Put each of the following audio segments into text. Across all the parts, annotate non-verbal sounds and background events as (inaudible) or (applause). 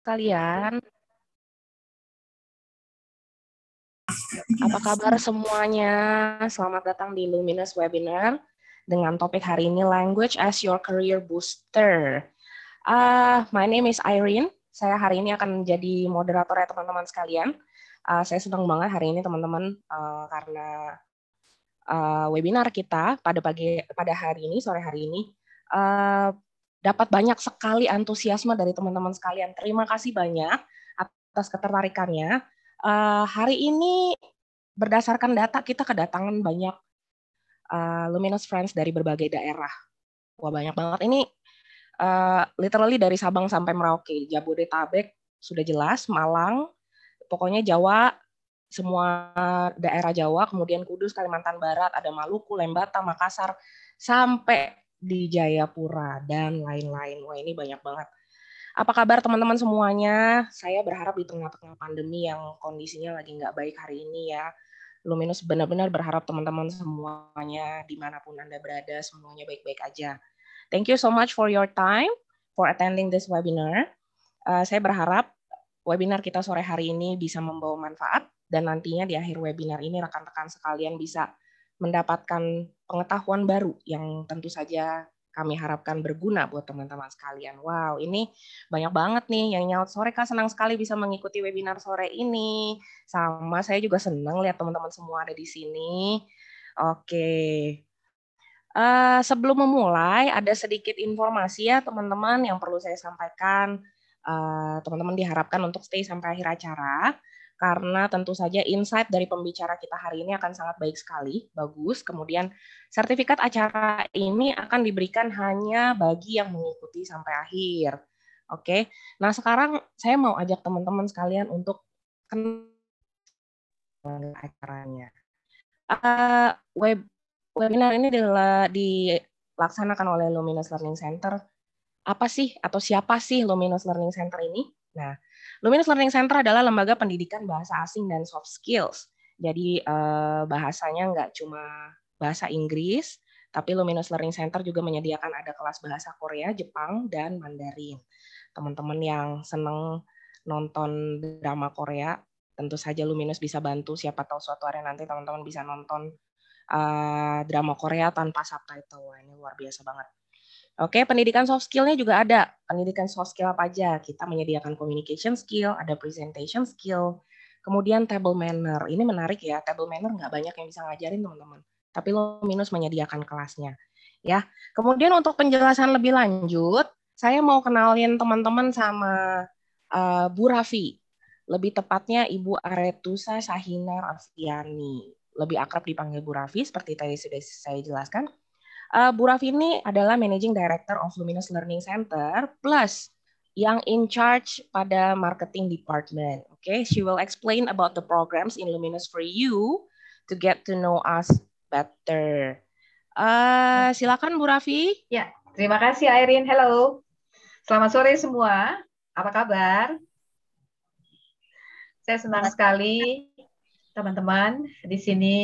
sekalian. Apa kabar semuanya? Selamat datang di Luminous Webinar dengan topik hari ini Language as Your Career Booster. Uh, my name is Irene. Saya hari ini akan menjadi moderator ya teman-teman sekalian. Uh, saya senang banget hari ini teman-teman uh, karena uh, webinar kita pada pagi pada hari ini sore hari ini uh, dapat banyak sekali antusiasme dari teman-teman sekalian. Terima kasih banyak atas ketertarikannya. Uh, hari ini berdasarkan data kita kedatangan banyak uh, Luminous Friends dari berbagai daerah. Wah banyak banget. Ini uh, literally dari Sabang sampai Merauke, Jabodetabek sudah jelas, Malang, pokoknya Jawa, semua daerah Jawa, kemudian Kudus, Kalimantan Barat, ada Maluku, Lembata, Makassar, sampai di Jayapura dan lain-lain. Wah ini banyak banget. Apa kabar teman-teman semuanya? Saya berharap di tengah-tengah pandemi yang kondisinya lagi nggak baik hari ini ya, Luminus benar-benar berharap teman-teman semuanya di mana pun Anda berada, semuanya baik-baik aja. Thank you so much for your time, for attending this webinar. Uh, saya berharap webinar kita sore hari ini bisa membawa manfaat dan nantinya di akhir webinar ini rekan-rekan sekalian bisa mendapatkan pengetahuan baru yang tentu saja kami harapkan berguna buat teman-teman sekalian. Wow, ini banyak banget nih yang nyaut sore Kak senang sekali bisa mengikuti webinar sore ini. Sama saya juga senang lihat teman-teman semua ada di sini. Oke. Uh, sebelum memulai ada sedikit informasi ya teman-teman yang perlu saya sampaikan. Eh, teman-teman uh, diharapkan untuk stay sampai akhir acara karena tentu saja insight dari pembicara kita hari ini akan sangat baik sekali, bagus. Kemudian sertifikat acara ini akan diberikan hanya bagi yang mengikuti sampai akhir. Oke. Nah, sekarang saya mau ajak teman-teman sekalian untuk kenal acaranya. Uh, web webinar ini dilaksanakan oleh Luminous Learning Center. Apa sih atau siapa sih Luminous Learning Center ini? Nah, Luminous Learning Center adalah lembaga pendidikan bahasa asing dan soft skills. Jadi eh, bahasanya nggak cuma bahasa Inggris, tapi Luminous Learning Center juga menyediakan ada kelas bahasa Korea, Jepang, dan Mandarin. Teman-teman yang seneng nonton drama Korea, tentu saja Luminous bisa bantu. Siapa tahu suatu hari nanti teman-teman bisa nonton uh, drama Korea tanpa subtitle. Ini luar biasa banget. Oke, pendidikan soft skill-nya juga ada. Pendidikan soft skill apa aja? Kita menyediakan communication skill, ada presentation skill, kemudian table manner. Ini menarik ya, table manner nggak banyak yang bisa ngajarin teman-teman. Tapi lo minus menyediakan kelasnya. Ya, kemudian untuk penjelasan lebih lanjut, saya mau kenalin teman-teman sama uh, Bu Raffi. Lebih tepatnya Ibu Aretusa Sahina Arfiani. Lebih akrab dipanggil Bu Raffi, seperti tadi sudah saya jelaskan. Uh, Bu Raffi ini adalah Managing Director of Luminous Learning Center plus yang in charge pada marketing department. Okay, she will explain about the programs in Luminous for you to get to know us better. Uh, silakan Bu Raffi. Ya, terima kasih Irene. Hello. Selamat sore semua. Apa kabar? Saya senang sekali teman-teman di sini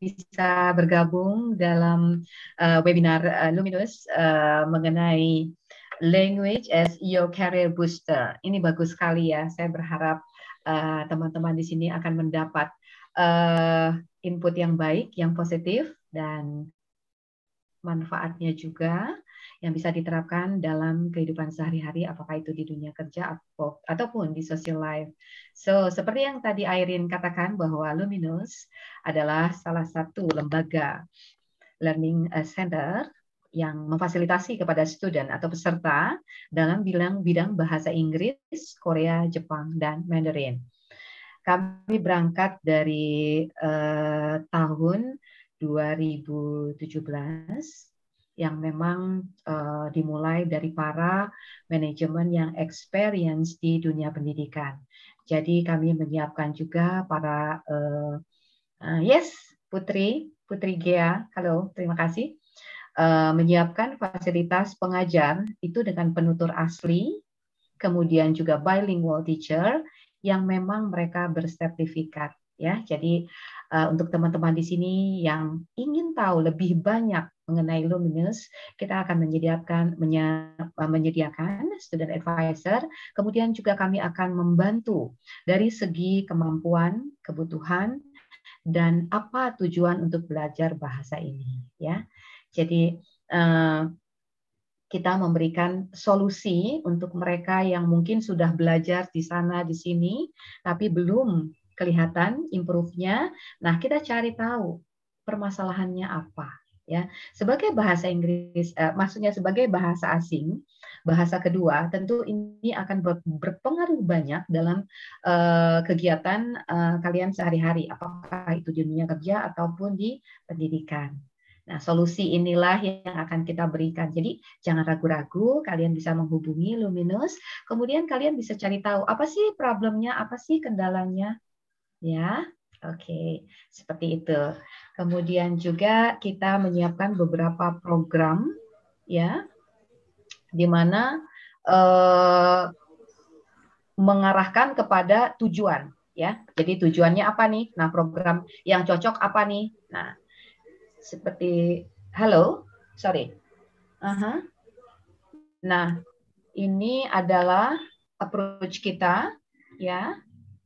bisa bergabung dalam uh, webinar uh, Luminous uh, mengenai language as your career booster. Ini bagus sekali ya. Saya berharap teman-teman uh, di sini akan mendapat uh, input yang baik, yang positif dan manfaatnya juga yang bisa diterapkan dalam kehidupan sehari-hari, apakah itu di dunia kerja ataupun di social life. So, seperti yang tadi Irene katakan bahwa Luminous adalah salah satu lembaga learning uh, center yang memfasilitasi kepada student atau peserta dalam bidang bidang bahasa Inggris, Korea, Jepang, dan Mandarin. Kami berangkat dari uh, tahun 2017 yang memang uh, dimulai dari para manajemen yang experience di dunia pendidikan. Jadi kami menyiapkan juga para uh, uh, yes Putri Putri Gea, halo terima kasih uh, menyiapkan fasilitas pengajar itu dengan penutur asli, kemudian juga bilingual teacher yang memang mereka bersertifikat ya. Jadi uh, untuk teman-teman di sini yang ingin tahu lebih banyak mengenai Luminous, kita akan menyediakan menyediakan student advisor, kemudian juga kami akan membantu dari segi kemampuan, kebutuhan, dan apa tujuan untuk belajar bahasa ini ya. Jadi eh, kita memberikan solusi untuk mereka yang mungkin sudah belajar di sana di sini tapi belum kelihatan improve-nya. Nah, kita cari tahu permasalahannya apa ya. Sebagai bahasa Inggris eh, maksudnya sebagai bahasa asing, bahasa kedua tentu ini akan berpengaruh banyak dalam uh, kegiatan uh, kalian sehari-hari apakah itu dunia kerja ataupun di pendidikan. Nah, solusi inilah yang akan kita berikan. Jadi, jangan ragu-ragu, kalian bisa menghubungi Luminous, kemudian kalian bisa cari tahu apa sih problemnya, apa sih kendalanya. Ya, oke, okay. seperti itu. Kemudian juga kita menyiapkan beberapa program ya di mana eh, mengarahkan kepada tujuan ya. Jadi tujuannya apa nih? Nah, program yang cocok apa nih? Nah, seperti halo, sorry. Uh -huh. Nah, ini adalah approach kita ya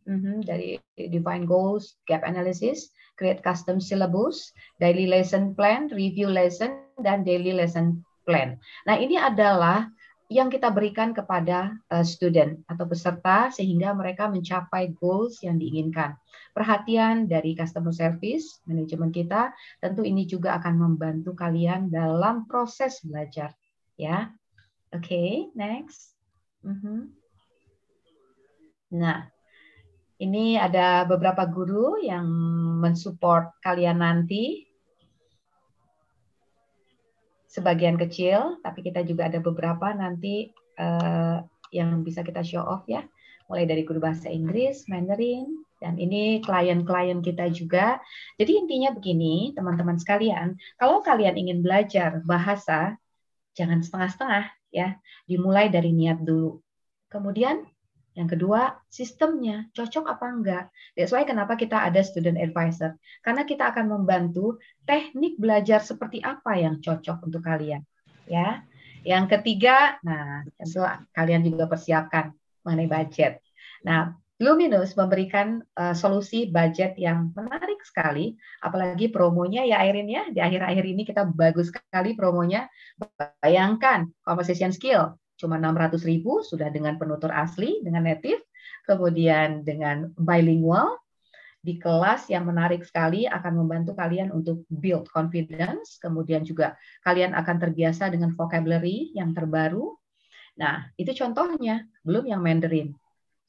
mm -hmm, dari define goals, gap analysis, create custom syllabus, daily lesson plan, review lesson, dan daily lesson plan. Nah, ini adalah yang kita berikan kepada uh, student atau peserta sehingga mereka mencapai goals yang diinginkan. Perhatian dari customer service manajemen kita tentu ini juga akan membantu kalian dalam proses belajar ya. Oke, okay, next. Mm -hmm. Nah, ini ada beberapa guru yang mensupport kalian nanti sebagian kecil, tapi kita juga ada beberapa nanti uh, yang bisa kita show off ya, mulai dari guru bahasa Inggris, Mandarin, dan ini klien-klien kita juga. Jadi intinya begini, teman-teman sekalian, kalau kalian ingin belajar bahasa, jangan setengah-setengah ya, dimulai dari niat dulu. Kemudian yang kedua, sistemnya cocok apa enggak. That's why kenapa kita ada student advisor. Karena kita akan membantu teknik belajar seperti apa yang cocok untuk kalian. Ya. Yang ketiga, nah tentu kalian juga persiapkan mengenai budget. Nah, Luminous memberikan uh, solusi budget yang menarik sekali, apalagi promonya ya Airin ya di akhir-akhir ini kita bagus sekali promonya. Bayangkan conversation skill cuma 600 ribu sudah dengan penutur asli dengan native kemudian dengan bilingual di kelas yang menarik sekali akan membantu kalian untuk build confidence kemudian juga kalian akan terbiasa dengan vocabulary yang terbaru nah itu contohnya belum yang Mandarin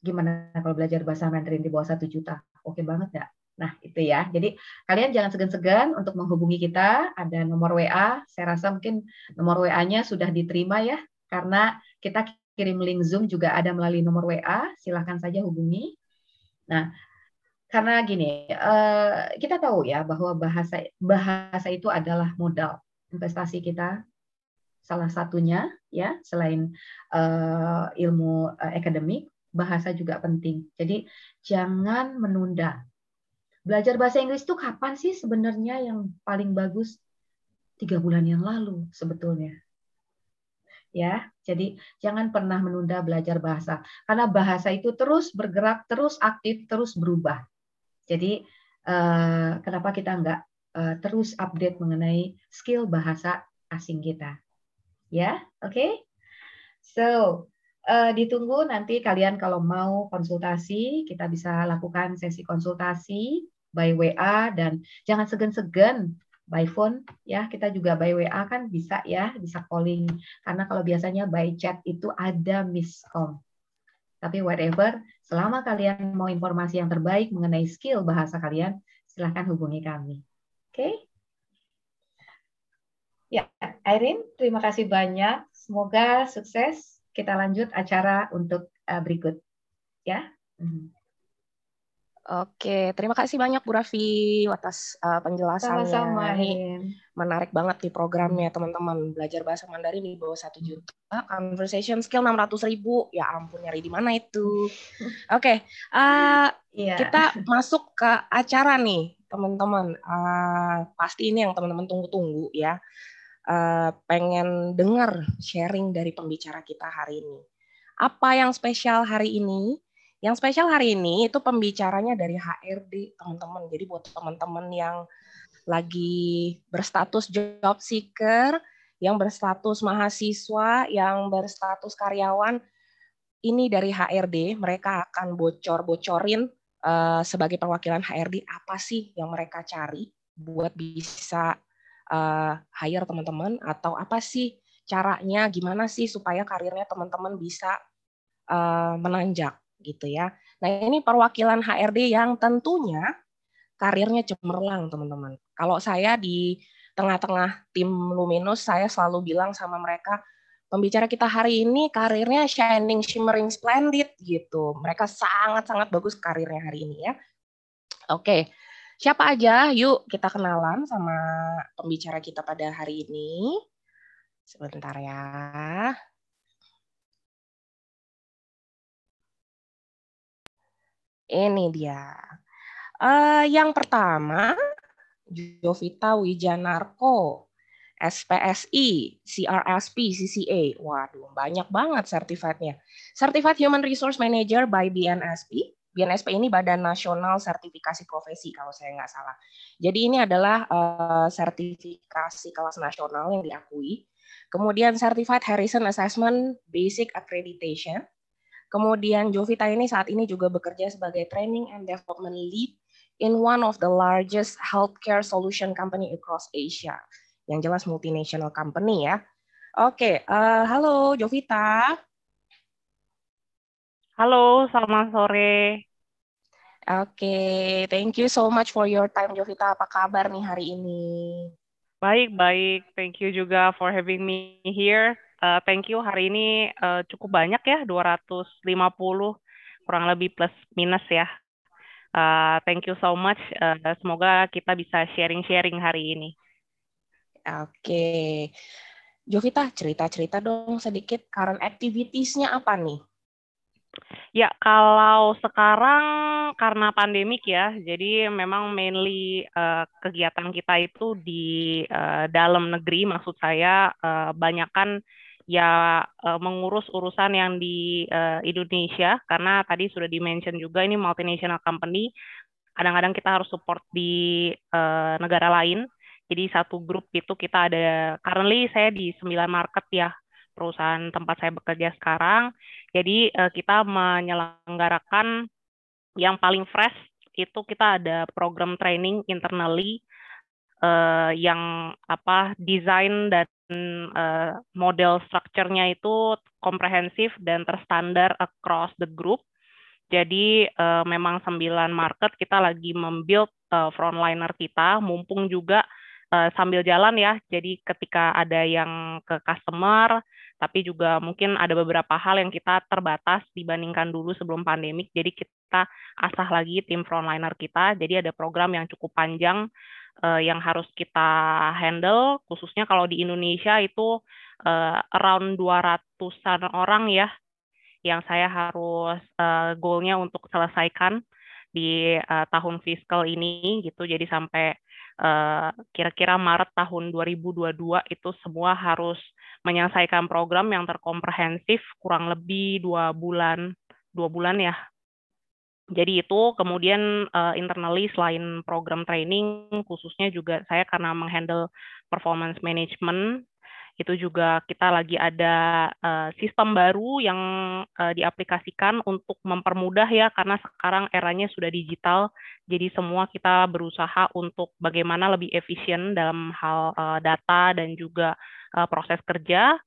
gimana kalau belajar bahasa Mandarin di bawah satu juta oke banget nggak Nah, itu ya. Jadi kalian jangan segan-segan untuk menghubungi kita. Ada nomor WA. Saya rasa mungkin nomor WA-nya sudah diterima ya karena kita kirim link Zoom juga ada melalui nomor WA, silahkan saja hubungi. Nah, karena gini, eh, kita tahu ya bahwa bahasa bahasa itu adalah modal investasi kita salah satunya ya selain uh, ilmu uh, akademik bahasa juga penting. Jadi jangan menunda. Belajar bahasa Inggris itu kapan sih sebenarnya yang paling bagus? Tiga bulan yang lalu sebetulnya ya. Jadi jangan pernah menunda belajar bahasa karena bahasa itu terus bergerak, terus aktif, terus berubah. Jadi eh, kenapa kita nggak eh, terus update mengenai skill bahasa asing kita? Ya, oke. Okay? So uh, ditunggu nanti kalian kalau mau konsultasi kita bisa lakukan sesi konsultasi by WA dan jangan segan-segan by phone ya kita juga by WA kan bisa ya bisa calling. Karena kalau biasanya by chat itu ada miskom tapi whatever selama kalian mau informasi yang terbaik mengenai skill bahasa kalian silahkan hubungi kami. Oke? Okay? ya Irene terima kasih banyak. Semoga sukses. Kita lanjut acara untuk uh, berikut ya. Mm -hmm. Oke, terima kasih banyak Bu Raffi atas uh, penjelasannya. Sama-sama. Menarik banget di programnya teman-teman. Belajar bahasa Mandarin di bawah satu juta, conversation skill 600 ribu. Ya ampun, nyari di mana itu? (laughs) Oke, uh, yeah. kita masuk ke acara nih, teman-teman. Uh, pasti ini yang teman-teman tunggu-tunggu ya. uh, pengen dengar sharing dari pembicara kita hari ini. Apa yang spesial hari ini? Yang spesial hari ini itu pembicaranya dari HRD, teman-teman. Jadi buat teman-teman yang lagi berstatus job seeker, yang berstatus mahasiswa, yang berstatus karyawan, ini dari HRD, mereka akan bocor-bocorin uh, sebagai perwakilan HRD apa sih yang mereka cari buat bisa uh, hire teman-teman atau apa sih caranya gimana sih supaya karirnya teman-teman bisa uh, menanjak gitu ya. Nah, ini perwakilan HRD yang tentunya karirnya cemerlang, teman-teman. Kalau saya di tengah-tengah tim Luminus, saya selalu bilang sama mereka, pembicara kita hari ini karirnya shining, shimmering, splendid gitu. Mereka sangat-sangat bagus karirnya hari ini ya. Oke, siapa aja? Yuk kita kenalan sama pembicara kita pada hari ini. Sebentar ya. Ini dia. Uh, yang pertama, Jovita Wijanarko. SPSI, CRSP, CCA. Waduh, banyak banget sertifikatnya. Certified Human Resource Manager by BNSP. BNSP ini Badan Nasional Sertifikasi Profesi kalau saya nggak salah. Jadi ini adalah uh, sertifikasi kelas nasional yang diakui. Kemudian Certified Harrison Assessment Basic Accreditation. Kemudian Jovita ini saat ini juga bekerja sebagai Training and Development Lead in one of the largest healthcare solution company across Asia yang jelas multinational company ya. Oke, uh, halo Jovita. Halo, selamat sore. Oke, thank you so much for your time Jovita. Apa kabar nih hari ini? Baik, baik. Thank you juga for having me here. Uh, thank you. Hari ini uh, cukup banyak ya, 250 kurang lebih plus minus ya. Uh, thank you so much. Uh, semoga kita bisa sharing-sharing hari ini. Oke. Jovita, cerita-cerita dong sedikit current activities-nya apa nih? Ya, kalau sekarang karena pandemik ya, jadi memang mainly uh, kegiatan kita itu di uh, dalam negeri, maksud saya uh, banyakkan ya uh, mengurus urusan yang di uh, Indonesia, karena tadi sudah di-mention juga ini multinational company, kadang-kadang kita harus support di uh, negara lain, jadi satu grup itu kita ada currently saya di 9 market ya perusahaan tempat saya bekerja sekarang. Jadi uh, kita menyelenggarakan yang paling fresh itu kita ada program training internally uh, yang apa desain dan uh, model strukturnya itu komprehensif dan terstandar across the group. Jadi uh, memang sembilan market kita lagi membuild uh, frontliner kita, mumpung juga uh, sambil jalan ya. Jadi ketika ada yang ke customer, tapi juga mungkin ada beberapa hal yang kita terbatas dibandingkan dulu sebelum pandemik. Jadi kita asah lagi tim frontliner kita. Jadi ada program yang cukup panjang uh, yang harus kita handle, khususnya kalau di Indonesia itu uh, around 200-an orang ya yang saya harus uh, goalnya untuk selesaikan di uh, tahun fiskal ini gitu. Jadi sampai kira-kira Maret tahun 2022 itu semua harus menyelesaikan program yang terkomprehensif kurang lebih dua bulan dua bulan ya. Jadi itu kemudian uh, internally selain program training khususnya juga saya karena menghandle performance management itu juga kita lagi ada uh, sistem baru yang uh, diaplikasikan untuk mempermudah ya karena sekarang eranya sudah digital. Jadi semua kita berusaha untuk bagaimana lebih efisien dalam hal uh, data dan juga uh, proses kerja.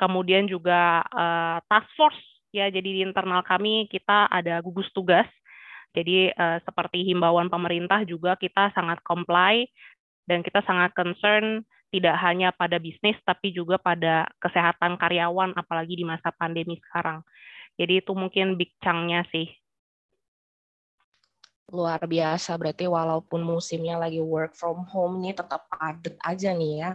Kemudian juga uh, task force ya jadi di internal kami kita ada gugus tugas. Jadi uh, seperti himbauan pemerintah juga kita sangat comply dan kita sangat concern tidak hanya pada bisnis tapi juga pada kesehatan karyawan apalagi di masa pandemi sekarang. Jadi itu mungkin big chunk-nya sih. Luar biasa berarti walaupun musimnya lagi work from home nih tetap padat aja nih ya.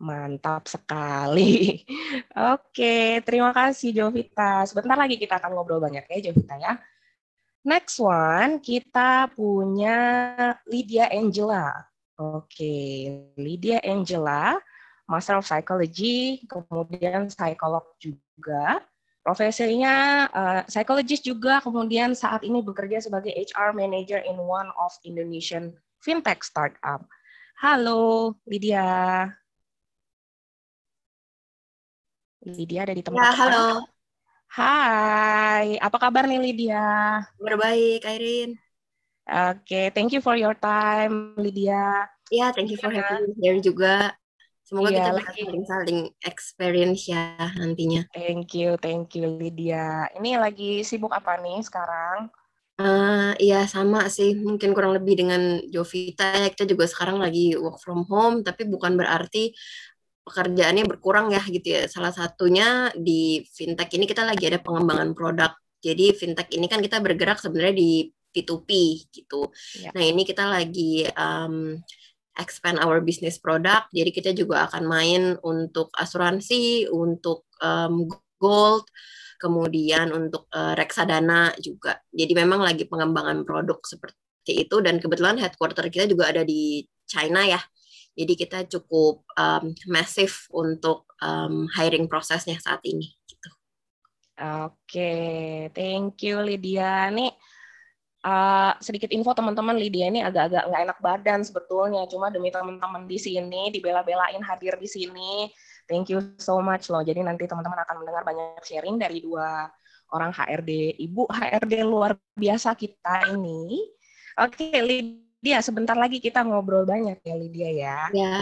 Mantap sekali. (laughs) Oke, terima kasih Jovita. Sebentar lagi kita akan ngobrol banyak ya Jovita ya. Next one, kita punya Lydia Angela. Oke, Lydia Angela Master of Psychology, kemudian psikolog juga. Profesinya uh, psikologis juga, kemudian saat ini bekerja sebagai HR Manager in one of Indonesian fintech startup. Halo, Lydia. Lydia ada di tempat. Ya, halo. Hai, apa kabar nih Lydia? Berbaik, Irene. Oke, okay, thank you for your time, Lydia. Ya, yeah, thank you for having me here juga. Semoga yeah, kita bisa saling-saling experience ya nantinya. Thank you, thank you Lydia. Ini lagi sibuk apa nih sekarang? Uh, iya sama sih, mungkin kurang lebih dengan Jovita ya kita juga sekarang lagi work from home, tapi bukan berarti pekerjaannya berkurang ya gitu ya. Salah satunya di fintech ini kita lagi ada pengembangan produk. Jadi fintech ini kan kita bergerak sebenarnya di P2P gitu. Ya. Nah ini kita lagi um, expand our business product. Jadi kita juga akan main untuk asuransi, untuk um, gold, kemudian untuk uh, reksadana juga. Jadi memang lagi pengembangan produk seperti itu dan kebetulan headquarter kita juga ada di China ya. Jadi kita cukup um, masif untuk um, hiring prosesnya saat ini. Gitu. Oke, thank you Lydia. Nih Uh, sedikit info teman-teman. Lydia ini agak-agak nggak enak badan sebetulnya. Cuma demi teman-teman di sini dibela-belain hadir di sini. Thank you so much loh. Jadi nanti teman-teman akan mendengar banyak sharing dari dua orang HRD ibu HRD luar biasa kita ini. Oke okay, Lydia sebentar lagi kita ngobrol banyak ya Lydia ya. Ya.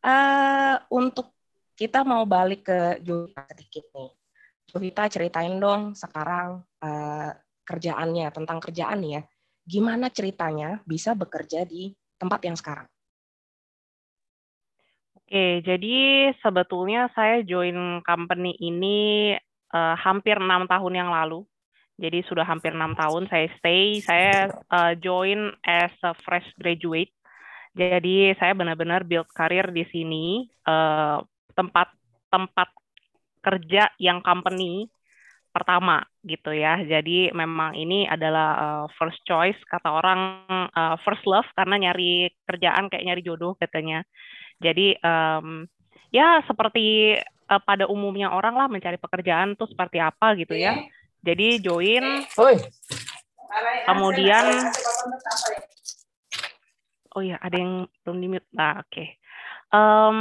Uh, untuk kita mau balik ke Jovita sedikit nih. Jovita ceritain dong sekarang uh, kerjaannya, tentang kerjaan ya. Gimana ceritanya bisa bekerja di tempat yang sekarang? Oke, jadi sebetulnya saya join company ini uh, hampir enam tahun yang lalu. Jadi sudah hampir enam tahun saya stay. Saya uh, join as a fresh graduate. Jadi saya benar-benar build karir di sini. Uh, tempat tempat kerja yang company pertama gitu ya. Jadi memang ini adalah uh, first choice kata orang uh, first love karena nyari kerjaan kayak nyari jodoh katanya. Jadi um, ya seperti uh, pada umumnya orang lah mencari pekerjaan tuh seperti apa gitu ya. Jadi join. Kemudian Oh ya, ada yang belum di mute. Nah, oke. Okay. Um,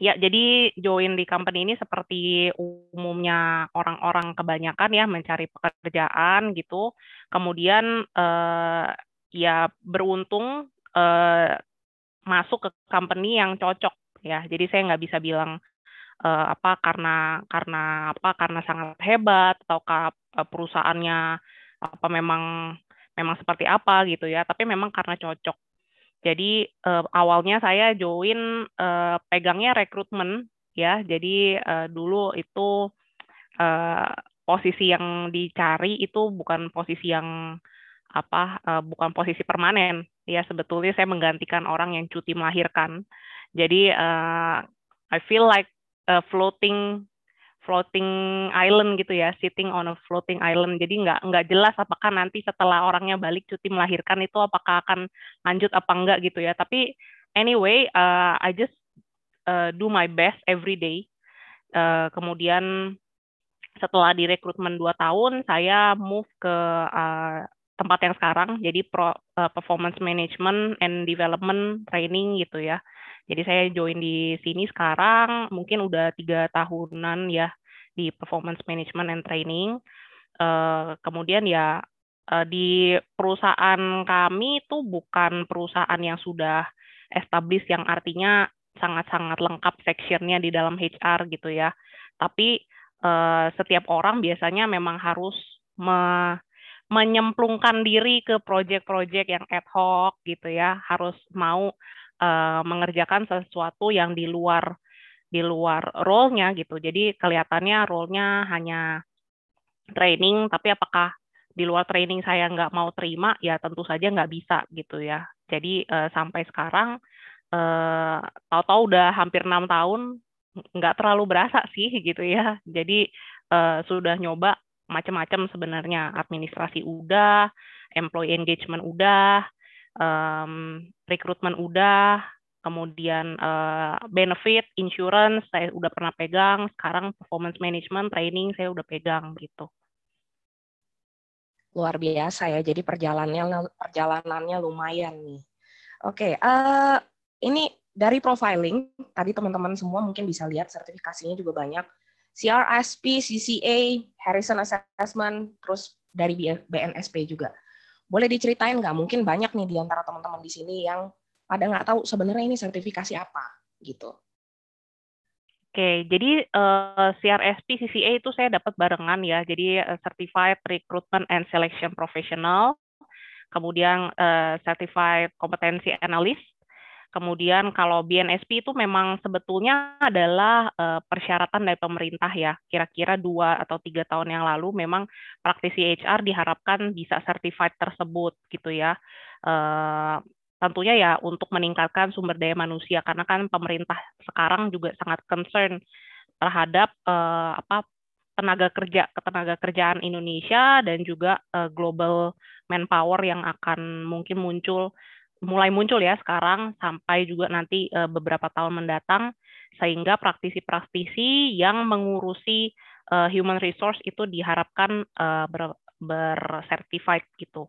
Ya, jadi join di company ini seperti umumnya orang-orang kebanyakan ya mencari pekerjaan gitu. Kemudian eh, ya beruntung eh, masuk ke company yang cocok ya. Jadi saya nggak bisa bilang eh, apa karena karena apa karena sangat hebat atau eh, perusahaannya apa memang memang seperti apa gitu ya. Tapi memang karena cocok jadi uh, awalnya saya join uh, pegangnya rekrutmen ya. Jadi uh, dulu itu uh, posisi yang dicari itu bukan posisi yang apa uh, bukan posisi permanen ya sebetulnya saya menggantikan orang yang cuti melahirkan. Jadi uh, I feel like uh, floating floating island gitu ya, sitting on a floating island. Jadi nggak nggak jelas apakah nanti setelah orangnya balik cuti melahirkan itu apakah akan lanjut apa enggak gitu ya. Tapi anyway, uh, I just uh, do my best every day. Uh, kemudian setelah di rekrutmen 2 tahun, saya move ke uh, tempat yang sekarang, jadi pro, uh, performance management and development training gitu ya. Jadi saya join di sini sekarang mungkin udah tiga tahunan ya di performance management and training. Uh, kemudian ya uh, di perusahaan kami itu bukan perusahaan yang sudah established yang artinya sangat-sangat lengkap sectionnya di dalam HR gitu ya. Tapi uh, setiap orang biasanya memang harus menyemplungkan diri ke proyek-proyek yang ad hoc gitu ya, harus mau uh, mengerjakan sesuatu yang di luar di luar role-nya gitu. Jadi kelihatannya role-nya hanya training, tapi apakah di luar training saya nggak mau terima, ya tentu saja nggak bisa gitu ya. Jadi uh, sampai sekarang uh, tahu-tahu udah hampir enam tahun, nggak terlalu berasa sih gitu ya. Jadi uh, sudah nyoba macam-macam sebenarnya, administrasi udah, employee engagement udah, um, rekrutmen udah, kemudian uh, benefit, insurance saya udah pernah pegang, sekarang performance management, training saya udah pegang gitu. Luar biasa ya, jadi perjalanannya perjalanannya lumayan nih. Oke, okay, uh, ini dari profiling tadi teman-teman semua mungkin bisa lihat sertifikasinya juga banyak. CRSP, CCA, Harrison Assessment, terus dari BNSP juga. Boleh diceritain nggak? Mungkin banyak nih di antara teman-teman di sini yang pada nggak tahu sebenarnya ini sertifikasi apa gitu. Oke, jadi uh, eh, CRSP CCA itu saya dapat barengan ya. Jadi uh, Certified Recruitment and Selection Professional, kemudian uh, Certified Competency Analyst, kemudian kalau BNSP itu memang sebetulnya adalah uh, persyaratan dari pemerintah ya. Kira-kira dua atau tiga tahun yang lalu memang praktisi HR diharapkan bisa certified tersebut gitu ya. Uh, tentunya ya untuk meningkatkan sumber daya manusia karena kan pemerintah sekarang juga sangat concern terhadap uh, apa tenaga kerja ketenaga kerjaan Indonesia dan juga uh, global manpower yang akan mungkin muncul mulai muncul ya sekarang sampai juga nanti uh, beberapa tahun mendatang sehingga praktisi-praktisi yang mengurusi uh, human resource itu diharapkan uh, ber, bersertified gitu.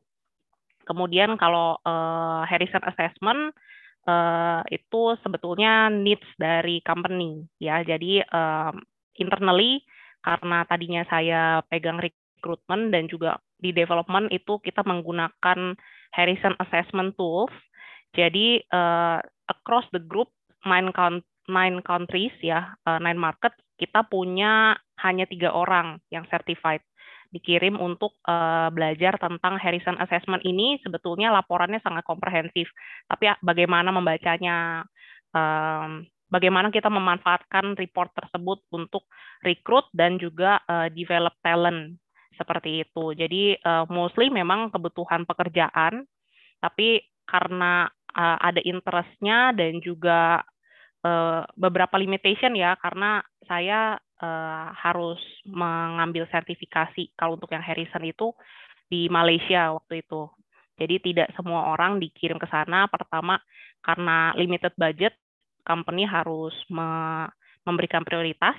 Kemudian kalau Harrison Assessment itu sebetulnya needs dari company ya. Jadi internally karena tadinya saya pegang recruitment dan juga di development itu kita menggunakan Harrison Assessment Tools. Jadi uh, across the group nine count nine countries ya, uh, nine market kita punya hanya tiga orang yang certified dikirim untuk uh, belajar tentang Harrison Assessment ini sebetulnya laporannya sangat komprehensif. Tapi ya, bagaimana membacanya, um, bagaimana kita memanfaatkan report tersebut untuk rekrut dan juga uh, develop talent seperti itu. Jadi uh, mostly memang kebutuhan pekerjaan, tapi karena uh, ada interestnya dan juga uh, beberapa limitation ya, karena saya uh, harus mengambil sertifikasi kalau untuk yang Harrison itu di Malaysia waktu itu. Jadi tidak semua orang dikirim ke sana. Pertama karena limited budget, company harus me memberikan prioritas.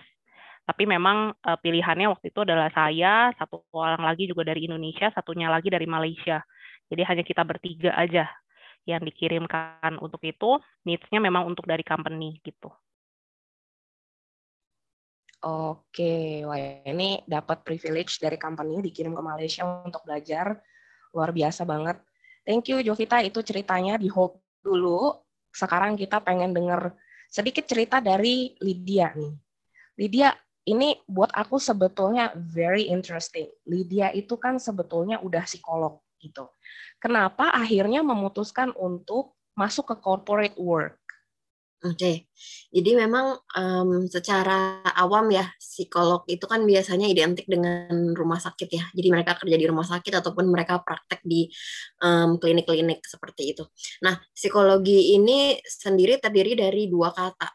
Tapi memang uh, pilihannya waktu itu adalah saya, satu orang lagi juga dari Indonesia, satunya lagi dari Malaysia. Jadi hanya kita bertiga aja yang dikirimkan untuk itu. Needs-nya memang untuk dari company gitu. Oke, wah ini dapat privilege dari company dikirim ke Malaysia untuk belajar. Luar biasa banget. Thank you Jovita, itu ceritanya di hold dulu. Sekarang kita pengen denger sedikit cerita dari Lydia nih. Lydia, ini buat aku sebetulnya very interesting. Lydia itu kan sebetulnya udah psikolog gitu. Kenapa akhirnya memutuskan untuk masuk ke corporate work? Oke, okay. jadi memang um, secara awam ya psikolog itu kan biasanya identik dengan rumah sakit ya. Jadi mereka kerja di rumah sakit ataupun mereka praktek di klinik-klinik um, seperti itu. Nah, psikologi ini sendiri terdiri dari dua kata,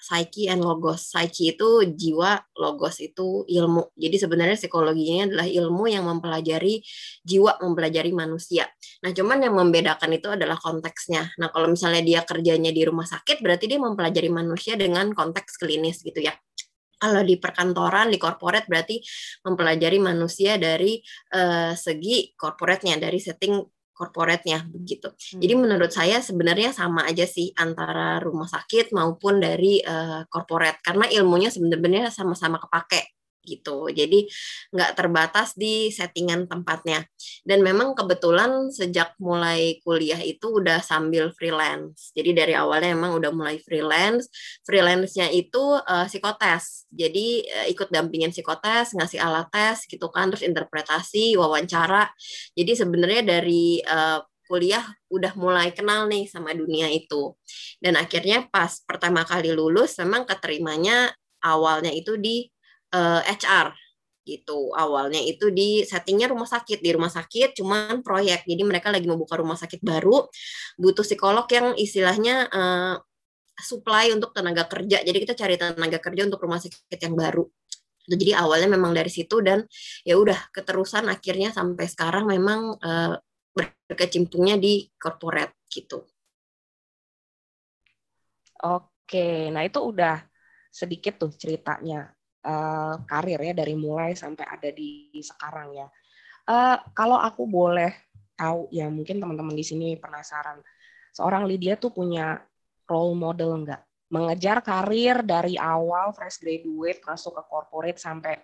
psyche and logos. Psyche itu jiwa, logos itu ilmu. Jadi sebenarnya psikologinya adalah ilmu yang mempelajari jiwa, mempelajari manusia. Nah, cuman yang membedakan itu adalah konteksnya. Nah, kalau misalnya dia kerjanya di rumah sakit, berarti dia mempelajari manusia dengan konteks klinis gitu ya kalau di perkantoran, di corporate berarti mempelajari manusia dari uh, segi corporate-nya, dari setting corporate-nya begitu. Hmm. Jadi menurut saya sebenarnya sama aja sih antara rumah sakit maupun dari uh, corporate karena ilmunya sebenarnya sama-sama kepake gitu. Jadi nggak terbatas di settingan tempatnya. Dan memang kebetulan sejak mulai kuliah itu udah sambil freelance. Jadi dari awalnya emang udah mulai freelance. Freelance-nya itu uh, psikotes. Jadi uh, ikut dampingin psikotes, ngasih alat tes gitu kan, terus interpretasi, wawancara. Jadi sebenarnya dari uh, kuliah udah mulai kenal nih sama dunia itu. Dan akhirnya pas pertama kali lulus memang keterimanya awalnya itu di uh, eh, HR gitu. Awalnya itu di settingnya rumah sakit di rumah sakit cuman proyek. Jadi mereka lagi mau buka rumah sakit baru butuh psikolog yang istilahnya uh, supply untuk tenaga kerja. Jadi kita cari tenaga kerja untuk rumah sakit yang baru. Jadi awalnya memang dari situ dan ya udah keterusan akhirnya sampai sekarang memang uh, berkecimpungnya di corporate gitu. Oke, nah itu udah sedikit tuh ceritanya uh, karir ya dari mulai sampai ada di sekarang ya. Uh, kalau aku boleh tahu ya mungkin teman-teman di sini penasaran, seorang Lydia tuh punya role model enggak? Mengejar karir dari awal fresh graduate masuk ke corporate sampai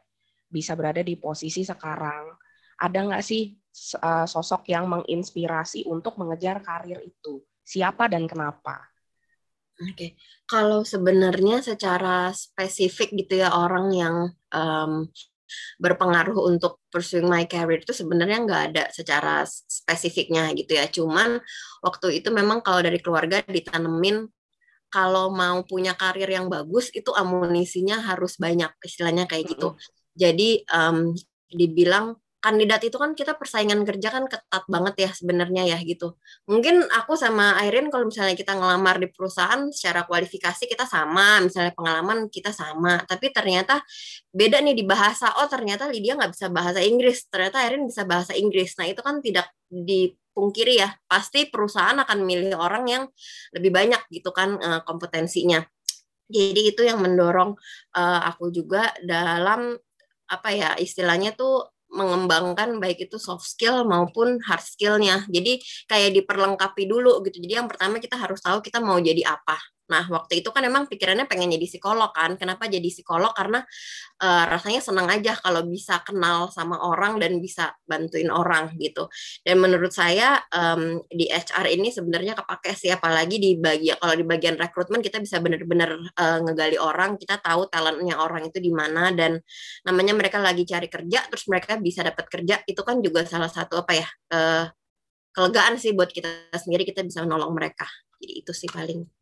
bisa berada di posisi sekarang. Ada nggak sih uh, sosok yang menginspirasi untuk mengejar karir itu? Siapa dan kenapa? Oke, okay. kalau sebenarnya secara spesifik gitu ya orang yang um, berpengaruh untuk pursuing my career itu sebenarnya nggak ada secara spesifiknya gitu ya. Cuman waktu itu memang kalau dari keluarga ditanemin kalau mau punya karir yang bagus itu amunisinya harus banyak istilahnya kayak gitu. Jadi um, dibilang kandidat itu kan kita persaingan kerja kan ketat banget ya sebenarnya ya gitu. Mungkin aku sama Irene kalau misalnya kita ngelamar di perusahaan secara kualifikasi kita sama, misalnya pengalaman kita sama, tapi ternyata beda nih di bahasa. Oh ternyata Lydia nggak bisa bahasa Inggris, ternyata Irene bisa bahasa Inggris. Nah itu kan tidak dipungkiri ya, pasti perusahaan akan milih orang yang lebih banyak gitu kan eh, kompetensinya. Jadi itu yang mendorong uh, aku juga dalam apa ya istilahnya tuh mengembangkan baik itu soft skill maupun hard skillnya. Jadi kayak diperlengkapi dulu gitu. Jadi yang pertama kita harus tahu kita mau jadi apa. Nah, waktu itu kan emang pikirannya pengen jadi psikolog kan. Kenapa jadi psikolog? Karena uh, rasanya senang aja kalau bisa kenal sama orang dan bisa bantuin orang gitu. Dan menurut saya um, di HR ini sebenarnya kepake sih apalagi di bagian kalau di bagian rekrutmen kita bisa benar-benar uh, ngegali orang, kita tahu talentnya orang itu di mana dan namanya mereka lagi cari kerja terus mereka bisa dapat kerja itu kan juga salah satu apa ya? Uh, kelegaan sih buat kita sendiri kita bisa menolong mereka. Jadi itu sih paling.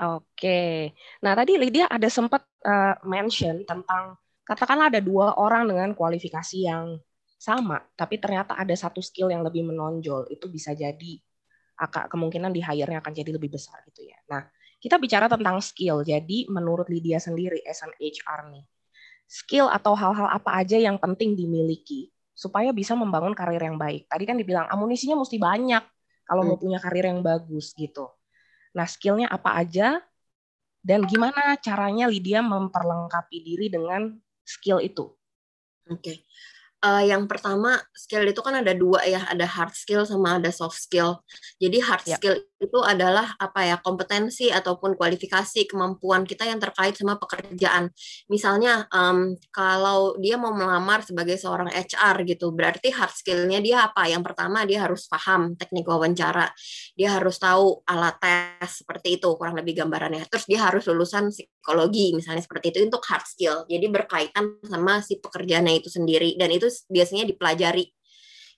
Oke. Nah, tadi Lydia ada sempat uh, mention tentang katakanlah ada dua orang dengan kualifikasi yang sama, tapi ternyata ada satu skill yang lebih menonjol. Itu bisa jadi akak kemungkinan di hire-nya akan jadi lebih besar gitu ya. Nah, kita bicara tentang skill. Jadi menurut Lydia sendiri as an HR nih, skill atau hal-hal apa aja yang penting dimiliki supaya bisa membangun karir yang baik. Tadi kan dibilang amunisinya mesti banyak kalau hmm. mau punya karir yang bagus gitu. Nah, skillnya apa aja dan gimana caranya Lydia memperlengkapi diri dengan skill itu? Oke. Okay uh, yang pertama skill itu kan ada dua ya, ada hard skill sama ada soft skill. Jadi hard ya. skill itu adalah apa ya kompetensi ataupun kualifikasi kemampuan kita yang terkait sama pekerjaan. Misalnya um, kalau dia mau melamar sebagai seorang HR gitu, berarti hard skillnya dia apa? Yang pertama dia harus paham teknik wawancara, dia harus tahu alat tes seperti itu kurang lebih gambarannya. Terus dia harus lulusan psikologi misalnya seperti itu untuk hard skill. Jadi berkaitan sama si pekerjaannya itu sendiri dan itu biasanya dipelajari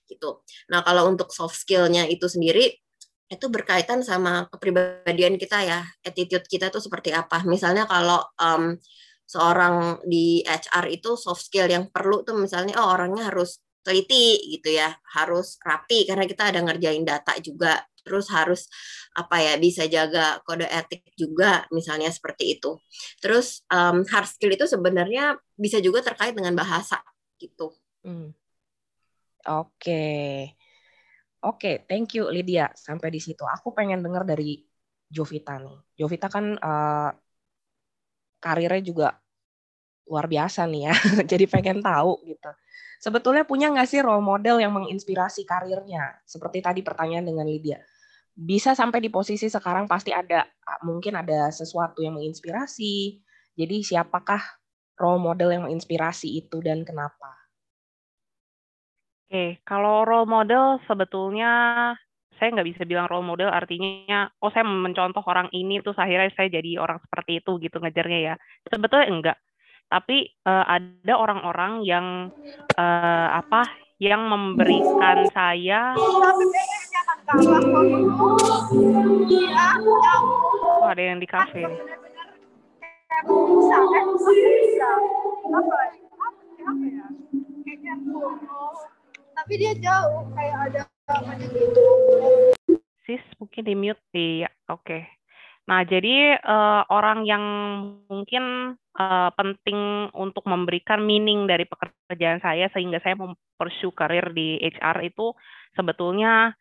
gitu. Nah kalau untuk soft skillnya itu sendiri itu berkaitan sama kepribadian kita ya, attitude kita tuh seperti apa. Misalnya kalau um, seorang di HR itu soft skill yang perlu tuh misalnya oh orangnya harus teliti gitu ya, harus rapi karena kita ada ngerjain data juga, terus harus apa ya bisa jaga kode etik juga misalnya seperti itu. Terus um, hard skill itu sebenarnya bisa juga terkait dengan bahasa gitu. Hmm. Oke. Okay. Oke, okay, thank you Lydia. Sampai di situ. Aku pengen dengar dari Jovita nih. Jovita kan uh, karirnya juga luar biasa nih ya. (laughs) Jadi pengen tahu gitu. Sebetulnya punya nggak sih role model yang menginspirasi karirnya? Seperti tadi pertanyaan dengan Lydia. Bisa sampai di posisi sekarang pasti ada mungkin ada sesuatu yang menginspirasi. Jadi siapakah role model yang menginspirasi itu dan kenapa? Oke, kalau role model sebetulnya saya nggak bisa bilang role model artinya, oh saya mencontoh orang ini terus akhirnya saya jadi orang seperti itu gitu ngejarnya ya. Sebetulnya enggak. Tapi uh, ada orang-orang yang uh, apa yang memberikan saya oh, ada yang di kafe. Tapi dia jauh kayak ada gitu sis mungkin di mute ya oke okay. nah jadi uh, orang yang mungkin uh, penting untuk memberikan meaning dari pekerjaan saya sehingga saya mempersu karir di HR itu sebetulnya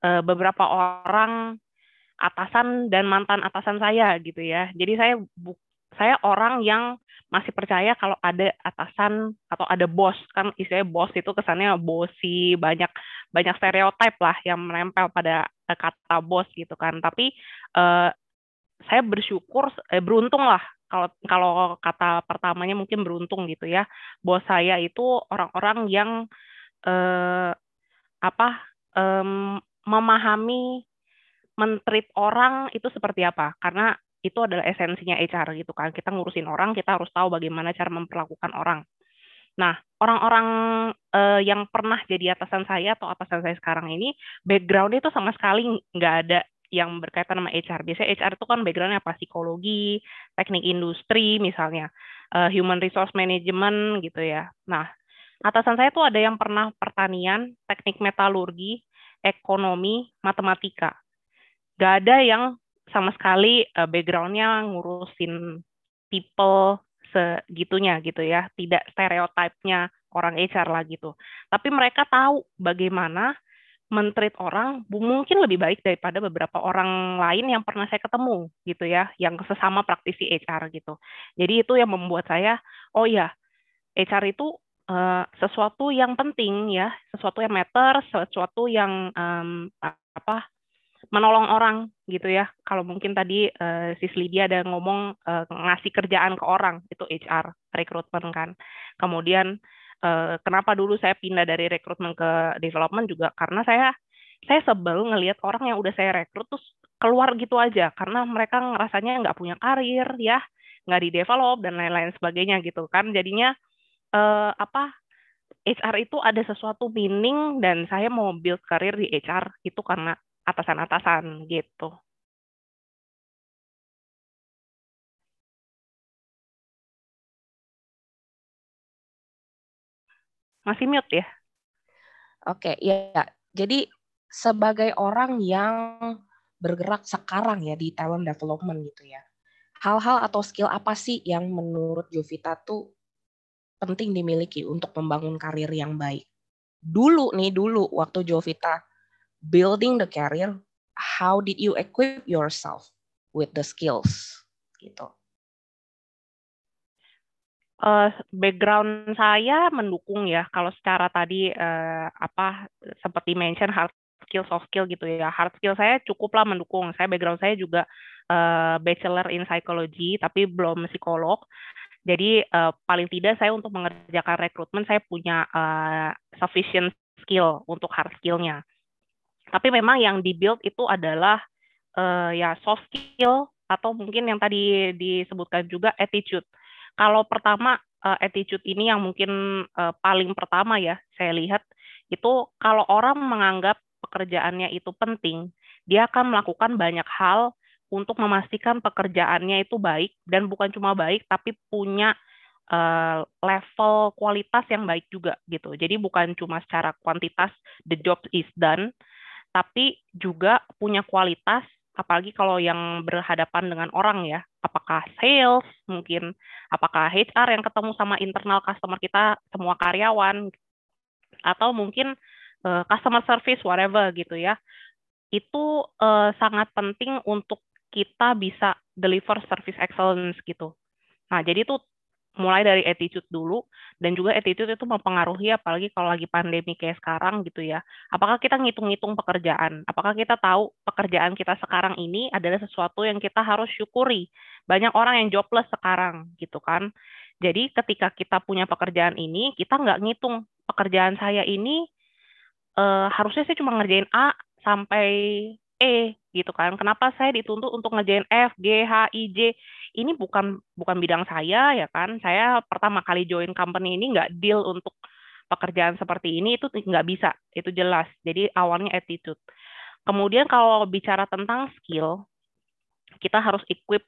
uh, beberapa orang atasan dan mantan atasan saya gitu ya. Jadi saya bu saya orang yang masih percaya kalau ada atasan atau ada bos. Kan istilahnya bos itu kesannya bosi banyak banyak stereotip lah yang menempel pada eh, kata bos gitu kan. Tapi uh, saya bersyukur eh, beruntung lah kalau kalau kata pertamanya mungkin beruntung gitu ya. Bos saya itu orang-orang yang eh, apa um, memahami mentreat orang itu seperti apa. Karena itu adalah esensinya HR gitu kan. Kita ngurusin orang, kita harus tahu bagaimana cara memperlakukan orang. Nah, orang-orang uh, yang pernah jadi atasan saya atau atasan saya sekarang ini, background itu sama sekali nggak ada yang berkaitan sama HR. Biasanya HR itu kan backgroundnya apa? Psikologi, teknik industri misalnya, uh, human resource management gitu ya. Nah, atasan saya tuh ada yang pernah pertanian, teknik metalurgi, ekonomi, matematika. Gak ada yang sama sekali uh, backgroundnya ngurusin people segitunya gitu ya, tidak stereotipnya orang HR lah gitu. Tapi mereka tahu bagaimana mentreat orang mungkin lebih baik daripada beberapa orang lain yang pernah saya ketemu gitu ya, yang sesama praktisi HR gitu. Jadi itu yang membuat saya, oh ya, HR itu uh, sesuatu yang penting ya, sesuatu yang matter, sesuatu yang um, apa menolong orang gitu ya. Kalau mungkin tadi uh, Sis Lydia ada ngomong uh, ngasih kerjaan ke orang itu HR rekrutmen kan. Kemudian uh, kenapa dulu saya pindah dari rekrutmen ke development juga karena saya saya sebel ngelihat orang yang udah saya rekrut terus keluar gitu aja karena mereka ngerasanya nggak punya karir ya nggak di develop dan lain-lain sebagainya gitu kan jadinya uh, apa HR itu ada sesuatu meaning dan saya mau build karir di HR itu karena atasan-atasan gitu. Masih mute ya? Oke, ya. Jadi sebagai orang yang bergerak sekarang ya di talent development gitu ya. Hal-hal atau skill apa sih yang menurut Jovita tuh penting dimiliki untuk membangun karir yang baik? Dulu nih, dulu waktu Jovita building the career, how did you equip yourself with the skills? Gitu? Uh, background saya mendukung ya. Kalau secara tadi uh, apa seperti mention hard skill soft skill gitu ya. Hard skill saya cukuplah mendukung. Saya background saya juga uh, bachelor in psychology tapi belum psikolog. Jadi uh, paling tidak saya untuk mengerjakan rekrutmen saya punya uh, sufficient skill untuk hard skillnya tapi memang yang di-build itu adalah uh, ya soft skill atau mungkin yang tadi disebutkan juga attitude. Kalau pertama uh, attitude ini yang mungkin uh, paling pertama ya saya lihat itu kalau orang menganggap pekerjaannya itu penting, dia akan melakukan banyak hal untuk memastikan pekerjaannya itu baik dan bukan cuma baik tapi punya level kualitas yang baik juga gitu. Jadi bukan cuma secara kuantitas the job is done, tapi juga punya kualitas apalagi kalau yang berhadapan dengan orang ya. Apakah sales mungkin apakah HR yang ketemu sama internal customer kita semua karyawan atau mungkin uh, customer service whatever gitu ya. Itu uh, sangat penting untuk kita bisa deliver service excellence gitu. Nah jadi itu mulai dari attitude dulu dan juga attitude itu mempengaruhi apalagi kalau lagi pandemi kayak sekarang gitu ya. Apakah kita ngitung-ngitung pekerjaan? Apakah kita tahu pekerjaan kita sekarang ini adalah sesuatu yang kita harus syukuri? Banyak orang yang jobless sekarang gitu kan. Jadi ketika kita punya pekerjaan ini, kita nggak ngitung pekerjaan saya ini eh, harusnya saya cuma ngerjain A sampai E gitu kan. Kenapa saya dituntut untuk ngerjain F, G, H, I, J? ini bukan bukan bidang saya ya kan? Saya pertama kali join company ini nggak deal untuk pekerjaan seperti ini itu nggak bisa. Itu jelas. Jadi awalnya attitude. Kemudian kalau bicara tentang skill kita harus equip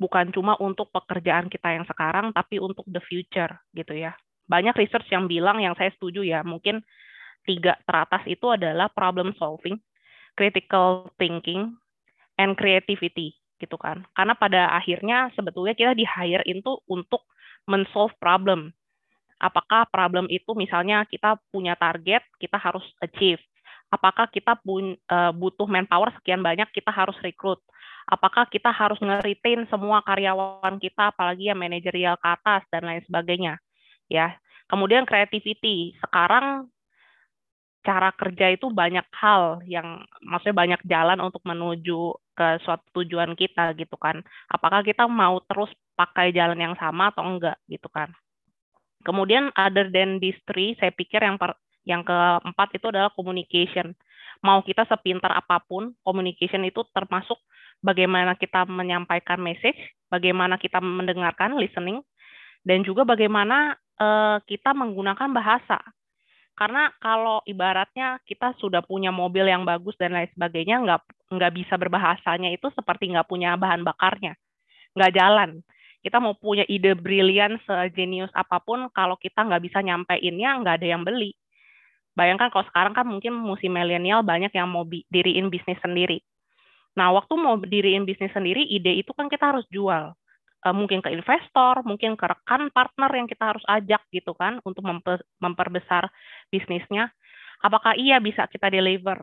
bukan cuma untuk pekerjaan kita yang sekarang tapi untuk the future gitu ya. Banyak research yang bilang yang saya setuju ya mungkin tiga teratas itu adalah problem solving critical thinking and creativity gitu kan. Karena pada akhirnya sebetulnya kita di hire itu untuk men-solve problem. Apakah problem itu misalnya kita punya target, kita harus achieve. apakah kita pun, uh, butuh manpower sekian banyak kita harus rekrut apakah kita harus nge-retain semua karyawan kita apalagi yang manajerial ke atas dan lain sebagainya ya kemudian creativity sekarang cara kerja itu banyak hal yang maksudnya banyak jalan untuk menuju ke suatu tujuan kita gitu kan. Apakah kita mau terus pakai jalan yang sama atau enggak gitu kan. Kemudian other than these three saya pikir yang per, yang keempat itu adalah communication. Mau kita sepintar apa pun communication itu termasuk bagaimana kita menyampaikan message, bagaimana kita mendengarkan listening, dan juga bagaimana uh, kita menggunakan bahasa. Karena kalau ibaratnya kita sudah punya mobil yang bagus dan lain sebagainya, nggak nggak bisa berbahasanya itu seperti nggak punya bahan bakarnya, nggak jalan. Kita mau punya ide brilian sejenius apa pun, kalau kita nggak bisa nyampeinnya, nggak ada yang beli. Bayangkan kalau sekarang kan mungkin musim milenial banyak yang mau diriin bisnis sendiri Nah, waktu mau diriin bisnis sendiri, ide itu kan kita harus jual. Uh, mungkin ke investor, mungkin ke rekan partner yang kita harus ajak gitu kan untuk memperbesar bisnisnya. Apakah iya bisa kita deliver?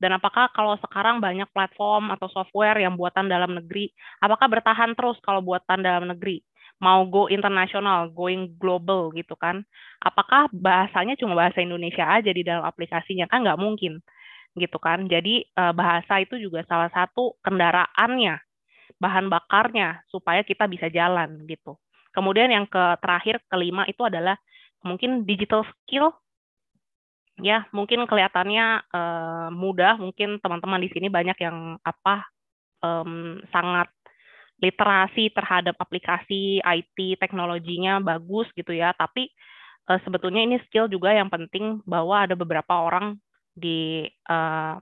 Dan apakah kalau sekarang banyak platform atau software yang buatan dalam negeri, apakah bertahan terus kalau buatan dalam negeri? Mau go internasional, going global gitu kan? Apakah bahasanya cuma bahasa Indonesia aja di dalam aplikasinya? Kan nggak mungkin gitu kan. Jadi uh, bahasa itu juga salah satu kendaraannya, bahan bakarnya supaya kita bisa jalan gitu. Kemudian yang ke terakhir kelima itu adalah mungkin digital skill. Ya, mungkin kelihatannya uh, mudah, mungkin teman-teman di sini banyak yang apa um, sangat literasi terhadap aplikasi IT teknologinya bagus gitu ya, tapi uh, sebetulnya ini skill juga yang penting bahwa ada beberapa orang di uh,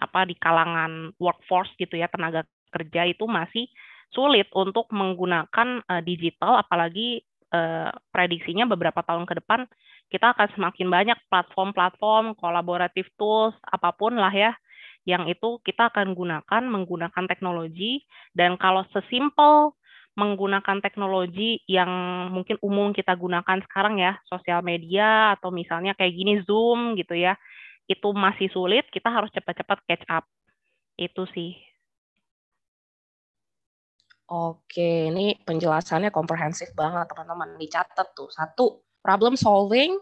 apa di kalangan workforce gitu ya tenaga kerja itu masih sulit untuk menggunakan uh, digital apalagi uh, prediksinya beberapa tahun ke depan kita akan semakin banyak platform-platform kolaboratif tools apa pun lah ya yang itu kita akan gunakan menggunakan teknologi dan kalau sesimpel menggunakan teknologi yang mungkin umum kita gunakan sekarang ya sosial media atau misalnya kayak gini Zoom gitu ya itu masih sulit, kita harus cepat-cepat catch up. Itu sih. Oke, ini penjelasannya komprehensif banget teman-teman. Dicatat tuh. Satu, problem solving,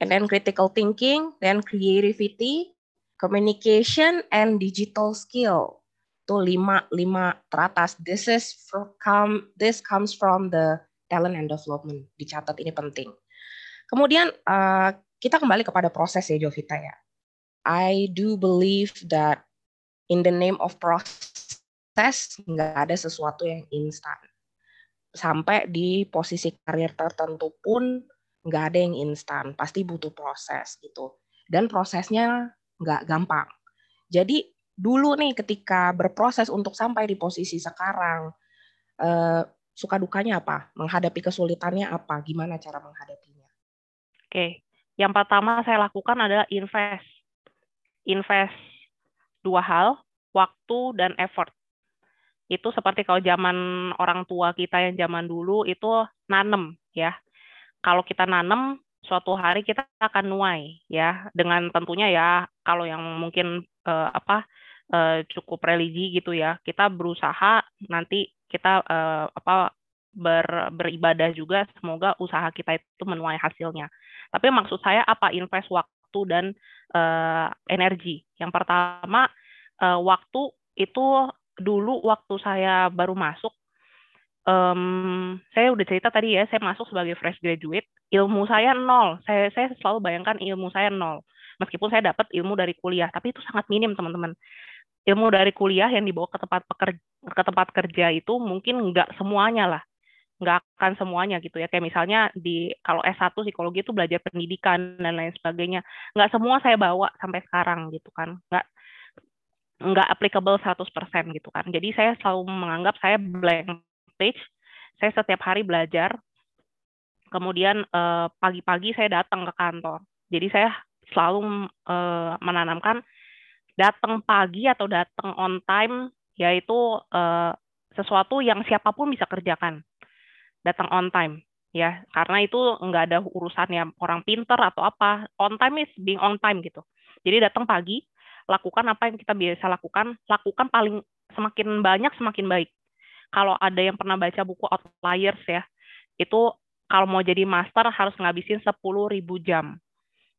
and then critical thinking, then creativity, communication, and digital skill. Itu lima, lima teratas. This is from, this comes from the talent and development. Dicatat ini penting. Kemudian uh, kita kembali kepada proses ya Jovita ya. I do believe that in the name of proses nggak ada sesuatu yang instan. Sampai di posisi karir tertentu pun nggak ada yang instan, pasti butuh proses gitu. Dan prosesnya nggak gampang. Jadi dulu nih ketika berproses untuk sampai di posisi sekarang, eh, suka dukanya apa? Menghadapi kesulitannya apa? Gimana cara menghadapinya? Oke, yang pertama saya lakukan adalah invest. Invest dua hal, waktu dan effort. Itu seperti kalau zaman orang tua kita yang zaman dulu itu nanem ya. Kalau kita nanem, suatu hari kita akan nuai ya dengan tentunya ya kalau yang mungkin uh, apa uh, cukup religi gitu ya kita berusaha nanti kita uh, apa ber, beribadah juga semoga usaha kita itu menuai hasilnya tapi maksud saya apa invest waktu dan uh, energi. Yang pertama uh, waktu itu dulu waktu saya baru masuk um, saya udah cerita tadi ya, saya masuk sebagai fresh graduate, ilmu saya nol. Saya saya selalu bayangkan ilmu saya nol. Meskipun saya dapat ilmu dari kuliah, tapi itu sangat minim, teman-teman. Ilmu dari kuliah yang dibawa ke tempat pekerja, ke tempat kerja itu mungkin nggak semuanya lah nggak akan semuanya gitu ya kayak misalnya di kalau S1 psikologi itu belajar pendidikan dan lain sebagainya nggak semua saya bawa sampai sekarang gitu kan nggak nggak applicable 100% gitu kan. Jadi saya selalu menganggap saya blank page. Saya setiap hari belajar. Kemudian eh, pagi-pagi saya datang ke kantor. Jadi saya selalu eh, menanamkan datang pagi atau datang on time yaitu eh, sesuatu yang siapa pun bisa kerjakan. Datang on time ya. Karena itu nggak ada urusannya orang pinter atau apa. On time is being on time gitu. Jadi datang pagi, lakukan apa yang kita biasa lakukan, lakukan paling semakin banyak semakin baik. Kalau ada yang pernah baca buku Outliers ya, itu kalau mau jadi master harus ngabisin 10.000 jam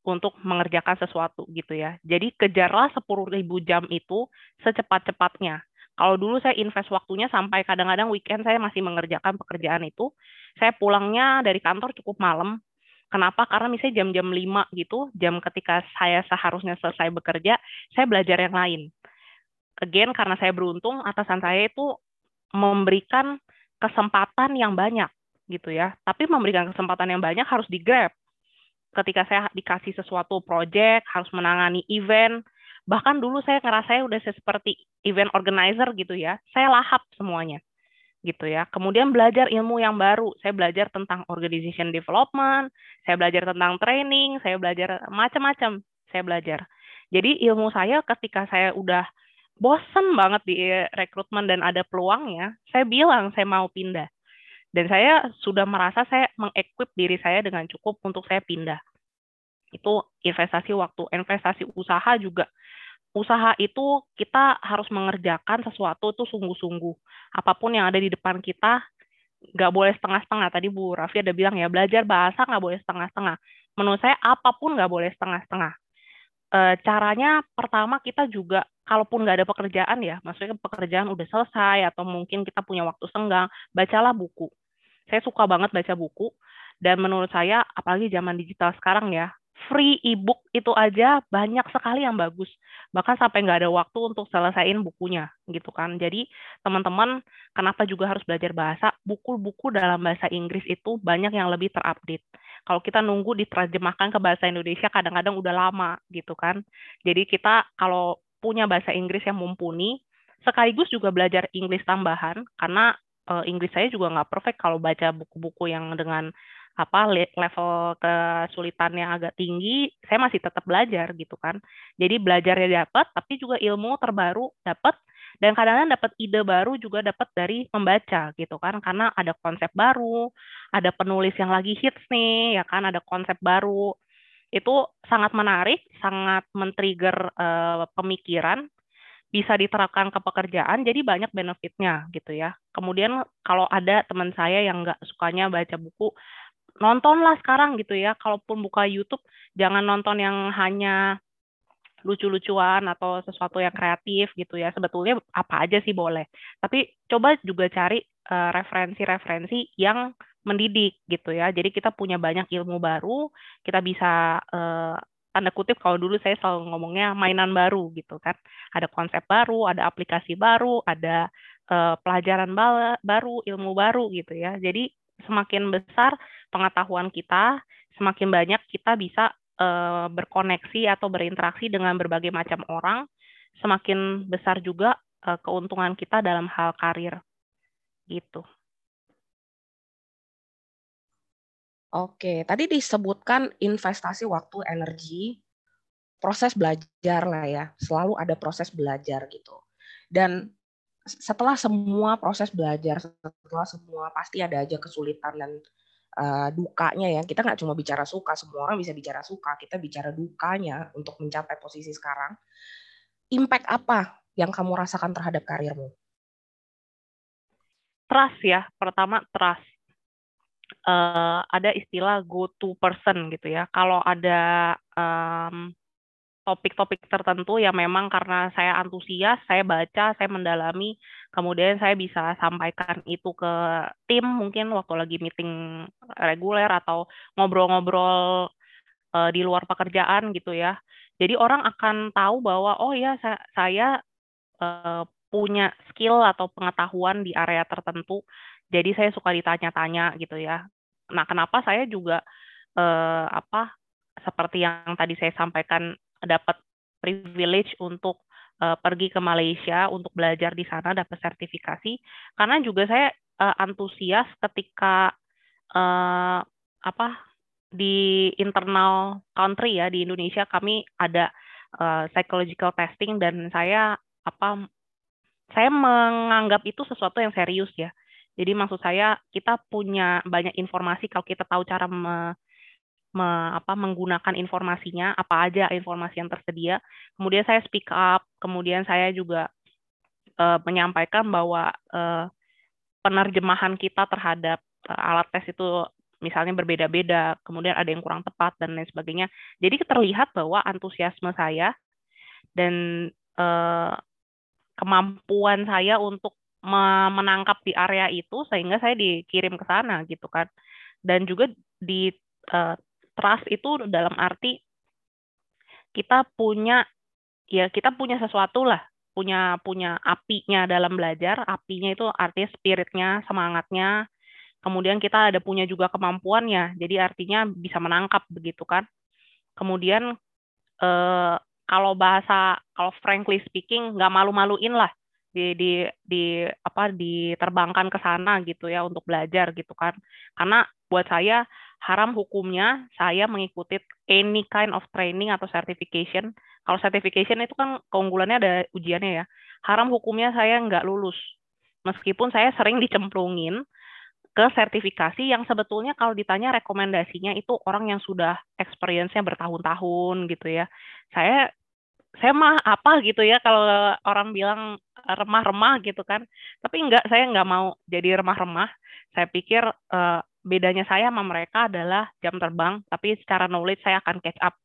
untuk mengerjakan sesuatu gitu ya. Jadi kejarlah 10.000 jam itu secepat-cepatnya. Kalau dulu saya invest waktunya sampai kadang-kadang weekend saya masih mengerjakan pekerjaan itu, saya pulangnya dari kantor cukup malam. Kenapa? Karena misalnya jam-jam 5 gitu, jam ketika saya seharusnya selesai bekerja, saya belajar yang lain. Again, karena saya beruntung, atasan saya itu memberikan kesempatan yang banyak gitu ya. Tapi memberikan kesempatan yang banyak harus di-grab. Ketika saya dikasih sesuatu project, harus menangani event, bahkan dulu saya ngerasa saya udah seperti event organizer gitu ya saya lahap semuanya gitu ya. Kemudian belajar ilmu yang baru. Saya belajar tentang organization development saya belajar tentang training saya belajar macam-macam saya belajar. Jadi ilmu saya ketika saya udah bosen banget di rekrutmen dan ada peluangnya saya bilang saya mau pindah. Dan saya sudah merasa saya mengequip diri saya dengan cukup untuk saya pindah. Itu investasi waktu investasi usaha juga usaha itu kita harus mengerjakan sesuatu itu sungguh-sungguh. Apa pun yang ada di depan kita nggak boleh setengah-setengah. Tadi Bu Raffi ada bilang ya belajar bahasa nggak boleh setengah-setengah. Menurut saya apa pun nggak boleh setengah-setengah. E, caranya pertama kita juga kalaupun nggak ada pekerjaan ya maksudnya pekerjaan udah selesai atau mungkin kita punya waktu senggang bacalah buku. Saya suka banget baca buku dan menurut saya apalagi zaman digital sekarang ya free ebook itu aja banyak sekali yang bagus. Bahkan sampai nggak ada waktu untuk selesaiin bukunya gitu kan. Jadi teman-teman kenapa juga harus belajar bahasa? Buku-buku dalam bahasa Inggris itu banyak yang lebih terupdate. Kalau kita nunggu diterjemahkan ke bahasa Indonesia kadang-kadang udah lama gitu kan. Jadi kita kalau punya bahasa Inggris yang mumpuni sekaligus juga belajar Inggris tambahan karena uh, Inggris saya juga nggak perfect kalau baca buku-buku yang dengan apa level kesulitan yang agak tinggi, saya masih tetap belajar gitu kan. Jadi belajarnya dapat, tapi juga ilmu terbaru dapat dan kadang-kadang dapat ide baru juga dapat dari membaca gitu kan. Karena ada konsep baru ada penulis yang lagi hits nih ya kan ada konsep baru. Itu sangat menarik sangat men-trigger uh, pemikiran bisa diterapkan ke pekerjaan jadi banyak benefitnya gitu ya. Kemudian kalau ada teman saya yang nggak sukanya baca buku nontonlah sekarang gitu ya. Kalaupun buka YouTube, jangan nonton yang hanya lucu-lucuan atau sesuatu yang kreatif gitu ya. Sebetulnya apa aja sih boleh. Tapi coba juga cari referensi referensi-referensi yang mendidik gitu ya. Jadi kita punya banyak ilmu baru, kita bisa uh, tanda kutip kalau dulu saya selalu ngomongnya mainan baru gitu kan. Ada konsep baru, ada aplikasi baru, ada uh, pelajaran baru, ilmu baru gitu ya. Jadi semakin besar pengetahuan kita, semakin banyak kita bisa uh, berkoneksi atau berinteraksi dengan berbagai macam orang, semakin besar juga uh, keuntungan kita dalam hal karir. Gitu. Oke, tadi disebutkan investasi waktu, energi, proses belajar lah ya. Selalu ada proses belajar gitu. Dan setelah semua proses belajar, setelah semua pasti ada aja kesulitan dan uh, dukanya ya. Kita nggak cuma bicara suka, semua orang bisa bicara suka. Kita bicara dukanya untuk mencapai posisi sekarang. Impact apa yang kamu rasakan terhadap karirmu? Trust ya, pertama trust. Uh, ada istilah go to person gitu ya. Kalau ada um, topik-topik tertentu yang memang karena saya antusias, saya baca, saya mendalami, kemudian saya bisa sampaikan itu ke tim mungkin waktu lagi meeting reguler atau ngobrol-ngobrol uh, di luar pekerjaan gitu ya. Jadi orang akan tahu bahwa oh ya saya, saya uh, punya skill atau pengetahuan di area tertentu. Jadi saya suka ditanya-tanya gitu ya. Nah, kenapa saya juga uh, apa seperti yang tadi saya sampaikan dapat privilege untuk uh, pergi ke Malaysia untuk belajar di sana dapat sertifikasi karena juga saya uh, antusias ketika uh, apa di internal country ya di Indonesia kami ada uh, psychological testing dan saya apa saya menganggap itu sesuatu yang serius ya. Jadi maksud saya kita punya banyak informasi kalau kita tahu cara me, me, apa, menggunakan informasinya, apa aja informasi yang tersedia. Kemudian saya speak up, kemudian saya juga uh, menyampaikan bahwa uh, penerjemahan kita terhadap uh, alat tes itu misalnya berbeda-beda, kemudian ada yang kurang tepat dan lain sebagainya. Jadi terlihat bahwa antusiasme saya dan uh, kemampuan saya untuk menangkap di area itu sehingga saya dikirim ke sana gitu kan. Dan juga di uh, trust itu dalam arti kita punya ya kita punya sesuatu lah punya punya apinya dalam belajar. Apinya itu artinya spiritnya semangatnya. Kemudian kita ada punya juga kemampuannya jadi artinya bisa menangkap begitu kan. Kemudian eh, kalau bahasa kalau frankly speaking nggak malu-maluin lah di di di apa diterbangkan ke sana gitu ya untuk belajar gitu kan. Karena buat saya haram hukumnya saya mengikuti any kind of training atau certification kalau certification itu kan keunggulannya ada ujiannya ya. Haram hukumnya saya nggak lulus. Meskipun saya sering dicemplungin ke sertifikasi yang sebetulnya kalau ditanya rekomendasinya itu orang yang sudah experience-nya bertahun-tahun gitu ya. Saya saya mah apa gitu ya kalau orang bilang remah-remah gitu kan. Tapi enggak, saya nggak mau jadi remah-remah. Saya pikir uh, bedanya saya sama mereka adalah jam terbang, tapi secara knowledge saya akan catch up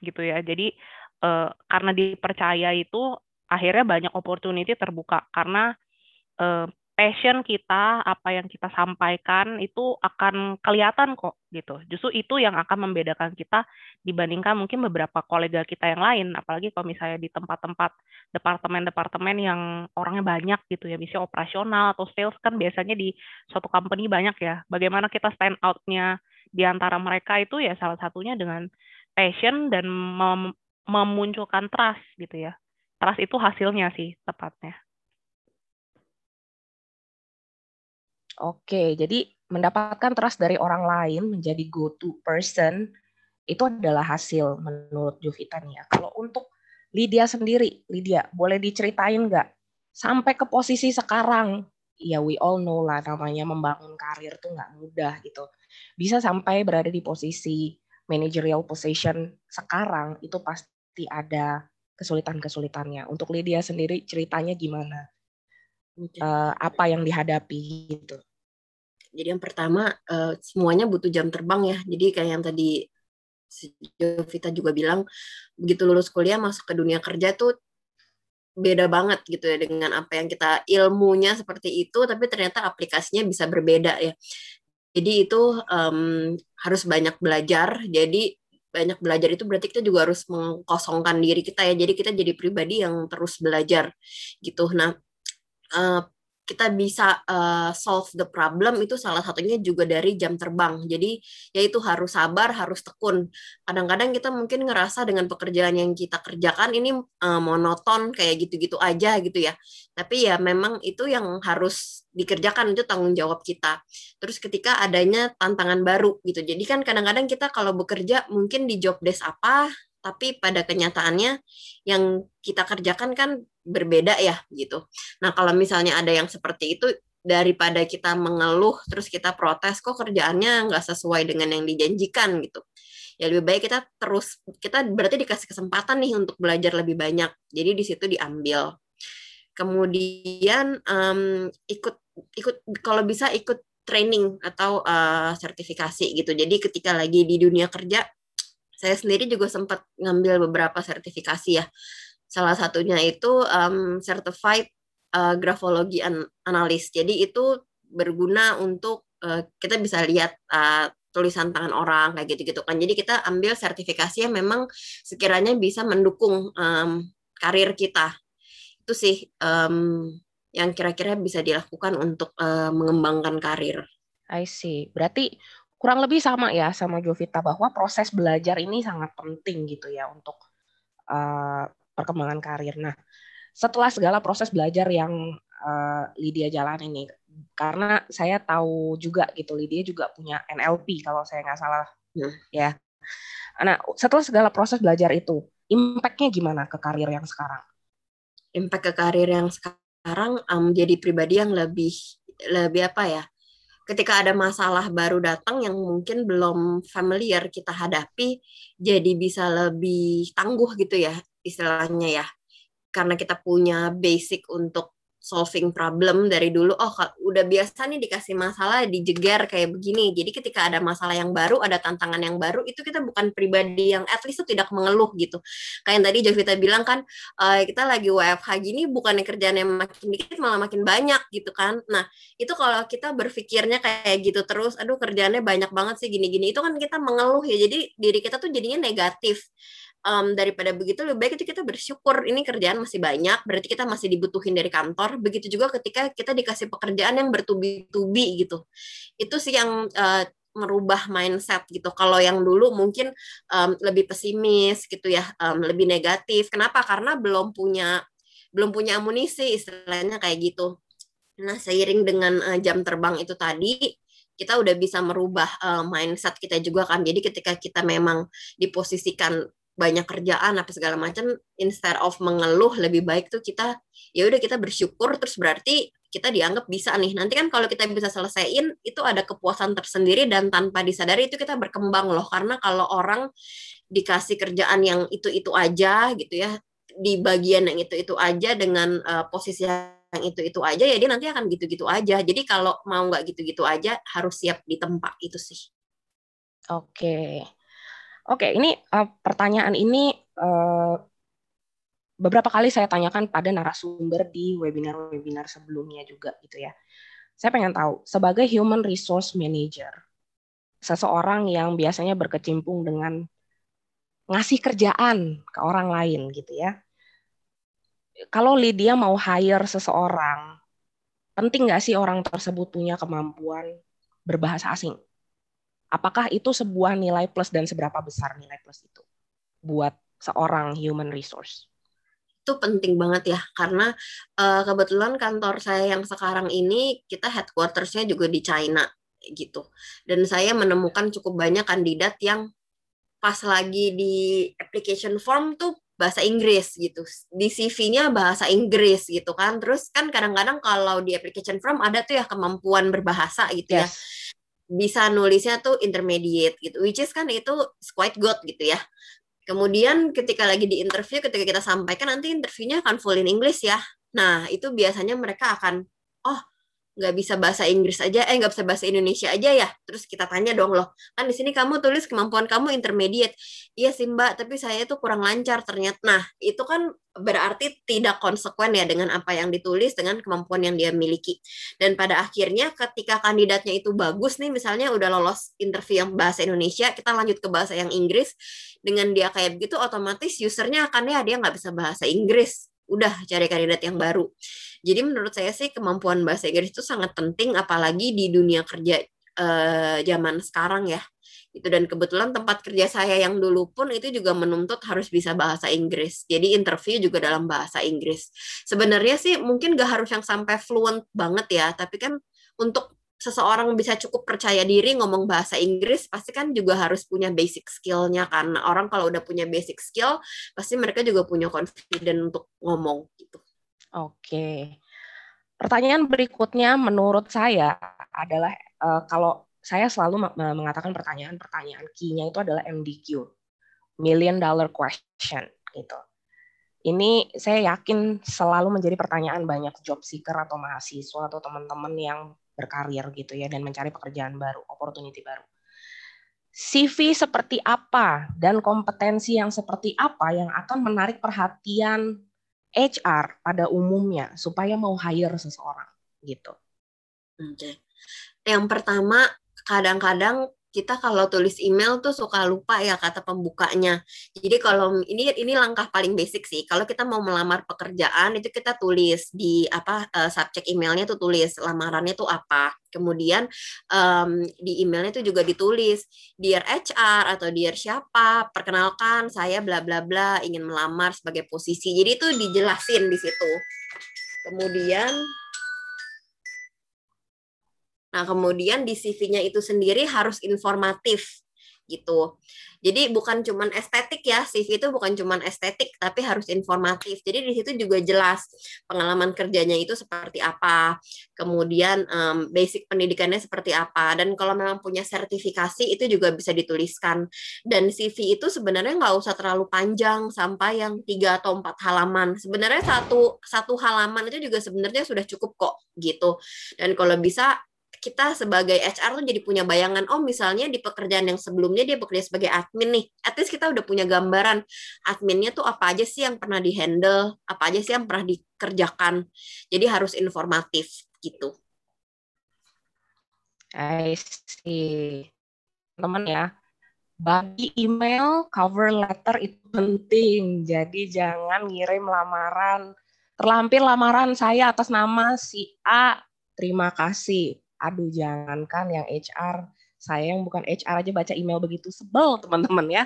gitu ya. Jadi uh, karena dipercaya itu akhirnya banyak opportunity terbuka karena uh, passion kita apa yang kita sampaikan itu akan kelihatan kok gitu justru itu yang akan membedakan kita dibandingkan mungkin beberapa kolega kita yang lain apalagi kalau misalnya di tempat-tempat departemen-departemen yang orangnya banyak gitu ya misalnya operasional atau sales kan biasanya di suatu company banyak ya bagaimana kita stand out-nya di antara mereka itu ya salah satunya dengan passion dan mem memunculkan trust gitu ya. Trust itu hasilnya sih tepatnya. Oke, jadi mendapatkan trust dari orang lain menjadi go-to person itu adalah hasil menurut Jovita nih ya. Kalau untuk Lydia sendiri, Lydia, boleh diceritain nggak sampai ke posisi sekarang? Ya we all know lah namanya membangun karir tuh nggak mudah gitu. Bisa sampai berada di posisi managerial position sekarang itu pasti pasti ada kesulitan-kesulitannya. Untuk Lydia sendiri ceritanya gimana? Uh, apa yang dihadapi gitu? Jadi yang pertama uh, semuanya butuh jam terbang ya. Jadi kayak yang tadi Jovita juga bilang, begitu lulus kuliah masuk ke dunia kerja tuh beda banget gitu ya dengan apa yang kita ilmunya seperti itu, tapi ternyata aplikasinya bisa berbeda ya. Jadi itu um, harus banyak belajar. Jadi banyak belajar itu berarti kita juga harus mengkosongkan diri kita ya jadi kita jadi pribadi yang terus belajar gitu nah uh, kita bisa uh, solve the problem itu salah satunya juga dari jam terbang. Jadi ya itu harus sabar, harus tekun. Kadang-kadang kita mungkin ngerasa dengan pekerjaan yang kita kerjakan ini uh, monoton kayak gitu-gitu aja gitu ya. Tapi ya memang itu yang harus dikerjakan itu tanggung jawab kita. Terus ketika adanya tantangan baru gitu. Jadi kan kadang-kadang kita kalau bekerja mungkin di job desk apa tapi pada kenyataannya yang kita kerjakan kan berbeda ya gitu. Nah kalau misalnya ada yang seperti itu daripada kita mengeluh terus kita protes kok kerjaannya nggak sesuai dengan yang dijanjikan gitu. Ya lebih baik kita terus kita berarti dikasih kesempatan nih untuk belajar lebih banyak. Jadi di situ diambil. Kemudian um, ikut ikut kalau bisa ikut training atau uh, sertifikasi gitu. Jadi ketika lagi di dunia kerja saya sendiri juga sempat ngambil beberapa sertifikasi ya Salah satunya itu um, certified uh, grafologi an analis. Jadi itu berguna untuk uh, kita bisa lihat uh, tulisan tangan orang kayak gitu-gitu kan. Jadi kita ambil sertifikasi yang memang sekiranya bisa mendukung um, karir kita. Itu sih um, yang kira-kira bisa dilakukan untuk uh, mengembangkan karir. I see. Berarti kurang lebih sama ya sama Jovita bahwa proses belajar ini sangat penting gitu ya untuk uh, perkembangan karir. Nah, setelah segala proses belajar yang uh, Lydia jalan ini, karena saya tahu juga gitu Lydia juga punya NLP kalau saya nggak salah hmm. ya. Nah, setelah segala proses belajar itu, impactnya gimana ke karir yang sekarang? Impact ke karir yang sekarang um, jadi pribadi yang lebih lebih apa ya? Ketika ada masalah baru datang yang mungkin belum familiar kita hadapi, jadi bisa lebih tangguh gitu ya istilahnya ya. Karena kita punya basic untuk solving problem dari dulu oh udah biasa nih dikasih masalah dijeger kayak begini. Jadi ketika ada masalah yang baru ada tantangan yang baru itu kita bukan pribadi yang at least itu tidak mengeluh gitu. Kayak yang tadi Jovita bilang kan uh, kita lagi WFH gini bukannya kerjaan yang makin dikit malah makin banyak gitu kan. Nah itu kalau kita berpikirnya kayak gitu terus aduh kerjaannya banyak banget sih gini-gini itu kan kita mengeluh ya. Jadi diri kita tuh jadinya negatif um, daripada begitu lebih baik itu kita bersyukur ini kerjaan masih banyak berarti kita masih dibutuhin dari kantor. Begitu juga ketika kita dikasih pekerjaan yang bertubi-tubi gitu. Itu sih yang uh, merubah mindset gitu. Kalau yang dulu mungkin um, lebih pesimis gitu ya um, lebih negatif. Kenapa? Karena belum punya belum punya amunisi istilahnya kayak gitu. Nah seiring dengan uh, jam terbang itu tadi kita udah bisa merubah uh, mindset kita juga kan. Jadi ketika kita memang diposisikan banyak kerjaan apa segala macam instead of mengeluh lebih baik tuh kita ya udah kita bersyukur terus berarti kita dianggap bisa nih. Nanti kan kalau kita bisa selesaiin itu ada kepuasan tersendiri dan tanpa disadari itu kita berkembang loh. Karena kalau orang dikasih kerjaan yang itu itu aja gitu ya di bagian yang itu itu aja dengan uh, posisi yang itu itu aja ya dia nanti akan gitu gitu aja. Jadi kalau mau nggak gitu gitu aja harus siap di tempat itu sih. Oke Oke, ini uh, pertanyaan ini uh, beberapa kali saya tanyakan pada narasumber di webinar-webinar sebelumnya juga gitu ya. Saya pengen tahu, sebagai human resource manager, seseorang yang biasanya berkecimpung dengan ngasih kerjaan ke orang lain gitu ya. Kalau Lydia mau hire seseorang, penting nggak sih orang tersebut punya kemampuan berbahasa asing? Apakah itu sebuah nilai plus dan seberapa besar nilai plus itu buat seorang human resource? Itu penting banget ya, karena uh, kebetulan kantor saya yang sekarang ini kita headquartersnya juga di China gitu. Dan saya menemukan cukup banyak kandidat yang pas lagi di application form tuh bahasa Inggris gitu. Di CV-nya bahasa Inggris gitu kan. Terus kan kadang-kadang kalau di application form ada tuh ya kemampuan berbahasa gitu ya. yes. ya bisa nulisnya tuh intermediate gitu which is kan itu quite good gitu ya. Kemudian ketika lagi di interview ketika kita sampaikan nanti interviewnya akan full in English ya. Nah itu biasanya mereka akan nggak bisa bahasa Inggris aja, eh nggak bisa bahasa Indonesia aja ya. Terus kita tanya dong loh, kan di sini kamu tulis kemampuan kamu intermediate. Iya sih mbak, tapi saya tuh kurang lancar ternyata. Nah itu kan berarti tidak konsekuen ya dengan apa yang ditulis dengan kemampuan yang dia miliki. Dan pada akhirnya ketika kandidatnya itu bagus nih, misalnya udah lolos interview yang bahasa Indonesia, kita lanjut ke bahasa yang Inggris, dengan dia kayak begitu otomatis usernya akan ya dia nggak bisa bahasa Inggris udah cari kandidat yang baru. Jadi menurut saya sih kemampuan bahasa Inggris itu sangat penting apalagi di dunia kerja eh, zaman sekarang ya. Itu dan kebetulan tempat kerja saya yang dulu pun itu juga menuntut harus bisa bahasa Inggris. Jadi interview juga dalam bahasa Inggris. Sebenarnya sih mungkin gak harus yang sampai fluent banget ya, tapi kan untuk seseorang bisa cukup percaya diri ngomong bahasa Inggris pasti kan juga harus punya basic skillnya kan orang kalau udah punya basic skill pasti mereka juga punya confident untuk ngomong gitu. Oke, pertanyaan berikutnya menurut saya adalah uh, kalau saya selalu mengatakan pertanyaan-pertanyaan key-nya itu adalah MDQ, million dollar question gitu. Ini saya yakin selalu menjadi pertanyaan banyak job seeker atau mahasiswa atau teman-teman yang berkarir gitu ya dan mencari pekerjaan baru, opportunity baru. CV seperti apa dan kompetensi yang seperti apa yang akan menarik perhatian HR pada umumnya supaya mau hire seseorang gitu. Oke. Yang pertama kadang-kadang kita kalau tulis email tuh suka lupa ya kata pembukanya. Jadi kalau ini ini langkah paling basic sih. Kalau kita mau melamar pekerjaan itu kita tulis di apa uh, subjek emailnya tuh tulis lamarannya tuh apa. Kemudian um, di emailnya tuh juga ditulis dear HR atau dear siapa, perkenalkan saya bla bla bla ingin melamar sebagai posisi. Jadi itu dijelasin di situ. Kemudian Nah, kemudian di CV-nya itu sendiri harus informatif. gitu. Jadi bukan cuman estetik ya, CV itu bukan cuman estetik tapi harus informatif. Jadi di situ juga jelas pengalaman kerjanya itu seperti apa, kemudian um, basic pendidikannya seperti apa dan kalau memang punya sertifikasi itu juga bisa dituliskan. Dan CV itu sebenarnya nggak usah terlalu panjang sampai yang tiga atau empat halaman. Sebenarnya satu satu halaman itu juga sebenarnya sudah cukup kok gitu. Dan kalau bisa kita sebagai HR tuh jadi punya bayangan oh misalnya di pekerjaan yang sebelumnya dia bekerja sebagai admin nih at least kita udah punya gambaran adminnya tuh apa aja sih yang pernah dihandle apa aja sih yang pernah dikerjakan. Jadi harus informatif gitu. I see. Teman ya bagi email cover letter itu penting. Jadi jangan ngirim lamaran. Terlampir lamaran saya atas nama si A. Terima kasih aduh jangankan yang HR, saya yang bukan HR aja baca email begitu sebel teman-teman ya.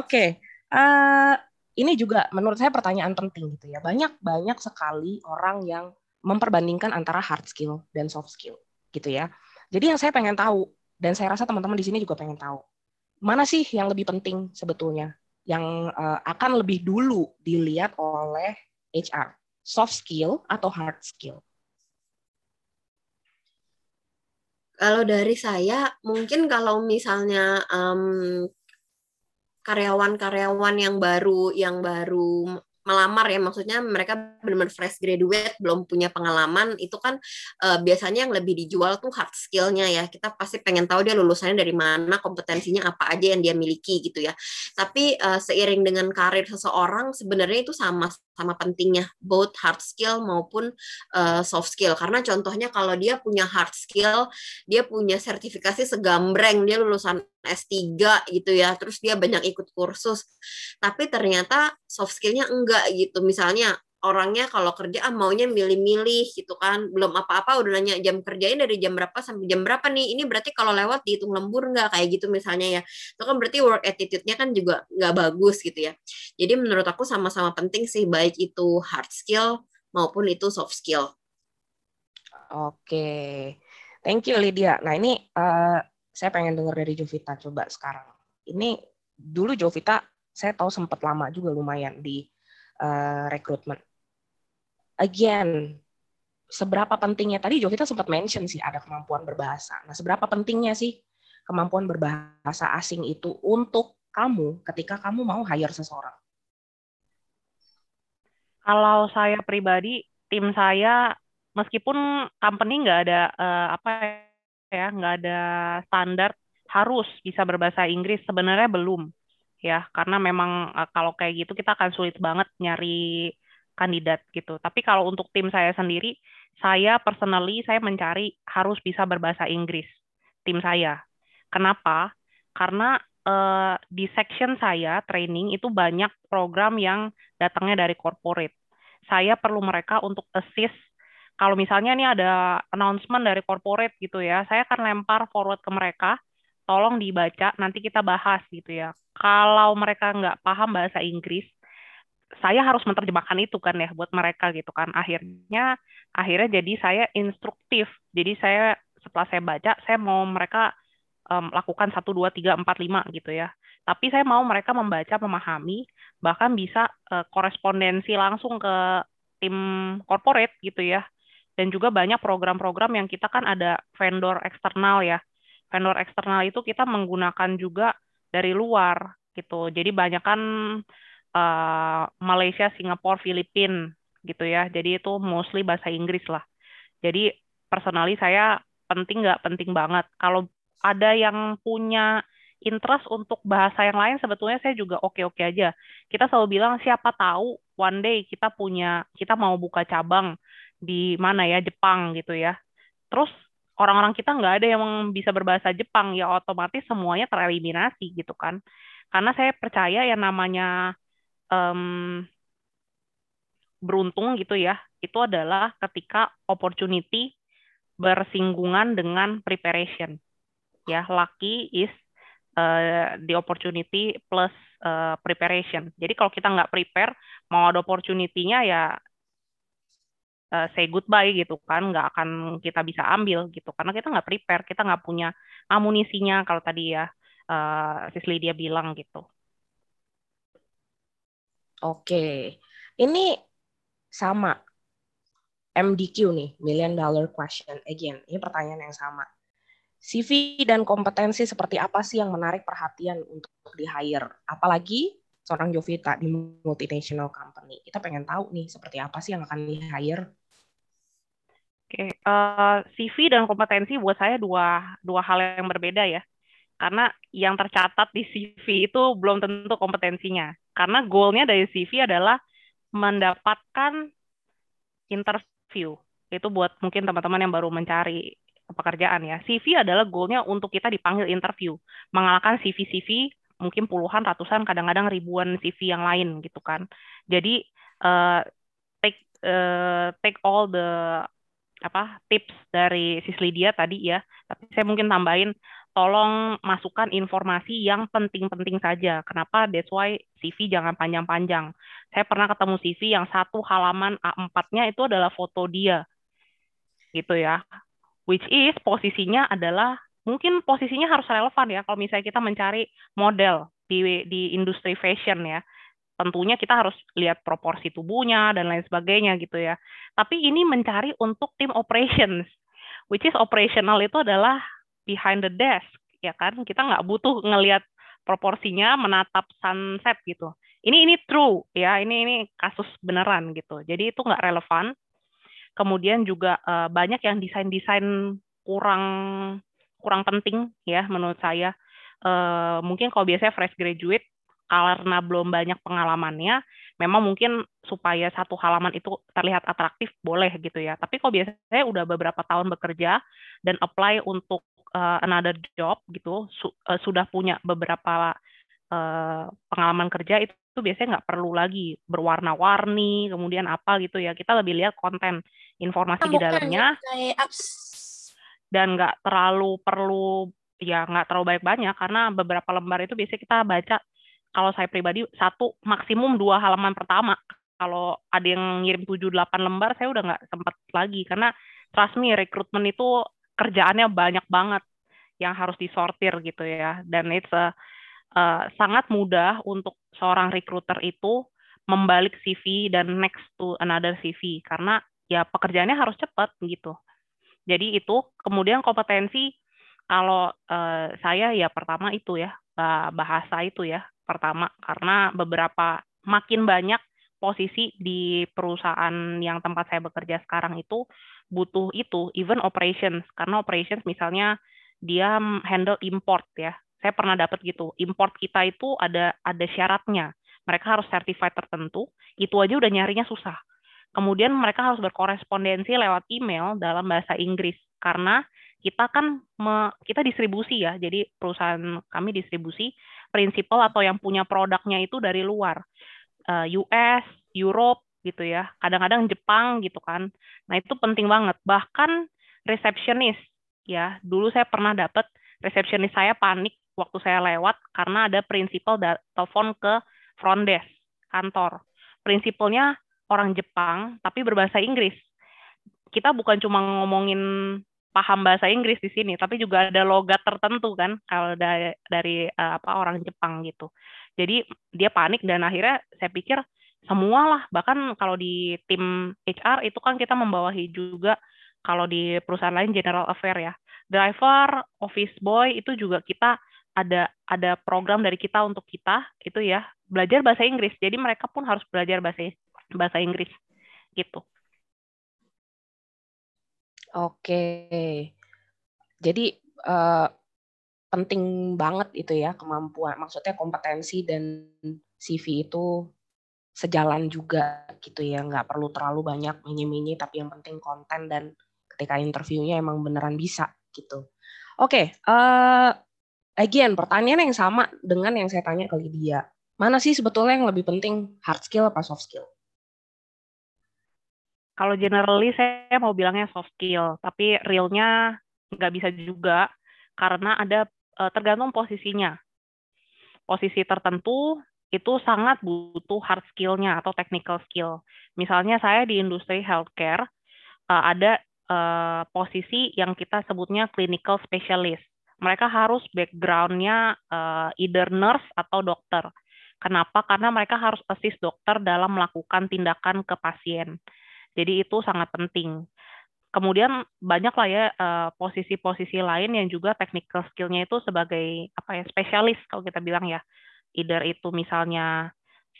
Oke, uh, ini juga menurut saya pertanyaan penting gitu ya. Banyak banyak sekali orang yang memperbandingkan antara hard skill dan soft skill gitu ya. Jadi yang saya pengen tahu dan saya rasa teman-teman di sini juga pengen tahu mana sih yang lebih penting sebetulnya yang uh, akan lebih dulu dilihat oleh HR, soft skill atau hard skill? Kalau dari saya, mungkin kalau misalnya um, karyawan-karyawan yang baru yang baru melamar ya maksudnya mereka benar-benar fresh graduate belum punya pengalaman itu kan uh, biasanya yang lebih dijual tuh hard skillnya ya. Kita pasti pengen tahu dia lulusannya dari mana kompetensinya apa aja yang dia miliki gitu ya. Tapi uh, seiring dengan karir seseorang sebenarnya itu sama sama pentingnya both hard skill maupun uh, soft skill. Karena contohnya kalau dia punya hard skill dia punya sertifikasi segambreng dia lulusan S3 gitu ya terus dia banyak ikut kursus. Tapi ternyata soft skillnya enggak gitu. Misalnya orangnya kalau kerja ah, maunya milih-milih gitu kan. Belum apa-apa udah nanya jam kerjanya dari jam berapa sampai jam berapa nih? Ini berarti kalau lewat dihitung lembur nggak kayak gitu misalnya ya. Itu kan berarti work attitude-nya kan juga nggak bagus gitu ya. Jadi menurut aku sama-sama penting sih baik itu hard skill maupun itu soft skill. Oke. Thank you Lydia. Nah ini uh, saya pengen dengar dari Jovita coba sekarang. Ini dulu Jovita saya tahu sempat lama juga lumayan di uh, rekrutmen. Again, seberapa pentingnya tadi Jovita sempat mention sih ada kemampuan berbahasa. Nah, seberapa pentingnya sih kemampuan berbahasa asing itu untuk kamu ketika kamu mau hire seseorang? Kalau saya pribadi, tim saya meskipun company nggak ada uh, apa ya nggak ada standar harus bisa berbahasa Inggris. Sebenarnya belum ya. Karena memang uh, kalau kayak gitu kita akan sulit banget nyari kandidat gitu. Tapi kalau untuk tim saya sendiri saya personally saya mencari harus bisa berbahasa Inggris tim saya. Kenapa? Karena uh, di section saya training itu banyak program yang datangnya dari corporate. Saya perlu mereka untuk assist kalau misalnya nih ada announcement dari corporate gitu ya, saya akan lempar forward ke mereka, tolong dibaca, nanti kita bahas gitu ya. Kalau mereka nggak paham bahasa Inggris, saya harus menerjemahkan itu kan ya buat mereka gitu kan. Akhirnya akhirnya jadi saya instruktif. Jadi saya setelah saya baca, saya mau mereka um, lakukan satu dua tiga empat lima gitu ya. Tapi saya mau mereka membaca, memahami, bahkan bisa uh, korespondensi langsung ke tim corporate gitu ya dan juga banyak program-program yang kita kan ada vendor eksternal ya. Vendor eksternal itu kita menggunakan juga dari luar gitu. Jadi banyak kan uh, Malaysia, Singapura, Filipina gitu ya. Jadi itu mostly bahasa Inggris lah. Jadi personally saya penting nggak penting banget. Kalau ada yang punya interest untuk bahasa yang lain sebetulnya saya juga oke-oke aja. Kita selalu bilang siapa tahu one day kita punya kita mau buka cabang di mana ya Jepang gitu ya. Terus orang-orang kita nggak ada yang bisa berbahasa Jepang ya otomatis semuanya tereliminasi gitu kan. Karena saya percaya yang namanya um, beruntung gitu ya itu adalah ketika opportunity bersinggungan dengan preparation. Ya, lucky is uh, the opportunity plus uh, preparation. Jadi kalau kita nggak prepare, mau ada opportunity-nya ya uh, say goodbye gitu kan nggak akan kita bisa ambil gitu karena kita nggak prepare kita nggak punya amunisinya kalau tadi ya uh, Sis Lydia bilang gitu. Oke, ini sama MDQ nih, million dollar question. Again, ini pertanyaan yang sama. CV dan kompetensi seperti apa sih yang menarik perhatian untuk di hire? Apalagi seorang Jovita di multinational company. Kita pengen tahu nih seperti apa sih yang akan di hire. Oke, okay. uh, eh, CV dan kompetensi buat saya dua dua hal yang berbeda ya. Karena yang tercatat di CV itu belum tentu kompetensinya. Karena goalnya dari CV adalah mendapatkan interview. Itu buat mungkin teman-teman yang baru mencari pekerjaan ya. CV adalah goalnya untuk kita dipanggil interview, mengalahkan CV-CV mungkin puluhan, ratusan, kadang-kadang ribuan CV yang lain gitu kan. Jadi uh, take uh, take all the apa tips dari Sis Lydia tadi ya. Tapi saya mungkin tambahin tolong masukkan informasi yang penting-penting saja. Kenapa? That's why CV jangan panjang-panjang. Saya pernah ketemu CV yang satu halaman A4-nya itu adalah foto dia. Gitu ya which is posisinya adalah mungkin posisinya harus relevan ya kalau misalnya kita mencari model di di industri fashion ya tentunya kita harus lihat proporsi tubuhnya dan lain sebagainya gitu ya. Tapi ini mencari untuk tim operations which is operational itu adalah behind the desk ya kan? Kita nggak butuh ngelihat proporsinya menatap sunset gitu. Ini ini true ya. Ini ini kasus beneran gitu. Jadi itu nggak relevan. Kemudian juga uh, banyak yang desain-desain kurang kurang penting ya menurut saya. Uh, mungkin kalau biasanya fresh graduate karena belum banyak pengalamannya, memang mungkin supaya satu halaman itu terlihat atraktif boleh gitu ya. Tapi kalau biasanya udah beberapa tahun bekerja dan apply untuk uh, another job gitu, su uh, sudah punya beberapa uh, pengalaman kerja itu itu biasanya nggak perlu lagi berwarna-warni, kemudian apa gitu ya. Kita lebih lihat konten informasi nah, di dalamnya. Dan nggak terlalu perlu ya nggak terlalu banyak banyak karena beberapa lembar itu biasanya kita baca kalau saya pribadi satu maksimum dua halaman pertama. Kalau ada yang ngirim tujuh delapan lembar saya udah nggak sempat lagi karena trust me rekrutmen itu kerjaannya banyak banget yang harus disortir gitu ya dan it's a uh, sangat mudah untuk seorang recruiter itu membalik CV dan next to another CV karena ya pekerjaannya harus cepat gitu. Jadi itu kemudian kompetensi kalau uh, saya ya pertama itu ya bahasa itu ya pertama karena beberapa makin banyak posisi di perusahaan yang tempat saya bekerja sekarang itu butuh itu even operations. Karena operations misalnya dia handle import ya. Saya pernah dapat gitu import kita itu ada ada syaratnya. Mereka harus certified tertentu itu aja udah nyarinya susah. Kemudian mereka harus berkorespondensi lewat email dalam bahasa Inggris karena kita kan me, kita distribusi ya. Jadi perusahaan kami distribusi prinsipal atau yang punya produknya itu dari luar. Eh, US Europe gitu ya. Kadang-kadang Jepang gitu kan. Nah itu penting banget. Bahkan resepsionis ya. Dulu saya pernah dapat resepsionis saya panik waktu saya lewat karena ada prinsipal telepon ke front desk kantor. Prinsipalnya orang Jepang tapi berbahasa Inggris. Kita bukan cuma ngomongin paham bahasa Inggris di sini, tapi juga ada logat tertentu kan kalau dari, dari uh, apa orang Jepang gitu. Jadi dia panik dan akhirnya saya pikir semualah bahkan kalau di tim HR itu kan kita membawahi juga kalau di perusahaan lain general affair ya. Driver, office boy itu juga kita ada ada program dari kita untuk kita itu ya belajar bahasa Inggris. Jadi mereka pun harus belajar bahasa bahasa Inggris gitu. Oke. Jadi uh, penting banget itu ya kemampuan, maksudnya kompetensi dan CV itu sejalan juga gitu ya, nggak perlu terlalu banyak mini-mini, tapi yang penting konten dan ketika interviewnya emang beneran bisa gitu. Oke, uh, Again, pertanyaan yang sama dengan yang saya tanya ke Lydia. Mana sih sebetulnya yang lebih penting, hard skill apa soft skill? Kalau generally saya mau bilangnya soft skill, tapi realnya nggak bisa juga karena ada uh, tergantung posisinya. Posisi tertentu itu sangat butuh hard skill-nya atau technical skill. Misalnya saya di industri healthcare uh, ada uh, posisi yang kita sebutnya clinical specialist mereka harus background-nya either nurse atau dokter. Kenapa? Karena mereka harus assist dokter dalam melakukan tindakan ke pasien. Jadi itu sangat penting. Kemudian banyak lah ya uh, posisi-posisi lain yang juga technical skill-nya itu sebagai apa ya spesialis kalau kita bilang ya. Either itu misalnya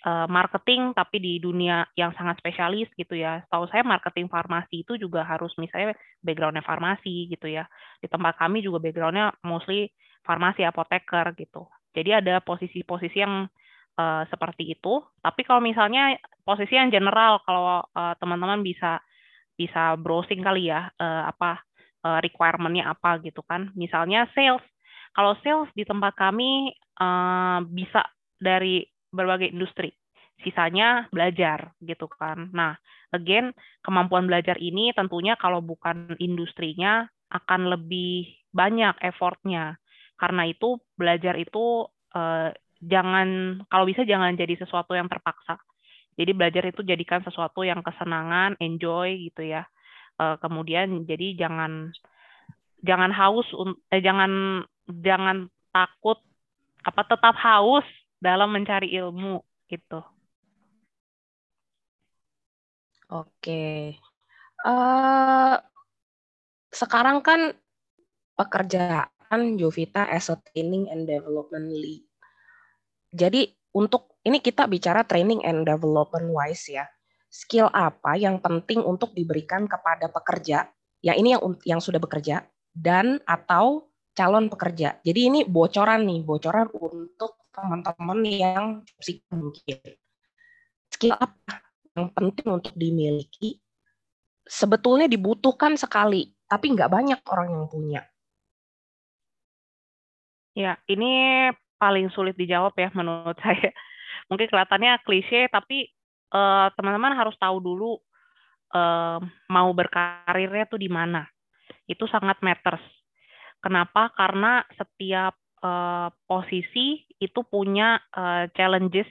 uh, marketing tapi di dunia yang sangat spesialis gitu ya. Tahu saya marketing farmasi itu juga harus misalnya backgroundnya farmasi gitu ya. Di tempat kami juga backgroundnya mostly farmasi apoteker gitu. Jadi ada posisi-posisi yang uh, seperti itu. Tapi kalau misalnya posisi yang general, kalau uh, teman-teman bisa bisa browsing kali ya uh, apa uh, requirementnya apa gitu kan. Misalnya sales. Kalau sales di tempat kami uh, bisa dari berbagai industri. Sisanya belajar gitu kan. Nah, again kemampuan belajar ini tentunya kalau bukan industrinya akan lebih banyak effortnya. Karena itu belajar itu uh, jangan kalau bisa jangan jadi sesuatu yang terpaksa. Jadi belajar itu jadikan sesuatu yang kesenangan, enjoy gitu ya. Uh, kemudian jadi jangan jangan haus eh, jangan jangan takut apa tetap haus dalam mencari ilmu gitu. Oke. Uh, sekarang kan pekerjaan Jovita as a training and development lead jadi untuk ini kita bicara training and development wise ya. Skill apa yang penting untuk diberikan kepada pekerja? Ya ini yang yang sudah bekerja dan atau calon pekerja. Jadi ini bocoran nih, bocoran untuk teman-teman yang mungkin. Skill apa yang penting untuk dimiliki? Sebetulnya dibutuhkan sekali, tapi nggak banyak orang yang punya. Ya, ini paling sulit dijawab ya menurut (laughs) saya. Mungkin kelihatannya klise, tapi eh, teman-teman harus tahu dulu uh, mau berkarirnya tuh di mana. Itu sangat matters. Kenapa? Karena setiap uh, posisi itu punya uh, challenges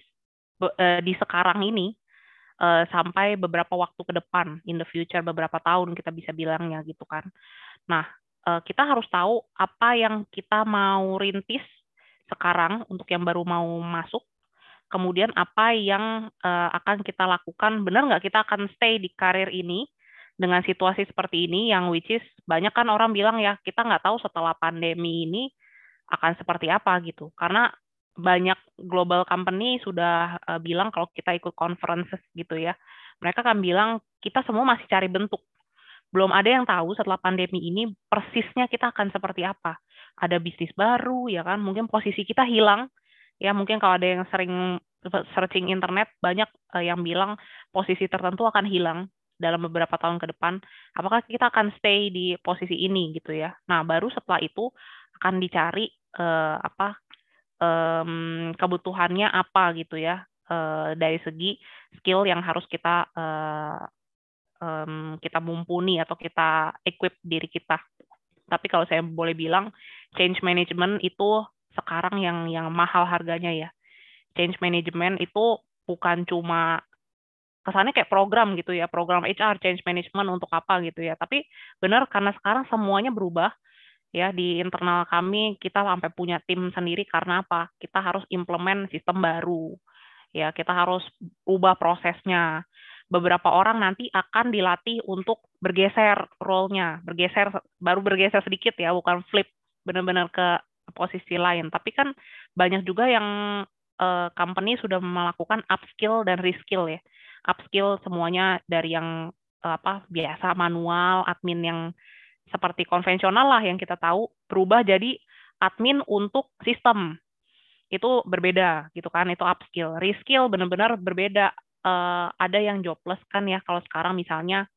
uh, di sekarang ini uh, sampai beberapa waktu ke depan, in the future beberapa tahun kita bisa bilangnya gitu kan. Nah, uh, kita harus tahu apa yang kita mau rintis sekarang untuk yang baru mau masuk kemudian apa yang uh, akan kita lakukan benar nggak kita akan stay di karir ini dengan situasi seperti ini yang which is banyak kan orang bilang ya kita nggak tahu setelah pandemi ini akan seperti apa gitu. Karena banyak global company sudah uh, bilang kalau kita ikut conferences gitu ya mereka kan bilang kita semua masih cari bentuk. Belum ada yang tahu setelah pandemi ini persisnya kita akan seperti apa. Ada bisnis baru ya kan? Mungkin posisi kita hilang ya mungkin kalau ada yang sering searching internet banyak uh, yang bilang posisi tertentu akan hilang dalam beberapa tahun ke depan. Apakah kita akan stay di posisi ini gitu ya? Nah baru setelah itu akan dicari uh, apa um, kebutuhannya apa gitu ya? Uh, dari segi skill yang harus kita uh, um, kita mumpuni atau kita equip diri kita. Tapi kalau saya boleh bilang change management itu sekarang yang yang mahal harganya ya. Change management itu bukan cuma kesannya kayak program gitu ya, program HR change management untuk apa gitu ya. Tapi benar karena sekarang semuanya berubah ya di internal kami kita sampai punya tim sendiri karena apa? Kita harus implement sistem baru. Ya, kita harus ubah prosesnya beberapa orang nanti akan dilatih untuk bergeser role-nya, bergeser baru bergeser sedikit ya, bukan flip benar-benar ke posisi lain. Tapi kan banyak juga yang uh, company sudah melakukan upskill dan reskill ya. Upskill semuanya dari yang uh, apa biasa manual, admin yang seperti konvensional lah yang kita tahu berubah jadi admin untuk sistem itu berbeda gitu kan itu upskill reskill benar-benar berbeda uh, ada yang jobless kan ya kalau sekarang misalnya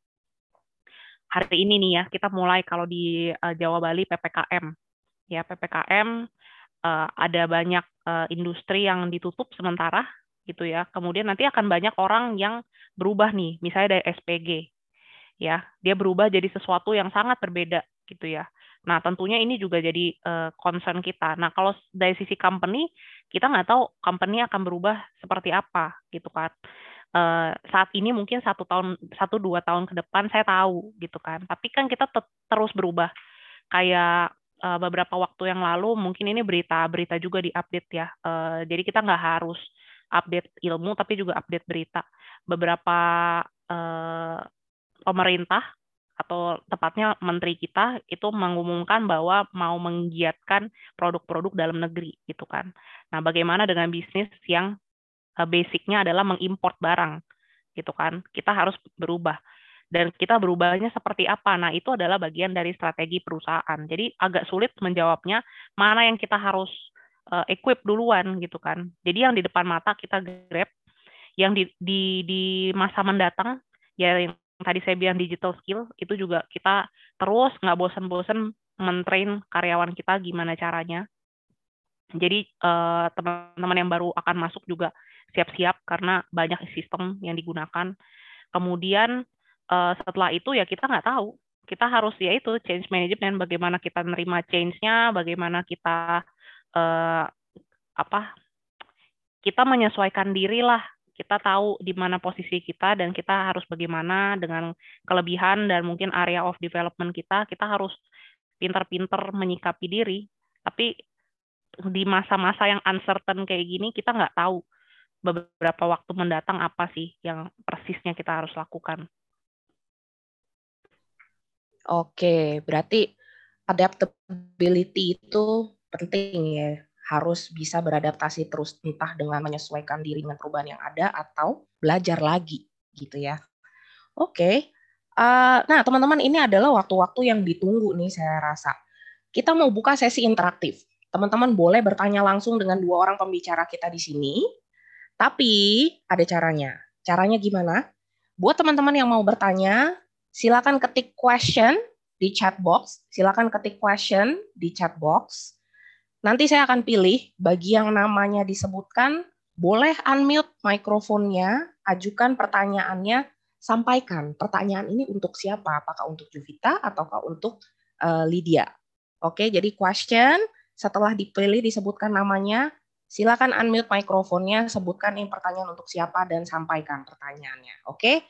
hari ini nih ya kita mulai kalau di uh, Jawa Bali PPKM ya PPKM uh, eh, ada banyak uh, industri yang ditutup sementara gitu ya. Kemudian nanti akan banyak orang yang berubah nih misalnya dari SPG ya. Dia berubah jadi sesuatu yang sangat berbeda gitu ya. Nah tentunya ini juga jadi uh, concern kita. Nah kalau dari sisi company kita nggak tahu company akan berubah seperti apa gitu kan. Uh, saat ini mungkin satu tahun satu dua tahun ke depan saya tahu gitu kan. Tapi kan kita terus berubah. Kayak uh, beberapa waktu yang lalu mungkin ini berita-berita juga diupdate ya. Uh, jadi kita nggak harus update ilmu tapi juga update berita. Beberapa uh, pemerintah atau tepatnya menteri kita itu mengumumkan bahwa mau menggiatkan produk-produk dalam negeri gitu kan. Nah, bagaimana dengan bisnis yang basicnya adalah mengimport barang gitu kan? Kita harus berubah dan kita berubahnya seperti apa. Nah, itu adalah bagian dari strategi perusahaan. Jadi agak sulit menjawabnya mana yang kita harus uh, equip duluan gitu kan. Jadi yang di depan mata kita grab, yang di di di masa mendatang ya yang tadi saya bilang digital skill itu juga kita terus nggak bosan-bosan mentrain karyawan kita gimana caranya. Jadi eh, teman-teman yang baru akan masuk juga siap-siap karena banyak sistem yang digunakan. Kemudian uh, setelah itu ya kita nggak tahu. Kita harus ya itu change management bagaimana kita menerima change-nya bagaimana kita uh, apa kita menyesuaikan diri lah. Kita tahu di mana posisi kita dan kita harus bagaimana dengan kelebihan dan mungkin area of development kita. Kita harus pinter-pinter menyikapi diri. Tapi di masa-masa yang uncertain kayak gini kita nggak tahu beberapa waktu mendatang apa sih yang persisnya kita harus lakukan. Oke, berarti adaptability itu penting ya. Harus bisa beradaptasi terus entah dengan menyesuaikan diri dengan perubahan yang ada atau belajar lagi gitu ya. Oke. Uh, nah, teman-teman ini adalah waktu-waktu yang ditunggu nih saya rasa. Kita mau buka sesi interaktif. Teman-teman boleh bertanya langsung dengan dua orang pembicara kita di sini. Tapi ada caranya. Caranya gimana? Buat teman-teman yang mau bertanya, Silakan ketik question di chat box. Silakan ketik question di chat box. Nanti saya akan pilih bagi yang namanya disebutkan, boleh unmute mikrofonnya, ajukan pertanyaannya, sampaikan pertanyaan ini untuk siapa? Apakah untuk Juvita ataukah untuk uh, Lydia? Oke, jadi question setelah dipilih disebutkan namanya, silakan unmute mikrofonnya, sebutkan ini pertanyaan untuk siapa dan sampaikan pertanyaannya. Oke.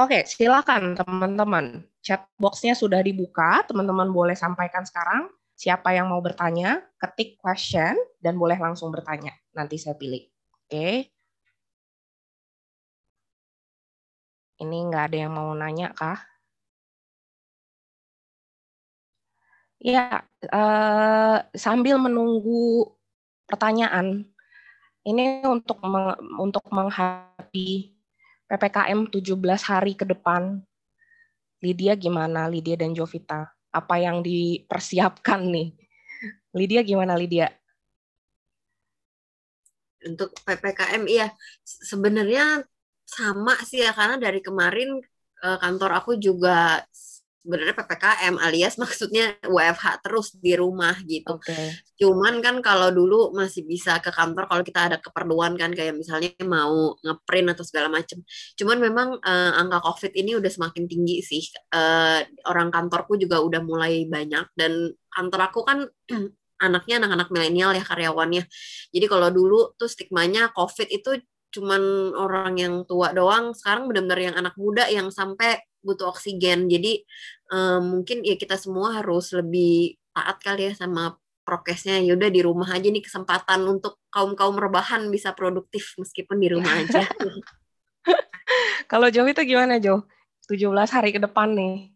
Oke, silakan teman-teman. Chat box-nya sudah dibuka, teman-teman boleh sampaikan sekarang. Siapa yang mau bertanya, ketik question dan boleh langsung bertanya. Nanti saya pilih. Oke. Ini nggak ada yang mau nanya kah? Ya, eh, sambil menunggu pertanyaan, ini untuk untuk menghadapi PPKM 17 hari ke depan. Lydia gimana? Lydia dan Jovita. Apa yang dipersiapkan nih? Lydia gimana Lydia? Untuk PPKM iya sebenarnya sama sih ya karena dari kemarin eh, kantor aku juga sebenarnya ppkm alias maksudnya WFH terus di rumah gitu. Okay. Cuman kan kalau dulu masih bisa ke kantor kalau kita ada keperluan kan kayak misalnya mau ngeprint atau segala macam. Cuman memang uh, angka COVID ini udah semakin tinggi sih. Uh, orang kantorku juga udah mulai banyak dan kantor aku kan (clears throat) anaknya anak-anak milenial ya karyawannya. Jadi kalau dulu tuh stigmanya COVID itu cuman orang yang tua doang sekarang benar-benar yang anak muda yang sampai butuh oksigen. Jadi um, mungkin ya kita semua harus lebih taat kali ya sama prokesnya. Yaudah di rumah aja nih kesempatan untuk kaum kaum rebahan bisa produktif meskipun di rumah aja. (laughs) Kalau Jo itu gimana Jo? 17 hari ke depan nih.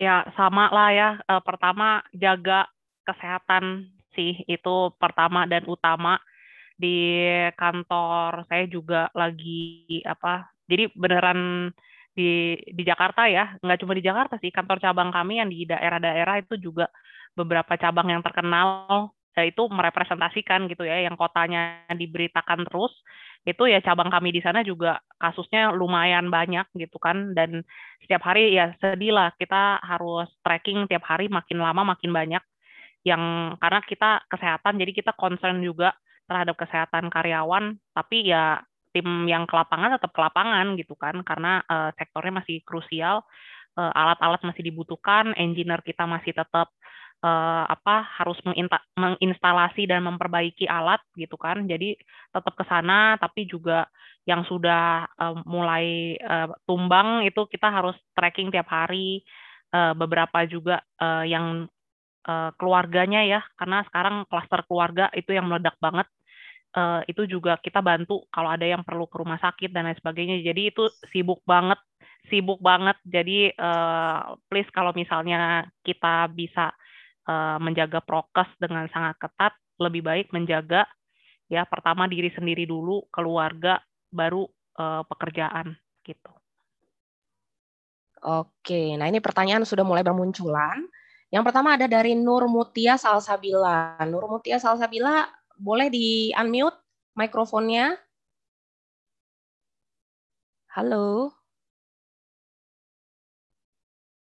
Ya sama lah ya. Uh, pertama jaga kesehatan sih. Itu pertama dan utama di kantor. Saya juga lagi apa jadi beneran di di Jakarta ya. Nggak cuma di Jakarta sih kantor cabang kami yang di daerah-daerah itu juga beberapa cabang yang terkenal. Itu merepresentasikan gitu ya yang kotanya diberitakan terus. Itu ya cabang kami di sana juga kasusnya lumayan banyak gitu kan. Dan setiap hari ya sedih lah kita harus tracking tiap hari makin lama makin banyak yang karena kita kesehatan jadi kita concern juga terhadap kesehatan karyawan, tapi ya tim yang ke lapangan tetap ke lapangan gitu kan, karena uh, sektornya masih krusial, uh, alat-alat masih dibutuhkan, engineer kita masih tetap uh, apa harus menginstalasi dan memperbaiki alat gitu kan, jadi tetap ke sana, tapi juga yang sudah uh, mulai uh, tumbang itu kita harus tracking tiap hari uh, beberapa juga uh, yang keluarganya ya, karena sekarang klaster keluarga itu yang meledak banget. Uh, itu juga kita bantu kalau ada yang perlu ke rumah sakit dan lain sebagainya. Jadi itu sibuk banget, sibuk banget. Jadi uh, please kalau misalnya kita bisa uh, menjaga prokes dengan sangat ketat, lebih baik menjaga ya pertama diri sendiri dulu, keluarga, baru uh, pekerjaan gitu. Oke, nah ini pertanyaan sudah mulai bermunculan. Yang pertama ada dari Nur Mutia Salsabila. Nur Mutia Salsabila, boleh di unmute mikrofonnya? Halo.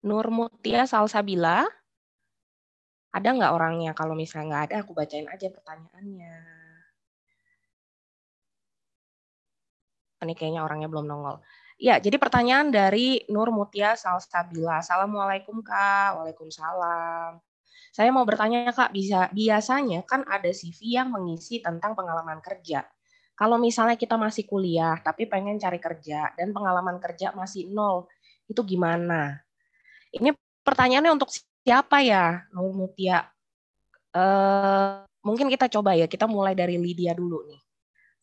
Nur Mutia Salsabila. Ada nggak orangnya? Kalau misalnya nggak ada, aku bacain aja pertanyaannya. Ini kayaknya orangnya belum nongol. Ya, jadi pertanyaan dari Nur Mutia Salsabila. Assalamualaikum Kak. Waalaikumsalam. Saya mau bertanya Kak, bisa biasanya kan ada CV yang mengisi tentang pengalaman kerja. Kalau misalnya kita masih kuliah tapi pengen cari kerja dan pengalaman kerja masih nol, itu gimana? Ini pertanyaannya untuk siapa ya, Nur Mutia? Uh, mungkin kita coba ya, kita mulai dari Lydia dulu nih.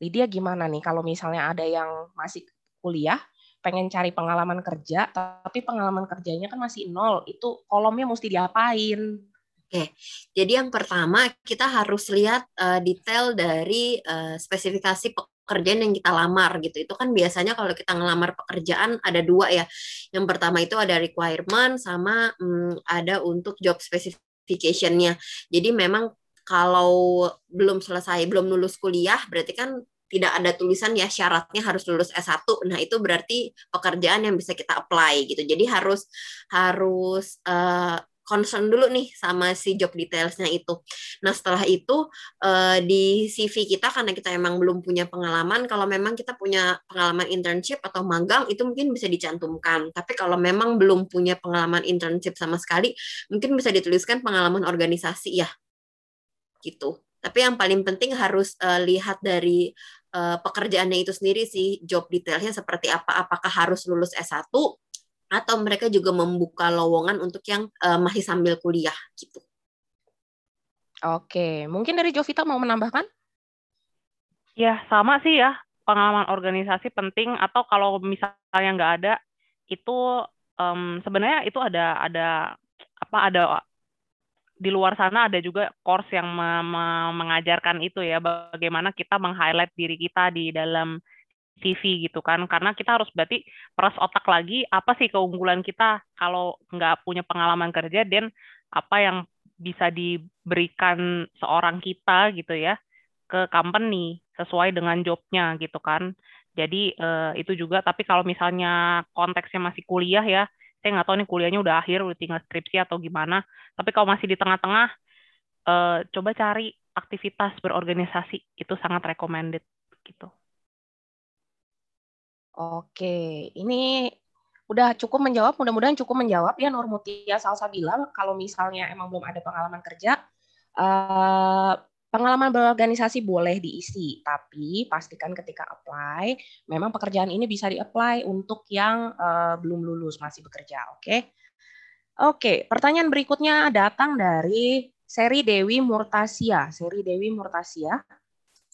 Lydia gimana nih kalau misalnya ada yang masih kuliah pengen cari pengalaman kerja, tapi pengalaman kerjanya kan masih nol, itu kolomnya mesti diapain? Oke, jadi yang pertama kita harus lihat uh, detail dari uh, spesifikasi pekerjaan yang kita lamar gitu. Itu kan biasanya kalau kita ngelamar pekerjaan ada dua ya. Yang pertama itu ada requirement sama um, ada untuk job specification-nya. Jadi memang kalau belum selesai, belum lulus kuliah, berarti kan tidak ada tulisan ya syaratnya harus lulus S1. Nah, itu berarti pekerjaan yang bisa kita apply gitu. Jadi harus harus uh, concern dulu nih sama si job detailsnya itu. Nah setelah itu uh, di CV kita karena kita emang belum punya pengalaman, kalau memang kita punya pengalaman internship atau magang itu mungkin bisa dicantumkan. Tapi kalau memang belum punya pengalaman internship sama sekali, mungkin bisa dituliskan pengalaman organisasi ya, gitu. Tapi yang paling penting harus uh, lihat dari uh, pekerjaannya itu sendiri sih, job detailnya seperti apa, apakah harus lulus S1 atau mereka juga membuka lowongan untuk yang uh, masih sambil kuliah gitu. Oke, mungkin dari Jovita mau menambahkan? Ya, sama sih ya. Pengalaman organisasi penting atau kalau misalnya nggak ada, itu um, sebenarnya itu ada ada apa ada di luar sana ada juga course yang me me mengajarkan itu ya bagaimana kita meng-highlight diri kita di dalam CV gitu kan. Karena kita harus berarti peras otak lagi apa sih keunggulan kita? Kalau nggak punya pengalaman kerja dan apa yang bisa diberikan seorang kita gitu ya ke company sesuai dengan jobnya gitu kan. Jadi eh, itu juga. Tapi kalau misalnya konteksnya masih kuliah ya saya nggak tahu nih kuliahnya udah akhir udah tinggal skripsi atau gimana. Tapi kalau masih di tengah-tengah uh, coba cari aktivitas berorganisasi. Itu sangat recommended gitu oke ini udah cukup menjawab mudah-mudahan cukup menjawab ya Nur Mutia Salsabila kalau misalnya emang belum ada pengalaman kerja uh, Pengalaman berorganisasi boleh diisi, tapi pastikan ketika apply, memang pekerjaan ini bisa di-apply untuk yang uh, belum lulus masih bekerja, oke? Oke, pertanyaan berikutnya datang dari Seri Dewi Murtasia. Seri Dewi Murtasia,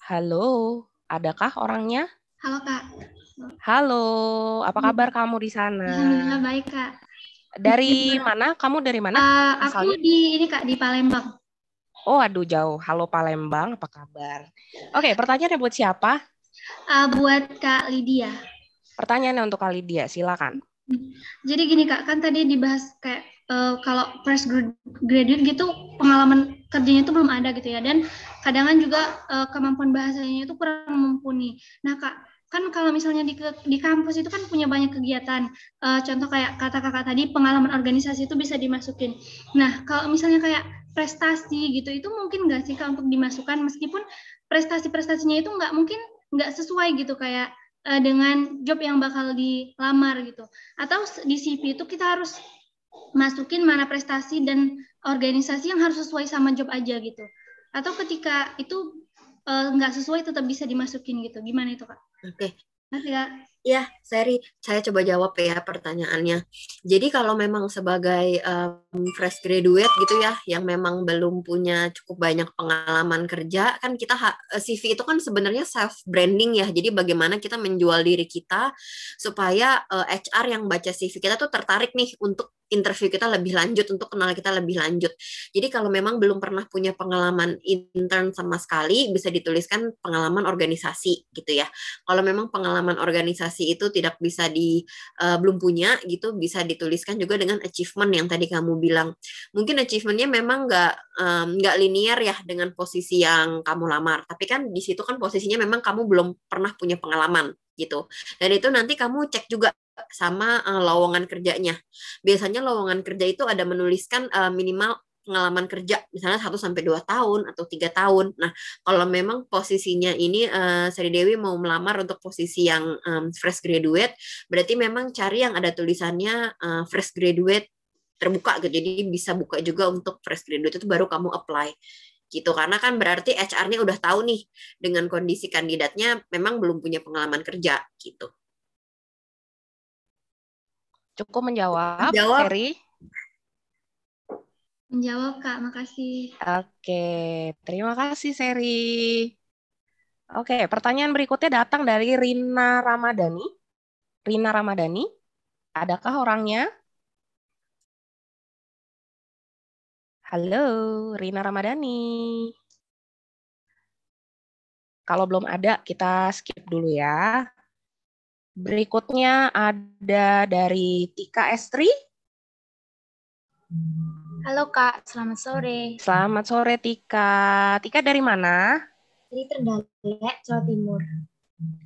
halo, adakah orangnya? Halo kak. Halo, apa hmm. kabar kamu di sana? Alhamdulillah baik kak. Dari mana? Kamu dari mana? Uh, aku di ini kak di Palembang. Oh, aduh jauh. Halo Palembang, apa kabar? Oke, pertanyaannya buat siapa? Uh, buat Kak Lydia. Pertanyaannya untuk Kak Lydia, silakan. Jadi gini Kak, kan tadi dibahas kayak uh, kalau fresh graduate gitu pengalaman kerjanya itu belum ada gitu ya dan kadang juga uh, kemampuan bahasanya itu kurang mumpuni. Nah Kak, kan kalau misalnya di di kampus itu kan punya banyak kegiatan. Uh, contoh kayak kata kakak tadi pengalaman organisasi itu bisa dimasukin. Nah, kalau misalnya kayak prestasi gitu itu mungkin nggak sih kak untuk dimasukkan meskipun prestasi-prestasinya itu nggak mungkin nggak sesuai gitu kayak uh, dengan job yang bakal dilamar gitu atau di CV itu kita harus masukin mana prestasi dan organisasi yang harus sesuai sama job aja gitu atau ketika itu uh, nggak sesuai tetap bisa dimasukin gitu gimana itu kak? Oke, Kak. Ya, Seri, saya coba jawab ya pertanyaannya. Jadi kalau memang sebagai um, fresh graduate gitu ya, yang memang belum punya cukup banyak pengalaman kerja, kan kita CV itu kan sebenarnya self branding ya. Jadi bagaimana kita menjual diri kita supaya uh, HR yang baca CV kita tuh tertarik nih untuk interview kita lebih lanjut untuk kenal kita lebih lanjut. Jadi kalau memang belum pernah punya pengalaman intern sama sekali bisa dituliskan pengalaman organisasi gitu ya. Kalau memang pengalaman organisasi itu tidak bisa di uh, belum punya gitu bisa dituliskan juga dengan achievement yang tadi kamu bilang. Mungkin achievementnya memang nggak nggak um, linear ya dengan posisi yang kamu lamar. Tapi kan di situ kan posisinya memang kamu belum pernah punya pengalaman gitu. Dan itu nanti kamu cek juga sama uh, lowongan kerjanya. Biasanya lowongan kerja itu ada menuliskan uh, minimal pengalaman kerja misalnya 1 sampai 2 tahun atau tiga tahun. Nah, kalau memang posisinya ini uh, Sri Dewi mau melamar untuk posisi yang um, fresh graduate, berarti memang cari yang ada tulisannya uh, fresh graduate terbuka gitu. Jadi bisa buka juga untuk fresh graduate itu baru kamu apply gitu karena kan berarti HR-nya udah tahu nih dengan kondisi kandidatnya memang belum punya pengalaman kerja gitu. Cukup menjawab, Jawab. Eri? Menjawab, Kak. Makasih. Oke, terima kasih, Seri. Oke, pertanyaan berikutnya datang dari Rina Ramadhani. Rina Ramadhani, adakah orangnya? Halo, Rina Ramadhani. Kalau belum ada, kita skip dulu ya. Berikutnya ada dari Tika Estri. Halo Kak, selamat sore. Selamat sore Tika. Tika dari mana? Dari Trenggalek, Jawa Timur.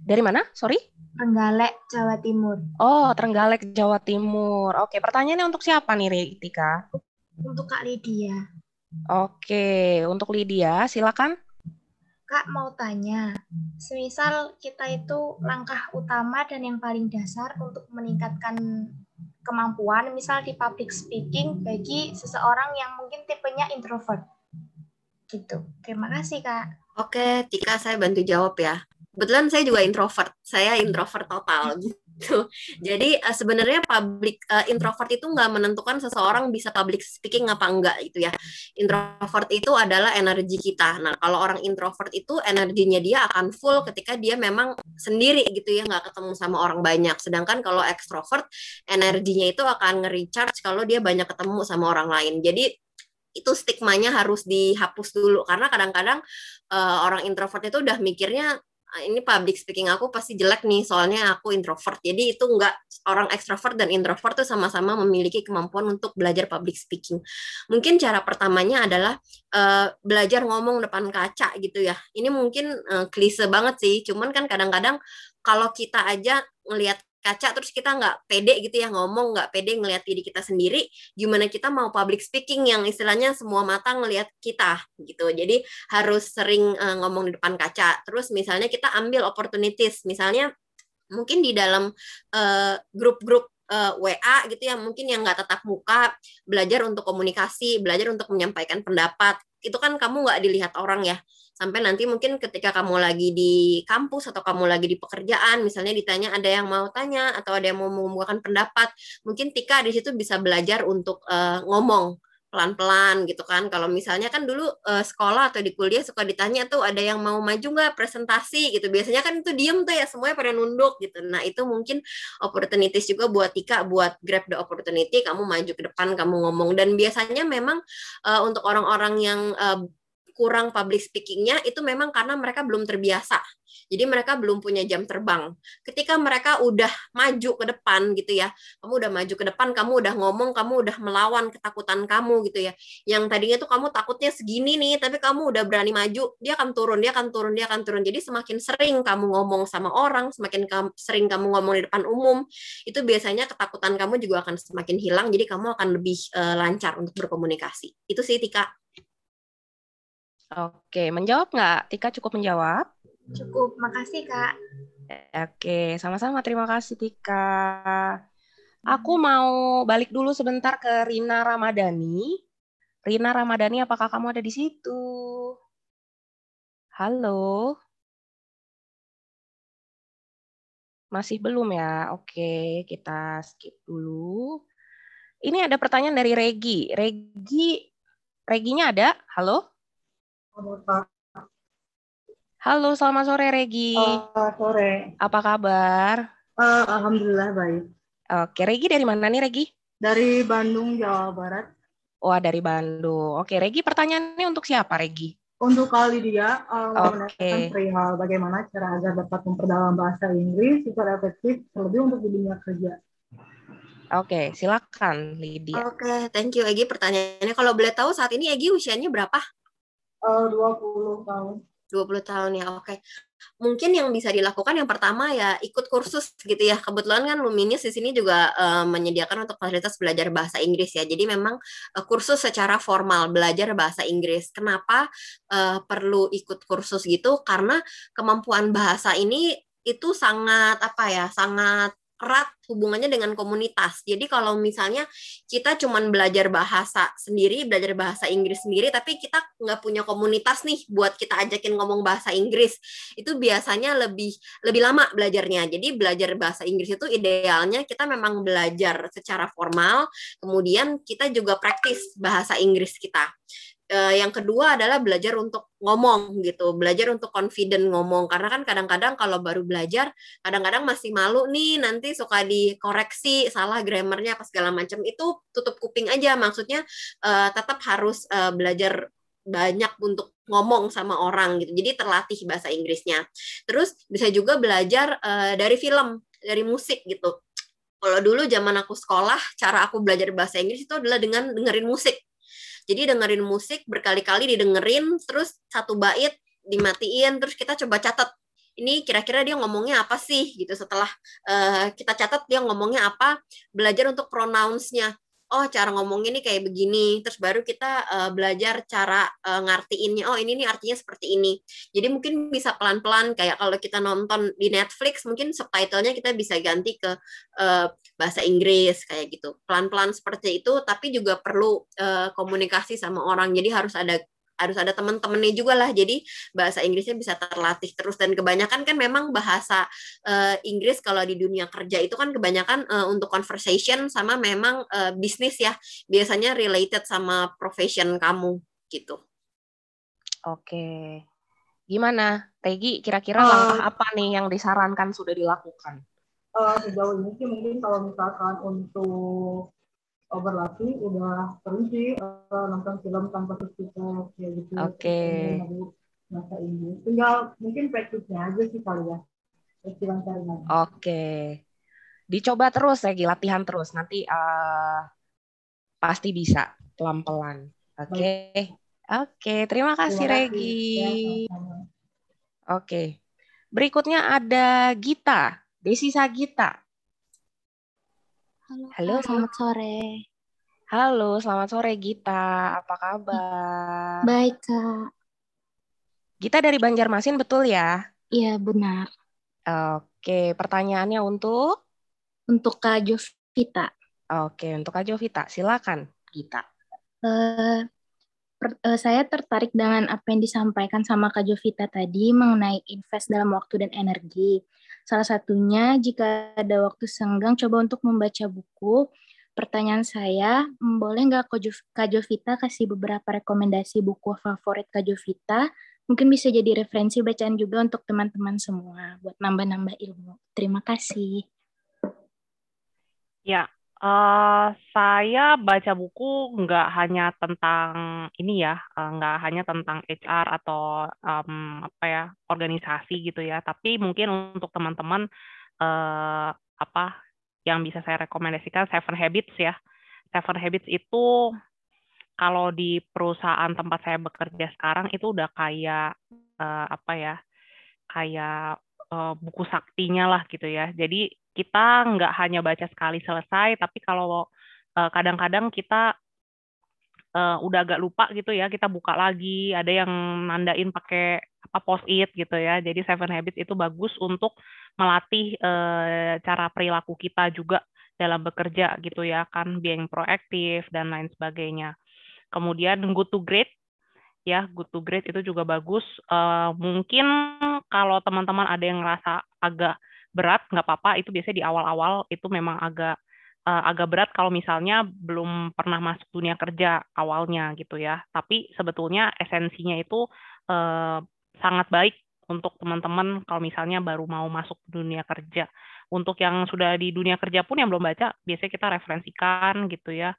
Dari mana? Sorry? Trenggalek, Jawa Timur. Oh, Trenggalek, Jawa Timur. Oke, pertanyaannya untuk siapa nih, Tika? Untuk Kak Lydia. Oke, untuk Lydia, silakan. Kak mau tanya, semisal kita itu langkah utama dan yang paling dasar untuk meningkatkan kemampuan, misal di public speaking bagi seseorang yang mungkin tipenya introvert. Gitu. Terima kasih, Kak. Oke, Tika saya bantu jawab ya. Kebetulan saya juga introvert. Saya introvert total gitu. Jadi uh, sebenarnya public uh, introvert itu nggak menentukan seseorang bisa public speaking apa enggak gitu ya. Introvert itu adalah energi kita. Nah kalau orang introvert itu energinya dia akan full ketika dia memang sendiri gitu ya nggak ketemu sama orang banyak. Sedangkan kalau extrovert energinya itu akan nge-recharge kalau dia banyak ketemu sama orang lain. Jadi itu stigmanya harus dihapus dulu karena kadang-kadang uh, orang introvert itu udah mikirnya ini public speaking aku pasti jelek nih soalnya aku introvert. Jadi itu enggak orang extrovert dan introvert tuh sama-sama memiliki kemampuan untuk belajar public speaking. Mungkin cara pertamanya adalah uh, belajar ngomong depan kaca gitu ya. Ini mungkin uh, klise banget sih, cuman kan kadang-kadang kalau kita aja ngelihat kaca terus kita nggak pede gitu ya ngomong nggak pede ngelihat diri kita sendiri gimana kita mau public speaking yang istilahnya semua mata ngelihat kita gitu. Jadi harus sering uh, ngomong di depan kaca. Terus misalnya kita ambil opportunities misalnya mungkin di dalam uh, grup-grup uh, eh, WA gitu ya mungkin yang nggak tetap muka belajar untuk komunikasi belajar untuk menyampaikan pendapat itu kan kamu nggak dilihat orang ya. Sampai nanti mungkin ketika kamu lagi di kampus atau kamu lagi di pekerjaan misalnya ditanya ada yang mau tanya atau ada yang mau mengemukakan pendapat mungkin Tika di situ bisa belajar untuk uh, ngomong pelan-pelan gitu kan. Kalau misalnya kan dulu uh, sekolah atau di kuliah suka ditanya tuh ada yang mau maju nggak presentasi gitu. Biasanya kan itu diem tuh ya semuanya pada nunduk gitu. Nah itu mungkin opportunities juga buat Tika buat grab the opportunity. Kamu maju ke depan, kamu ngomong. Dan biasanya memang uh, untuk orang-orang yang uh, kurang public speakingnya itu memang karena mereka belum terbiasa. Jadi mereka belum punya jam terbang. Ketika mereka udah maju ke depan gitu ya, kamu udah maju ke depan, kamu udah ngomong, kamu udah melawan ketakutan kamu gitu ya. Yang tadinya tuh kamu takutnya segini nih, tapi kamu udah berani maju, dia akan turun, dia akan turun, dia akan turun. Jadi semakin sering kamu ngomong sama orang, semakin sering kamu ngomong di depan umum, itu biasanya ketakutan kamu juga akan semakin hilang. Jadi kamu akan lebih uh, lancar untuk berkomunikasi. Itu sih Tika. Oke, menjawab nggak? Tika cukup menjawab? Cukup, makasih Kak. Oke, sama-sama terima kasih Tika. Aku mau balik dulu sebentar ke Rina Ramadhani. Rina Ramadhani, apakah kamu ada di situ? Halo? Masih belum ya? Oke, kita skip dulu. Ini ada pertanyaan dari Regi. Regi, Reginya ada? Halo? Halo, selamat sore Regi. Uh, sore. Apa kabar? Uh, Alhamdulillah baik. Oke, Regi dari mana nih Regi? Dari Bandung, Jawa Barat. Wah, dari Bandung. Oke, Regi pertanyaannya untuk siapa Regi? Untuk kali dia uh, Oke. perihal bagaimana cara agar dapat memperdalam bahasa Inggris secara efektif terlebih untuk di dunia kerja. Oke, silakan Lydia. Oke, thank you Egi pertanyaannya. Kalau boleh tahu saat ini Egi usianya berapa? Uh, 20 tahun. 20 tahun ya, oke. Mungkin yang bisa dilakukan yang pertama ya ikut kursus gitu ya. Kebetulan kan Luminis di sini juga uh, menyediakan untuk fasilitas belajar bahasa Inggris ya. Jadi memang uh, kursus secara formal belajar bahasa Inggris. Kenapa uh, perlu ikut kursus gitu? Karena kemampuan bahasa ini itu sangat apa ya? Sangat erat hubungannya dengan komunitas. Jadi kalau misalnya kita cuman belajar bahasa sendiri, belajar bahasa Inggris sendiri, tapi kita nggak punya komunitas nih buat kita ajakin ngomong bahasa Inggris, itu biasanya lebih lebih lama belajarnya. Jadi belajar bahasa Inggris itu idealnya kita memang belajar secara formal, kemudian kita juga praktis bahasa Inggris kita uh, yang kedua adalah belajar untuk ngomong gitu, belajar untuk confident ngomong karena kan kadang-kadang kalau baru belajar kadang-kadang masih malu nih nanti suka dikoreksi salah grammarnya apa segala macam itu tutup kuping aja maksudnya uh, tetap harus uh, belajar banyak untuk ngomong sama orang gitu. Jadi terlatih bahasa Inggrisnya. Terus bisa juga belajar uh, dari film, dari musik gitu. Kalau dulu zaman aku sekolah, cara aku belajar bahasa Inggris itu adalah dengan dengerin musik jadi dengerin musik berkali-kali didengerin, terus satu bait dimatiin, terus kita coba catat. Ini kira-kira dia ngomongnya apa sih gitu. Setelah uh, kita catat dia ngomongnya apa belajar untuk pronounce-nya oh cara ngomong ini kayak begini. Terus baru kita uh, belajar cara uh, ngartiinnya oh ini nih artinya seperti ini. Jadi mungkin bisa pelan-pelan kayak kalau kita nonton di Netflix mungkin subtitlenya kita bisa ganti ke uh, bahasa Inggris kayak gitu. Pelan-pelan seperti itu tapi juga perlu uh, komunikasi sama orang. Jadi harus ada harus ada teman-temannya juga lah jadi bahasa Inggrisnya bisa terlatih terus dan kebanyakan kan memang bahasa uh, Inggris kalau di dunia kerja itu kan kebanyakan uh, untuk conversation sama memang uh, bisnis ya biasanya related sama profession kamu gitu. Oke. Gimana, Tegi? Kira-kira uh, langkah apa nih yang disarankan sudah dilakukan? Uh, sejauh ini sih mungkin kalau misalkan untuk berlatih udah sering sih uh, nonton film tanpa subtitle kayak gitu. Oke. Okay. Bahasa Inggris. Tinggal mungkin praktisnya aja sih kali ya. Oke. Okay. Dicoba terus ya, latihan terus. Nanti uh, pasti bisa pelan-pelan. Oke. Okay. Oke, okay. terima kasih terima Regi. Ya, Oke. Okay. Berikutnya ada Gita, Desi Sagita. Halo, Halo, selamat sore. Halo, selamat sore Gita. Apa kabar? Baik, Kak. Gita dari Banjarmasin, betul ya? Iya, benar. Oke, pertanyaannya untuk? Untuk Kak Jovita. Oke, untuk Kak Jovita. Silakan, Gita. Uh, per, uh, saya tertarik dengan apa yang disampaikan sama Kak Jovita tadi mengenai invest dalam waktu dan energi. Salah satunya, jika ada waktu senggang, coba untuk membaca buku. Pertanyaan saya, boleh nggak Kak Jovita kasih beberapa rekomendasi buku favorit Kak Jovita? Mungkin bisa jadi referensi bacaan juga untuk teman-teman semua, buat nambah-nambah ilmu. Terima kasih. Ya, Uh, saya baca buku nggak hanya tentang ini ya, uh, nggak hanya tentang HR atau um, apa ya organisasi gitu ya, tapi mungkin untuk teman-teman uh, apa yang bisa saya rekomendasikan Seven Habits ya. Seven Habits itu kalau di perusahaan tempat saya bekerja sekarang itu udah kayak uh, apa ya, kayak uh, buku saktinya lah gitu ya. Jadi kita nggak hanya baca sekali selesai, tapi kalau uh, kadang-kadang kita uh, udah agak lupa gitu ya, kita buka lagi, ada yang nandain pakai apa post it gitu ya. Jadi Seven Habits itu bagus untuk melatih uh, cara perilaku kita juga dalam bekerja gitu ya, kan being proaktif dan lain sebagainya. Kemudian Good to Great ya, Good to Great itu juga bagus. Uh, mungkin kalau teman-teman ada yang ngerasa agak berat nggak apa-apa itu biasanya di awal-awal itu memang agak uh, agak berat kalau misalnya belum pernah masuk dunia kerja awalnya gitu ya tapi sebetulnya esensinya itu uh, sangat baik untuk teman-teman kalau misalnya baru mau masuk dunia kerja. Untuk yang sudah di dunia kerja pun yang belum baca, biasanya kita referensikan gitu ya.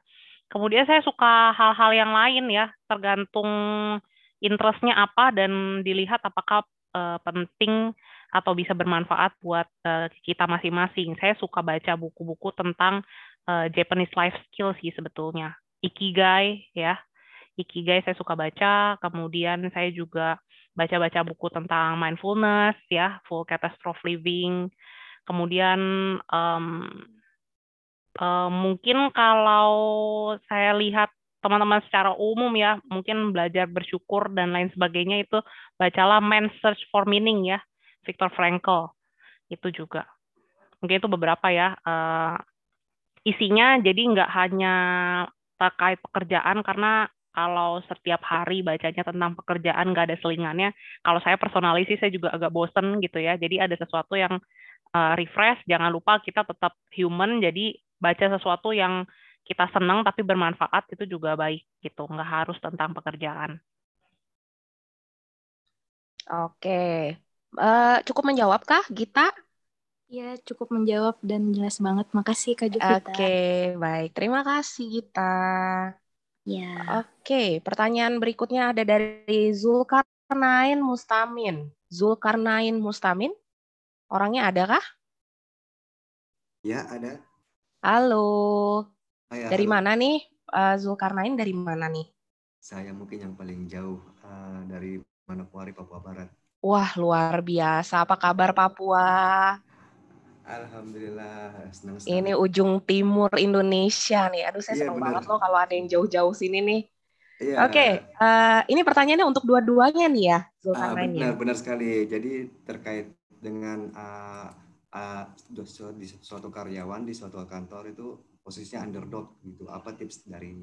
Kemudian saya suka hal-hal yang lain ya, tergantung interestnya apa dan dilihat apakah uh, penting atau bisa bermanfaat buat uh, kita masing-masing. Saya suka baca buku-buku tentang uh, Japanese life skills sih sebetulnya. Ikigai ya. Ikigai saya suka baca, kemudian saya juga baca-baca buku tentang mindfulness ya, full catastrophe living. Kemudian um, uh, mungkin kalau saya lihat teman-teman secara umum ya, mungkin belajar bersyukur dan lain sebagainya itu bacalah Man's Search for Meaning ya, Viktor Frankl. Itu juga. Mungkin itu beberapa ya. Uh, isinya jadi nggak hanya terkait pekerjaan karena kalau setiap hari bacanya tentang pekerjaan nggak ada selingannya, kalau saya personalis sih saya juga agak bosen gitu ya. Jadi ada sesuatu yang uh, refresh, jangan lupa kita tetap human, jadi baca sesuatu yang kita senang tapi bermanfaat itu juga baik gitu, nggak harus tentang pekerjaan. Oke, uh, cukup menjawab kah Gita? Ya, cukup menjawab dan jelas banget. Makasih Kak Jovita. Oke, baik. Terima kasih Gita. Ya. Oke, pertanyaan berikutnya ada dari Zulkarnain Mustamin. Zulkarnain Mustamin, orangnya ada kah? Ya, ada. Halo. Hai, dari halo. mana nih? Uh, Zulkarnain dari mana nih? Saya mungkin yang paling jauh uh, dari Manokwari, Papua Barat. Wah, luar biasa. Apa kabar Papua? Alhamdulillah, senang sekali. Ini ujung timur Indonesia nih. Aduh, saya Iya, senang benar. banget loh kalau ada yang jauh-jauh sini nih. Iya. Oke, eh, ini pertanyaannya untuk dua-duanya nih ya, Ah, Zulkarnain ya. benar, benar sekali. Jadi terkait dengan uh, uh, di suatu karyawan di suatu kantor itu posisinya underdog gitu. Apa tips dari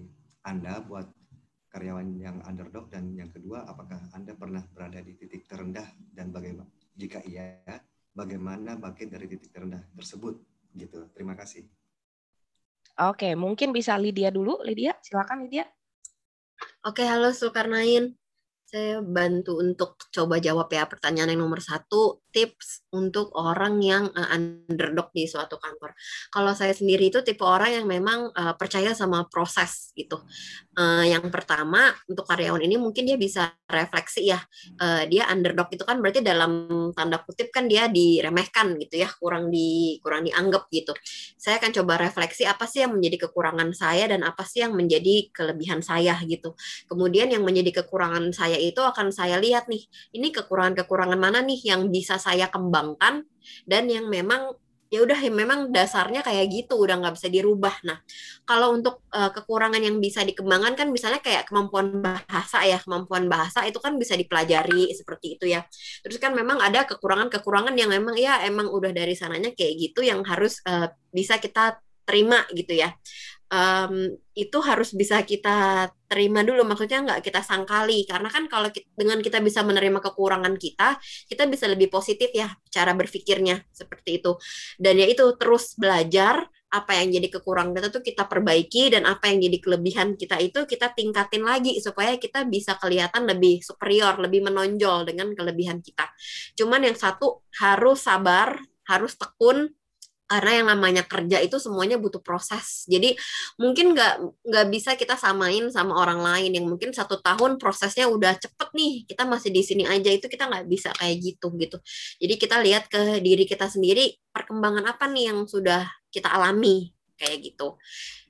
Anda buat karyawan yang underdog dan yang kedua, apakah Anda pernah berada di titik terendah dan bagaimana jika iya, bagaimana bangkit dari titik terendah tersebut gitu. Terima kasih. Oke, mungkin bisa Lydia dulu. Lydia, silakan Lydia. Oke, halo Zulkarnain. Saya bantu untuk coba jawab ya pertanyaan yang nomor satu, tips untuk orang yang uh, underdog di suatu kantor. Kalau saya sendiri itu tipe orang yang memang uh, percaya sama proses gitu. Uh, yang pertama untuk karyawan ini mungkin dia bisa refleksi ya. Uh, dia underdog itu kan berarti dalam tanda kutip kan dia diremehkan gitu ya, kurang di kurang dianggap gitu. Saya akan coba refleksi apa sih yang menjadi kekurangan saya dan apa sih yang menjadi kelebihan saya gitu. Kemudian yang menjadi kekurangan saya itu akan saya lihat nih, ini kekurangan-kekurangan mana nih yang bisa saya kembangkan dan yang memang ya udah ya memang dasarnya kayak gitu udah nggak bisa dirubah. Nah kalau untuk uh, kekurangan yang bisa dikembangkan kan misalnya kayak kemampuan bahasa ya kemampuan bahasa itu kan bisa dipelajari seperti itu ya. Terus kan memang ada kekurangan-kekurangan yang memang ya emang udah dari sananya kayak gitu yang harus uh, bisa kita terima gitu ya um, itu harus bisa kita terima dulu. Maksudnya nggak kita sangkali. Karena kan kalau kita, dengan kita bisa menerima kekurangan kita kita bisa lebih positif ya cara berpikirnya seperti itu. Dan ya itu terus belajar apa yang jadi kekurangan kita tuh kita perbaiki dan apa yang jadi kelebihan kita itu kita tingkatin lagi supaya kita bisa kelihatan lebih superior lebih menonjol dengan kelebihan kita. Cuman yang satu harus sabar harus tekun karena yang namanya kerja itu semuanya butuh proses jadi mungkin nggak nggak bisa kita samain sama orang lain yang mungkin satu tahun prosesnya udah cepet nih kita masih di sini aja itu kita nggak bisa kayak gitu gitu jadi kita lihat ke diri kita sendiri perkembangan apa nih yang sudah kita alami kayak gitu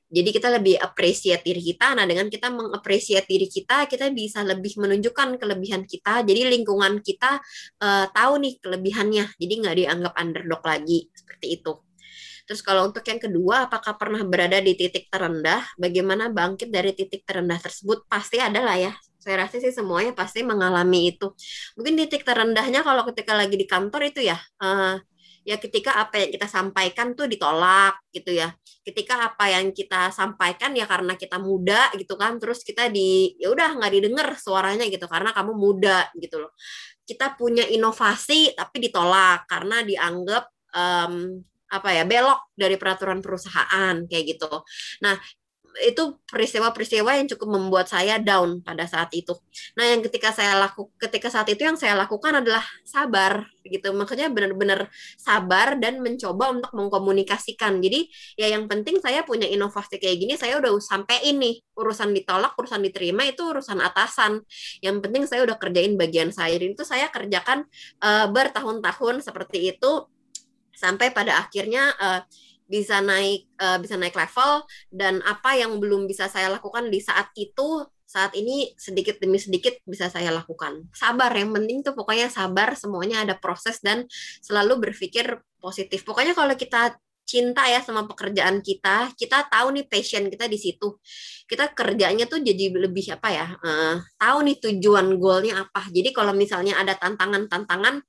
jadi kita lebih appreciate diri kita. Nah, dengan kita mengapresiasi diri kita, kita bisa lebih menunjukkan kelebihan kita. Jadi lingkungan kita uh, tahu nih kelebihannya. Jadi nggak dianggap underdog lagi seperti itu. Terus kalau untuk yang kedua, apakah pernah berada di titik terendah? Bagaimana bangkit dari titik terendah tersebut? Pasti ada lah ya. Saya rasa sih semuanya pasti mengalami itu. Mungkin titik terendahnya kalau ketika lagi di kantor itu ya, uh, ya ketika apa yang kita sampaikan tuh ditolak gitu ya. Ketika apa yang kita sampaikan ya karena kita muda gitu kan, terus kita di ya udah nggak didengar suaranya gitu karena kamu muda gitu loh. Kita punya inovasi tapi ditolak karena dianggap um, apa ya belok dari peraturan perusahaan kayak gitu. Nah itu peristiwa-peristiwa yang cukup membuat saya down pada saat itu. Nah, yang ketika saya laku ketika saat itu yang saya lakukan adalah sabar gitu. Makanya benar-benar sabar dan mencoba untuk mengkomunikasikan. Jadi, ya yang penting saya punya inovasi kayak gini, saya udah sampai ini urusan ditolak, urusan diterima itu urusan atasan. Yang penting saya udah kerjain bagian saya. Dan itu saya kerjakan uh, bertahun-tahun seperti itu sampai pada akhirnya uh, bisa naik uh, bisa naik level dan apa yang belum bisa saya lakukan di saat itu saat ini sedikit demi sedikit bisa saya lakukan. Sabar yang penting tuh pokoknya sabar, semuanya ada proses dan selalu berpikir positif. Pokoknya kalau kita cinta ya sama pekerjaan kita, kita tahu nih passion kita di situ. Kita kerjanya tuh jadi lebih apa ya? Uh, tahu nih tujuan goalnya apa. Jadi kalau misalnya ada tantangan-tantangan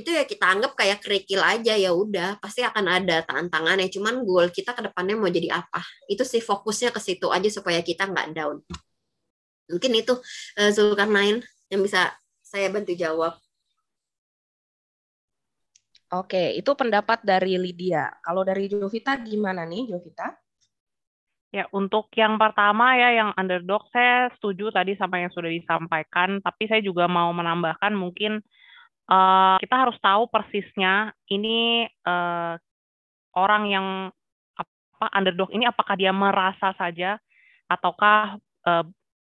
itu ya kita anggap kayak kerikil aja ya udah pasti akan ada tantangannya cuman goal kita ke depannya mau jadi apa? Itu sih fokusnya ke situ aja supaya kita nggak down. Mungkin itu uh, Zulkarnain yang bisa saya bantu jawab. Oke, itu pendapat dari Lydia. Kalau dari Jovita gimana nih, Jovita? Ya, untuk yang pertama ya, yang underdog, saya setuju tadi sama yang sudah disampaikan, tapi saya juga mau menambahkan mungkin uh, kita harus tahu persisnya ini uh, orang yang apa underdog ini apakah dia merasa saja ataukah uh,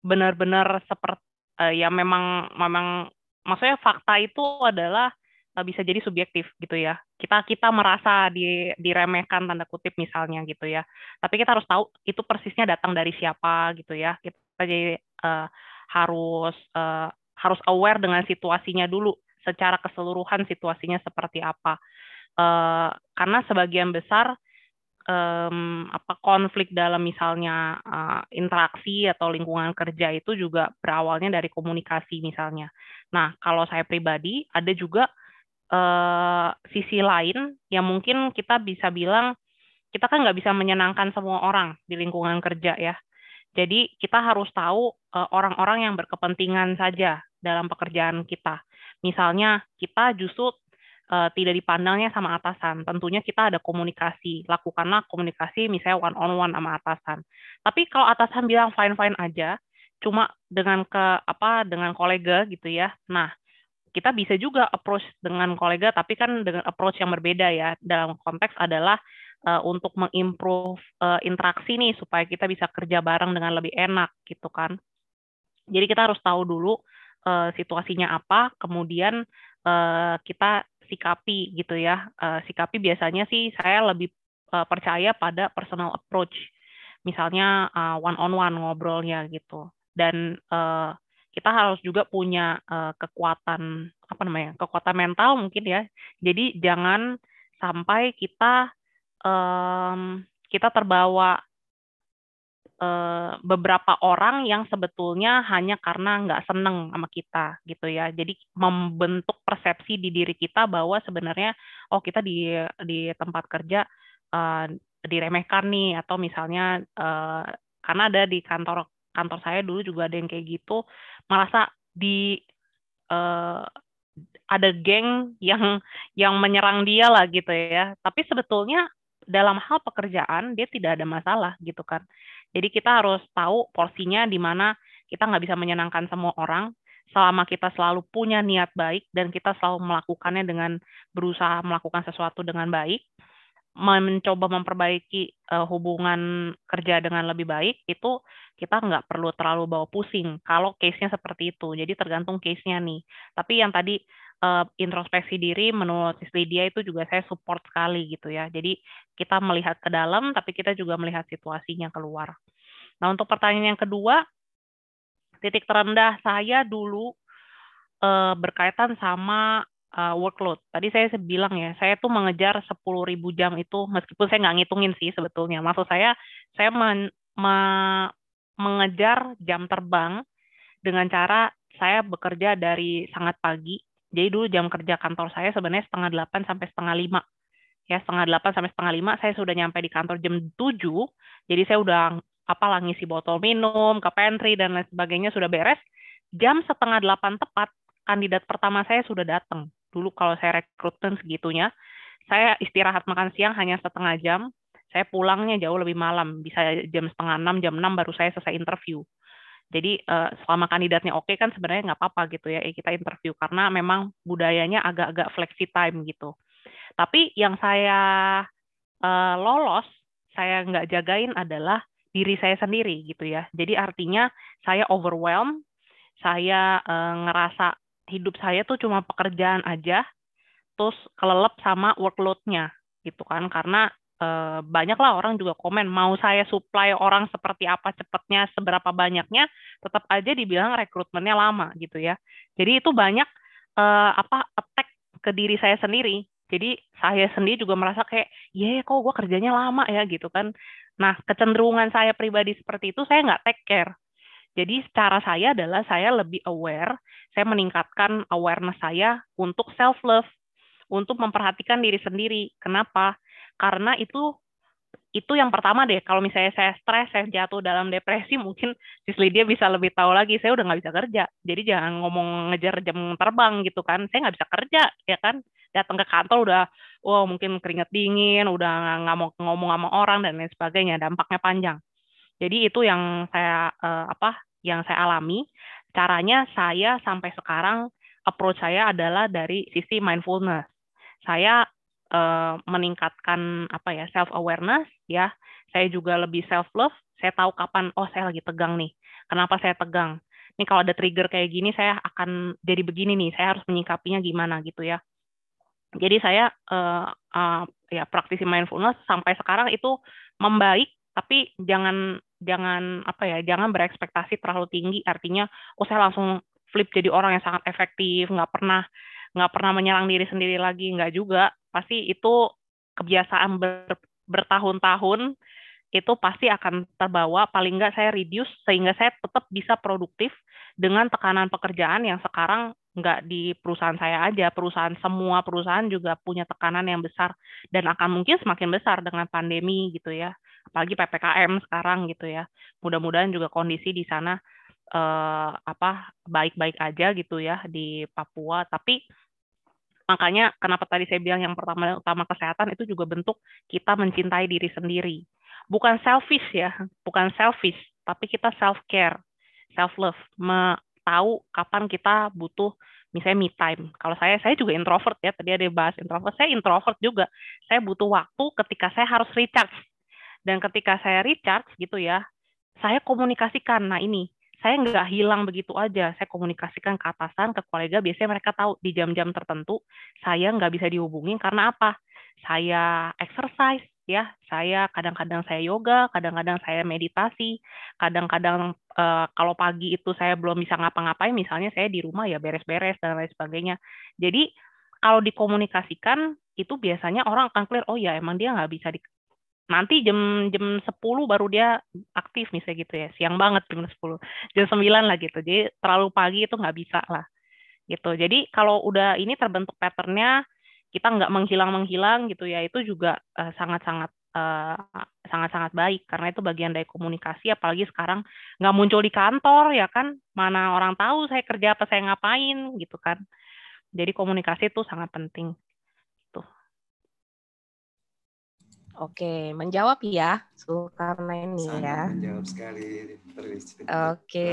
benar-benar seperti uh, ya memang memang maksudnya fakta itu adalah uh, bisa jadi subjektif gitu ya. Kita kita merasa di, diremehkan tanda kutip misalnya gitu ya. Tapi kita harus tahu itu persisnya datang dari siapa gitu ya. Kita jadi uh, harus uh, harus aware dengan situasinya dulu secara keseluruhan situasinya seperti apa. Uh, karena sebagian besar um, apa konflik dalam misalnya uh, interaksi atau lingkungan kerja itu juga berawalnya dari komunikasi misalnya. Nah kalau saya pribadi ada juga uh, sisi lain yang mungkin kita bisa bilang kita kan nggak bisa menyenangkan semua orang di lingkungan kerja ya. Jadi kita harus tahu orang-orang uh, yang berkepentingan saja dalam pekerjaan kita. Misalnya kita justru uh, tidak dipandangnya sama atasan. Tentunya kita ada komunikasi, lakukanlah komunikasi misalnya one on one sama atasan. Tapi kalau atasan bilang fine fine aja, cuma dengan ke apa dengan kolega gitu ya. Nah, kita bisa juga approach dengan kolega, tapi kan dengan approach yang berbeda ya. Dalam konteks adalah uh, untuk mengimprove uh, interaksi nih supaya kita bisa kerja bareng dengan lebih enak gitu kan. Jadi kita harus tahu dulu uh, situasinya apa, kemudian uh, kita sikapi gitu ya. Uh, sikapi biasanya sih saya lebih uh, percaya pada personal approach, misalnya uh, one on one ngobrolnya gitu. Dan uh, kita harus juga punya uh, kekuatan apa namanya kekuatan mental mungkin ya. Jadi jangan sampai kita um, kita terbawa beberapa orang yang sebetulnya hanya karena nggak seneng sama kita gitu ya. Jadi membentuk persepsi di diri kita bahwa sebenarnya oh kita di di tempat kerja uh, diremehkan nih atau misalnya uh, karena ada di kantor kantor saya dulu juga ada yang kayak gitu merasa di uh, ada geng yang yang menyerang dia lah gitu ya. Tapi sebetulnya dalam hal pekerjaan dia tidak ada masalah gitu kan. Jadi kita harus tahu porsinya di mana kita nggak bisa menyenangkan semua orang selama kita selalu punya niat baik dan kita selalu melakukannya dengan berusaha melakukan sesuatu dengan baik, mencoba memperbaiki uh, hubungan kerja dengan lebih baik, itu kita nggak perlu terlalu bawa pusing kalau case-nya seperti itu. Jadi tergantung case-nya nih. Tapi yang tadi uh, introspeksi diri menurut Sis Lydia itu juga saya support sekali gitu ya. Jadi kita melihat ke dalam tapi kita juga melihat situasinya keluar. Nah, untuk pertanyaan yang kedua, titik terendah saya dulu uh, berkaitan sama uh, workload. Tadi saya bilang ya, saya tuh mengejar 10.000 jam itu meskipun saya nggak ngitungin sih sebetulnya. Maksud saya, saya men, me, mengejar jam terbang dengan cara saya bekerja dari sangat pagi jadi dulu jam kerja kantor saya sebenarnya setengah delapan sampai setengah lima. Ya, setengah delapan sampai setengah lima saya sudah nyampe di kantor jam tujuh. Jadi saya udah apa ngisi botol minum, ke pantry, dan lain sebagainya sudah beres. Jam setengah delapan tepat, kandidat pertama saya sudah datang. Dulu kalau saya rekrutmen segitunya, saya istirahat makan siang hanya setengah jam, saya pulangnya jauh lebih malam, bisa jam setengah enam, jam enam baru saya selesai interview. Jadi uh, selama kandidatnya oke kan sebenarnya nggak apa-apa gitu ya kita interview karena memang budayanya agak-agak flexi time gitu. Tapi yang saya uh, lolos, saya nggak jagain adalah diri saya sendiri gitu ya. Jadi artinya saya overwhelm, saya uh, ngerasa hidup saya tuh cuma pekerjaan aja, terus kelelep sama workload-nya gitu kan karena Eh, banyaklah orang juga komen mau saya supply orang seperti apa cepatnya seberapa banyaknya? Tetap aja dibilang rekrutmennya lama gitu ya. Jadi itu banyak uh, apa attack ke diri saya sendiri. Jadi saya sendiri juga merasa kayak ya yeah, kok gue kerjanya lama ya gitu kan. Nah kecenderungan saya pribadi seperti itu saya nggak take care. Jadi cara saya adalah saya lebih aware saya meningkatkan awareness saya untuk self love untuk memperhatikan diri sendiri. Kenapa? Karena itu itu yang pertama deh. Kalau misalnya saya stres, saya jatuh dalam depresi, mungkin Sis Lydia bisa lebih tahu lagi. Saya udah nggak bisa kerja. Jadi jangan ngomong ngejar jam terbang gitu kan. Saya nggak bisa kerja, ya kan. Datang ke kantor udah, wow mungkin keringat dingin, udah nggak mau ngomong sama orang dan lain sebagainya. Dampaknya panjang. Jadi itu yang saya eh, apa? Yang saya alami. Caranya saya sampai sekarang approach saya adalah dari sisi mindfulness saya uh, meningkatkan apa ya self awareness ya. Saya juga lebih self love saya tahu kapan oh saya lagi tegang nih. Kenapa saya tegang? Nih kalau ada trigger kayak gini saya akan jadi begini nih. Saya harus menyikapinya gimana gitu ya. Jadi saya uh, uh, ya praktisi mindfulness sampai sekarang itu membaik tapi jangan jangan apa ya jangan berekspektasi terlalu tinggi. Artinya oh saya langsung flip jadi orang yang sangat efektif nggak pernah nggak pernah menyerang diri sendiri lagi nggak juga pasti itu kebiasaan ber, bertahun-tahun itu pasti akan terbawa paling nggak saya reduce sehingga saya tetap bisa produktif dengan tekanan pekerjaan yang sekarang nggak di perusahaan saya aja. Perusahaan semua perusahaan juga punya tekanan yang besar dan akan mungkin semakin besar dengan pandemi gitu ya. Apalagi ppkm sekarang gitu ya. Mudah-mudahan juga kondisi di sana eh, apa baik-baik aja gitu ya di Papua. Tapi Makanya kenapa tadi saya bilang yang pertama utama kesehatan itu juga bentuk kita mencintai diri sendiri. Bukan selfish ya, bukan selfish, tapi kita self care, self love, tahu kapan kita butuh misalnya me time. Kalau saya, saya juga introvert ya. Tadi ada bahas introvert. Saya introvert juga. Saya butuh waktu ketika saya harus recharge. Dan ketika saya recharge gitu ya, saya komunikasikan. Nah ini, saya nggak hilang begitu aja. Saya komunikasikan ke atasan, ke kolega. Biasanya mereka tahu di jam-jam tertentu saya nggak bisa dihubungin karena apa? Saya exercise, ya. Saya kadang-kadang saya yoga, kadang-kadang saya meditasi, kadang-kadang uh, kalau pagi itu saya belum bisa ngapa-ngapain, misalnya saya di rumah ya beres-beres dan lain sebagainya. Jadi kalau dikomunikasikan itu biasanya orang akan clear, oh ya emang dia nggak bisa di, nanti jam jam 10 baru dia aktif misalnya gitu ya. Siang banget jam 10 jam 9 lah gitu. Jadi terlalu pagi itu nggak bisa lah gitu. Jadi kalau udah ini terbentuk patternnya kita nggak menghilang menghilang gitu ya itu juga uh, sangat sangat uh, sangat sangat baik. Karena itu bagian dari komunikasi apalagi sekarang nggak muncul di kantor ya kan? Mana orang tahu saya kerja apa saya ngapain gitu kan. Jadi komunikasi itu sangat penting Oke, menjawab ya, karena ini Sangat ya. menjawab sekali. Oke,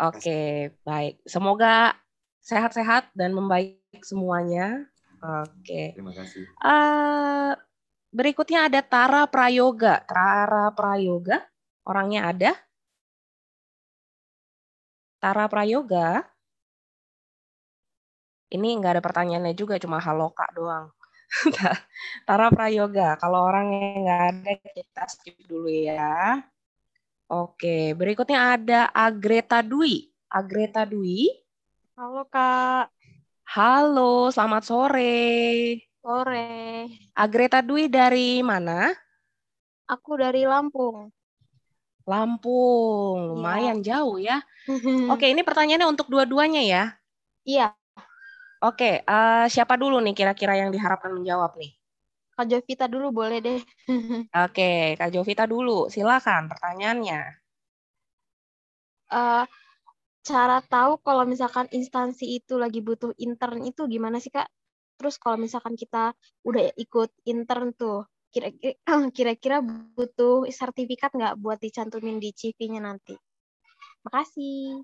oke, baik. Semoga sehat-sehat dan membaik semuanya. Oke. Terima kasih. Uh, berikutnya ada Tara Prayoga. Tara Prayoga, orangnya ada? Tara Prayoga. Ini nggak ada pertanyaannya juga, cuma halo kak doang. (laughs) Tara Prayoga. Kalau orang yang nggak ada kita skip dulu ya. Oke, berikutnya ada Agreta Dwi. Agreta Dwi. Halo Kak. Halo, selamat sore. Sore. Agreta Dwi dari mana? Aku dari Lampung. Lampung, lumayan ya. jauh ya. (laughs) Oke, ini pertanyaannya untuk dua-duanya ya. Iya. Oke, uh, siapa dulu nih kira-kira yang diharapkan menjawab nih? Kak Jovita dulu boleh deh. (laughs) Oke, Kak Jovita dulu. Silakan pertanyaannya. Uh, cara tahu kalau misalkan instansi itu lagi butuh intern itu gimana sih Kak? Terus kalau misalkan kita udah ikut intern tuh, kira-kira (clears throat) kira-kira butuh sertifikat nggak buat dicantumin di CV-nya nanti? Makasih.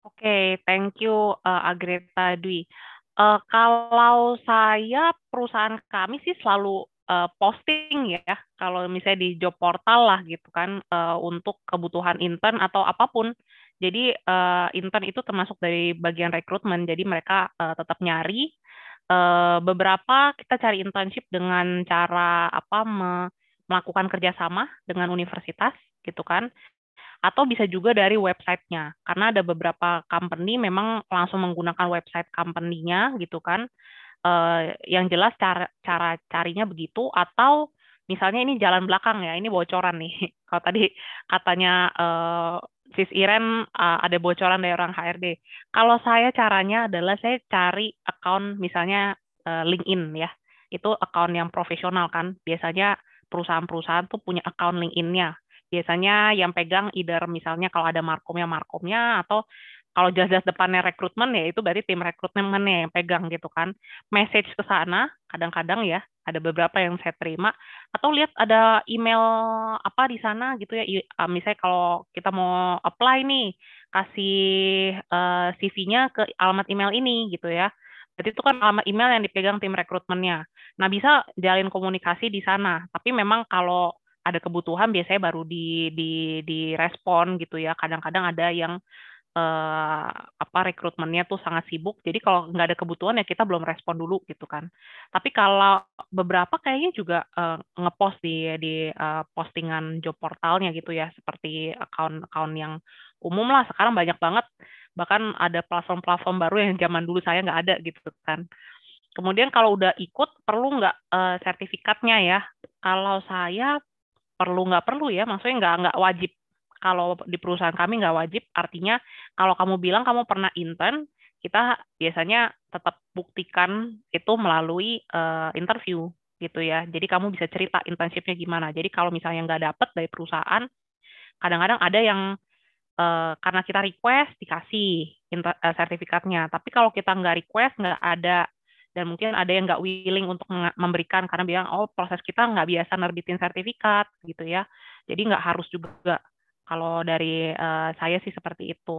Oke, thank you uh, Agreta Dwi. Uh, kalau saya perusahaan kami sih selalu uh, posting ya, kalau misalnya di job portal lah gitu kan uh, untuk kebutuhan intern atau apa pun. Jadi uh, intern itu termasuk dari bagian rekrutmen, jadi mereka uh, tetap nyari uh, beberapa kita cari internship dengan cara apa me melakukan kerjasama dengan universitas gitu kan atau bisa juga dari websitenya karena ada beberapa company memang langsung menggunakan website company-nya gitu kan uh, yang jelas cara cara carinya begitu atau misalnya ini jalan belakang ya ini bocoran nih (laughs) kalau tadi katanya uh, Sis Iren uh, ada bocoran dari orang HRD. Kalau saya caranya adalah saya cari account misalnya uh, LinkedIn ya. Itu account yang profesional kan. Biasanya perusahaan-perusahaan tuh punya account LinkedIn-nya. Biasanya yang pegang either misalnya kalau ada markomnya markomnya atau kalau jelas-jelas depannya rekrutmen ya itu berarti tim rekrutmennya yang pegang gitu kan message ke sana kadang-kadang ya ada beberapa yang saya terima atau lihat ada email apa di sana gitu ya ah, misalnya kalau kita mau apply nih kasih uh, eh, CV-nya ke alamat email ini gitu ya Berarti itu kan alamat email yang dipegang tim rekrutmennya. Nah, bisa jalin komunikasi di sana. Tapi memang kalau ada kebutuhan biasanya baru di di direspon gitu ya. Kadang-kadang ada yang uh, apa rekrutmennya tuh sangat sibuk. Jadi kalau nggak ada kebutuhan ya kita belum respon dulu gitu kan. Tapi kalau beberapa kayaknya juga uh, ngepost di di uh, postingan job portalnya gitu ya, seperti account-account yang umum lah. Sekarang banyak banget. Bahkan ada platform-platform baru yang zaman dulu saya nggak ada gitu kan. Kemudian kalau udah ikut perlu nggak uh, sertifikatnya ya? Kalau saya perlu nggak perlu ya, maksudnya nggak nggak wajib kalau di perusahaan kami nggak wajib, artinya kalau kamu bilang kamu pernah intern, kita biasanya tetap buktikan itu melalui uh, interview gitu ya. Jadi kamu bisa cerita internshipnya gimana. Jadi kalau misalnya nggak dapet dari perusahaan, kadang-kadang ada yang uh, karena kita request dikasih uh, sertifikatnya. Tapi kalau kita nggak request nggak ada dan mungkin ada yang nggak willing untuk memberikan karena bilang oh proses kita nggak biasa nerbitin sertifikat gitu ya. Jadi nggak harus juga kalau dari uh, saya sih seperti itu.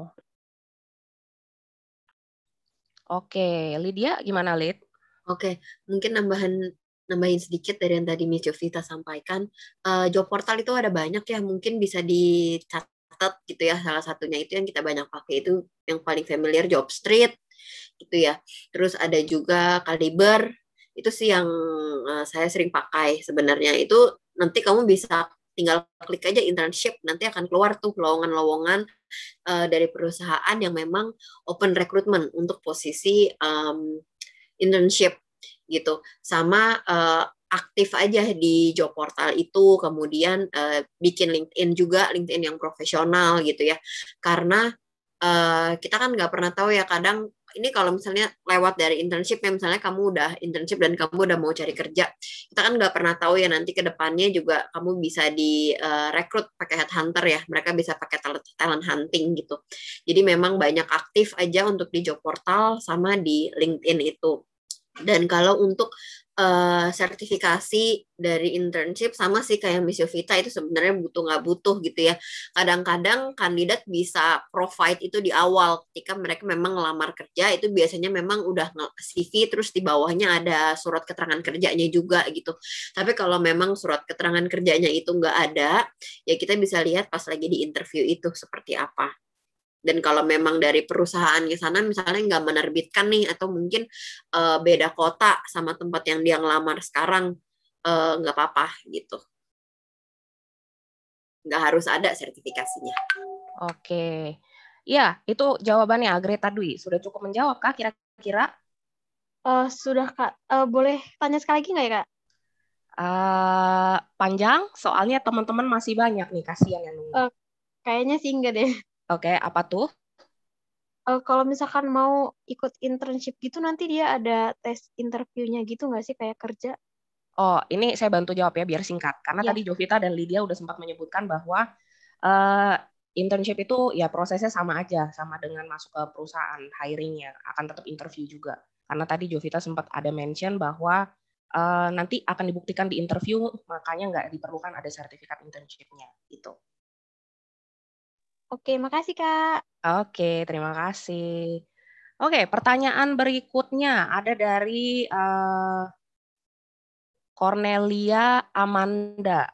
Oke, Lydia gimana Lid? Oke, mungkin nambahan nambahin sedikit dari yang tadi Miss Jovita sampaikan. Uh, job portal itu ada banyak ya, mungkin bisa dicatat gitu ya. Salah satunya itu yang kita banyak pakai itu yang paling familiar Job Street gitu ya. Terus ada juga Caliber, itu sih yang uh, saya sering pakai sebenarnya. Itu nanti kamu bisa tinggal klik aja internship nanti akan keluar tuh lowongan-lowongan uh, dari perusahaan yang memang open recruitment untuk posisi um, internship gitu sama uh, aktif aja di job portal itu kemudian uh, bikin LinkedIn juga LinkedIn yang profesional gitu ya karena uh, kita kan nggak pernah tahu ya kadang ini kalau misalnya lewat dari internship ya misalnya kamu udah internship dan kamu udah mau cari kerja kita kan nggak pernah tahu ya nanti ke depannya juga kamu bisa di uh, rekrut pakai headhunter ya mereka bisa pakai talent, talent hunting gitu. Jadi memang banyak aktif aja untuk di job portal sama di LinkedIn itu. Dan kalau untuk uh, sertifikasi dari internship sama sih kayak Miss Yovita itu sebenarnya butuh nggak butuh gitu ya. Kadang-kadang kandidat bisa provide itu di awal ketika mereka memang ngelamar kerja itu biasanya memang udah CV terus di bawahnya ada surat keterangan kerjanya juga gitu. Tapi kalau memang surat keterangan kerjanya itu nggak ada, ya kita bisa lihat pas lagi di interview itu seperti apa dan kalau memang dari perusahaan ke sana misalnya nggak menerbitkan nih atau mungkin uh, beda kota sama tempat yang dia ngelamar sekarang uh, nggak apa-apa gitu. Nggak harus ada sertifikasinya. Oke. Ya itu jawabannya Greta Dwi. Sudah cukup menjawab kak kira-kira? Uh, sudah kak. Uh, boleh tanya sekali lagi nggak ya kak? Uh, panjang soalnya teman-teman masih banyak nih kasihan yang nunggu. Uh, kayaknya sih enggak deh Oke, apa tuh? Uh, kalau misalkan mau ikut internship gitu nanti dia ada tes interviewnya gitu nggak sih kayak kerja? Oh, ini saya bantu jawab ya biar singkat. Karena ya. tadi Jovita dan Lydia udah sempat menyebutkan bahwa uh, internship itu ya prosesnya sama aja, sama dengan masuk ke perusahaan hiringnya, akan tetap interview juga. Karena tadi Jovita sempat ada mention bahwa uh, nanti akan dibuktikan di interview, makanya nggak diperlukan ada sertifikat internship-nya. Gitu. Oke, makasih Kak. Oke, terima kasih. Oke, pertanyaan berikutnya ada dari uh, Cornelia Amanda.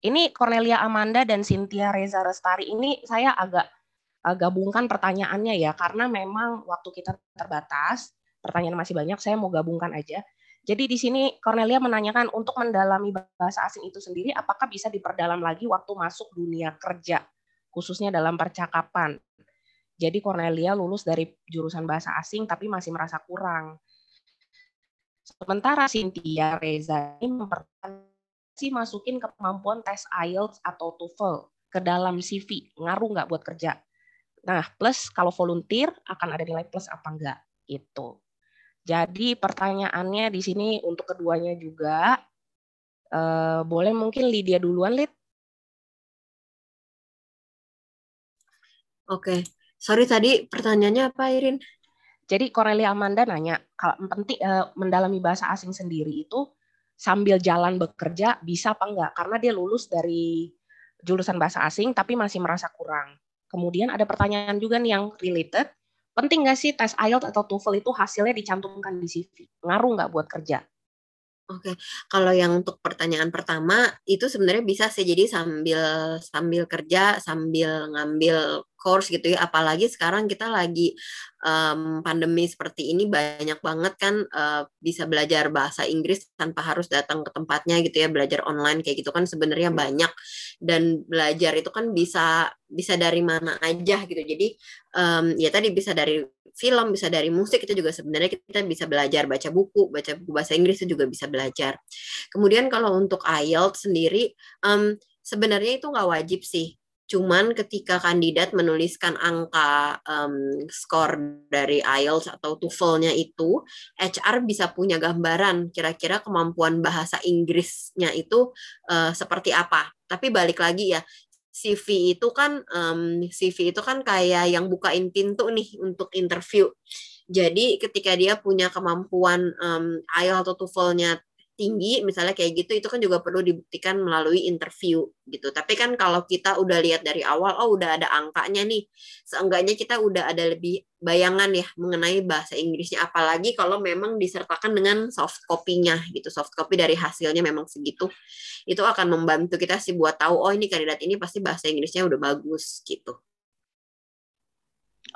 Ini Cornelia Amanda dan Cynthia Reza Restari ini saya agak gabungkan pertanyaannya ya karena memang waktu kita terbatas, pertanyaan masih banyak, saya mau gabungkan aja. Jadi di sini Cornelia menanyakan untuk mendalami bahasa asing itu sendiri apakah bisa diperdalam lagi waktu masuk dunia kerja khususnya dalam percakapan. Jadi Cornelia lulus dari jurusan bahasa asing tapi masih merasa kurang. Sementara Cynthia Reza ini mempertanyakan sih masukin kemampuan tes IELTS atau TOEFL ke dalam CV, ngaruh nggak buat kerja? Nah, plus kalau volunteer akan ada nilai plus apa enggak? Itu. Jadi pertanyaannya di sini untuk keduanya juga, eh, boleh mungkin Lydia duluan, Lid? Oke, sorry tadi pertanyaannya apa, Irin? Jadi Cornelia Amanda nanya, kalau penting eh, mendalami bahasa asing sendiri itu sambil jalan bekerja bisa apa enggak? Karena dia lulus dari jurusan bahasa asing tapi masih merasa kurang. Kemudian ada pertanyaan juga nih yang related. Penting nggak sih tes IELTS atau TOEFL itu hasilnya dicantumkan di CV? Ngaruh nggak buat kerja? Oke, kalau yang untuk pertanyaan pertama itu sebenarnya bisa sih jadi sambil sambil kerja sambil ngambil course gitu ya. Apalagi sekarang kita lagi um, pandemi seperti ini banyak banget kan uh, bisa belajar bahasa Inggris tanpa harus datang ke tempatnya gitu ya. Belajar online kayak gitu kan sebenarnya banyak dan belajar itu kan bisa bisa dari mana aja gitu. Jadi um, ya tadi bisa dari film, bisa dari musik itu juga sebenarnya kita bisa belajar baca buku, baca buku bahasa Inggris itu juga bisa belajar. Kemudian kalau untuk IELTS sendiri, um, sebenarnya itu nggak wajib sih. Cuman ketika kandidat menuliskan angka um, skor dari IELTS atau TOEFL-nya itu, HR bisa punya gambaran kira-kira kemampuan bahasa Inggrisnya itu uh, seperti apa. Tapi balik lagi ya, CV itu kan um, CV itu kan kayak yang bukain pintu nih untuk interview. Jadi ketika dia punya kemampuan um, IELTS atau TOEFL-nya tinggi misalnya kayak gitu itu kan juga perlu dibuktikan melalui interview gitu. Tapi kan kalau kita udah lihat dari awal oh udah ada angkanya nih seenggaknya kita udah ada lebih bayangan ya mengenai bahasa Inggrisnya. Apalagi kalau memang disertakan dengan soft copy-nya gitu. Soft copy dari hasilnya memang segitu. Itu akan membantu kita sih buat tahu oh ini kandidat ini pasti bahasa Inggrisnya udah bagus gitu.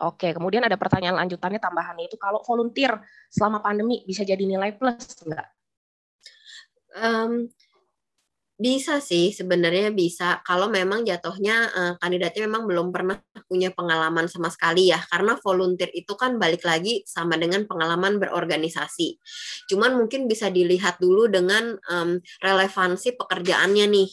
Oke, kemudian ada pertanyaan lanjutannya tambahannya itu kalau volunteer selama pandemi bisa jadi nilai plus enggak? Um, bisa sih sebenarnya bisa. Kalau memang jatuhnya uh, kandidatnya memang belum pernah punya pengalaman sama sekali ya. Karena volunteer itu kan balik lagi sama dengan pengalaman berorganisasi. Cuman mungkin bisa dilihat dulu dengan um, relevansi pekerjaannya nih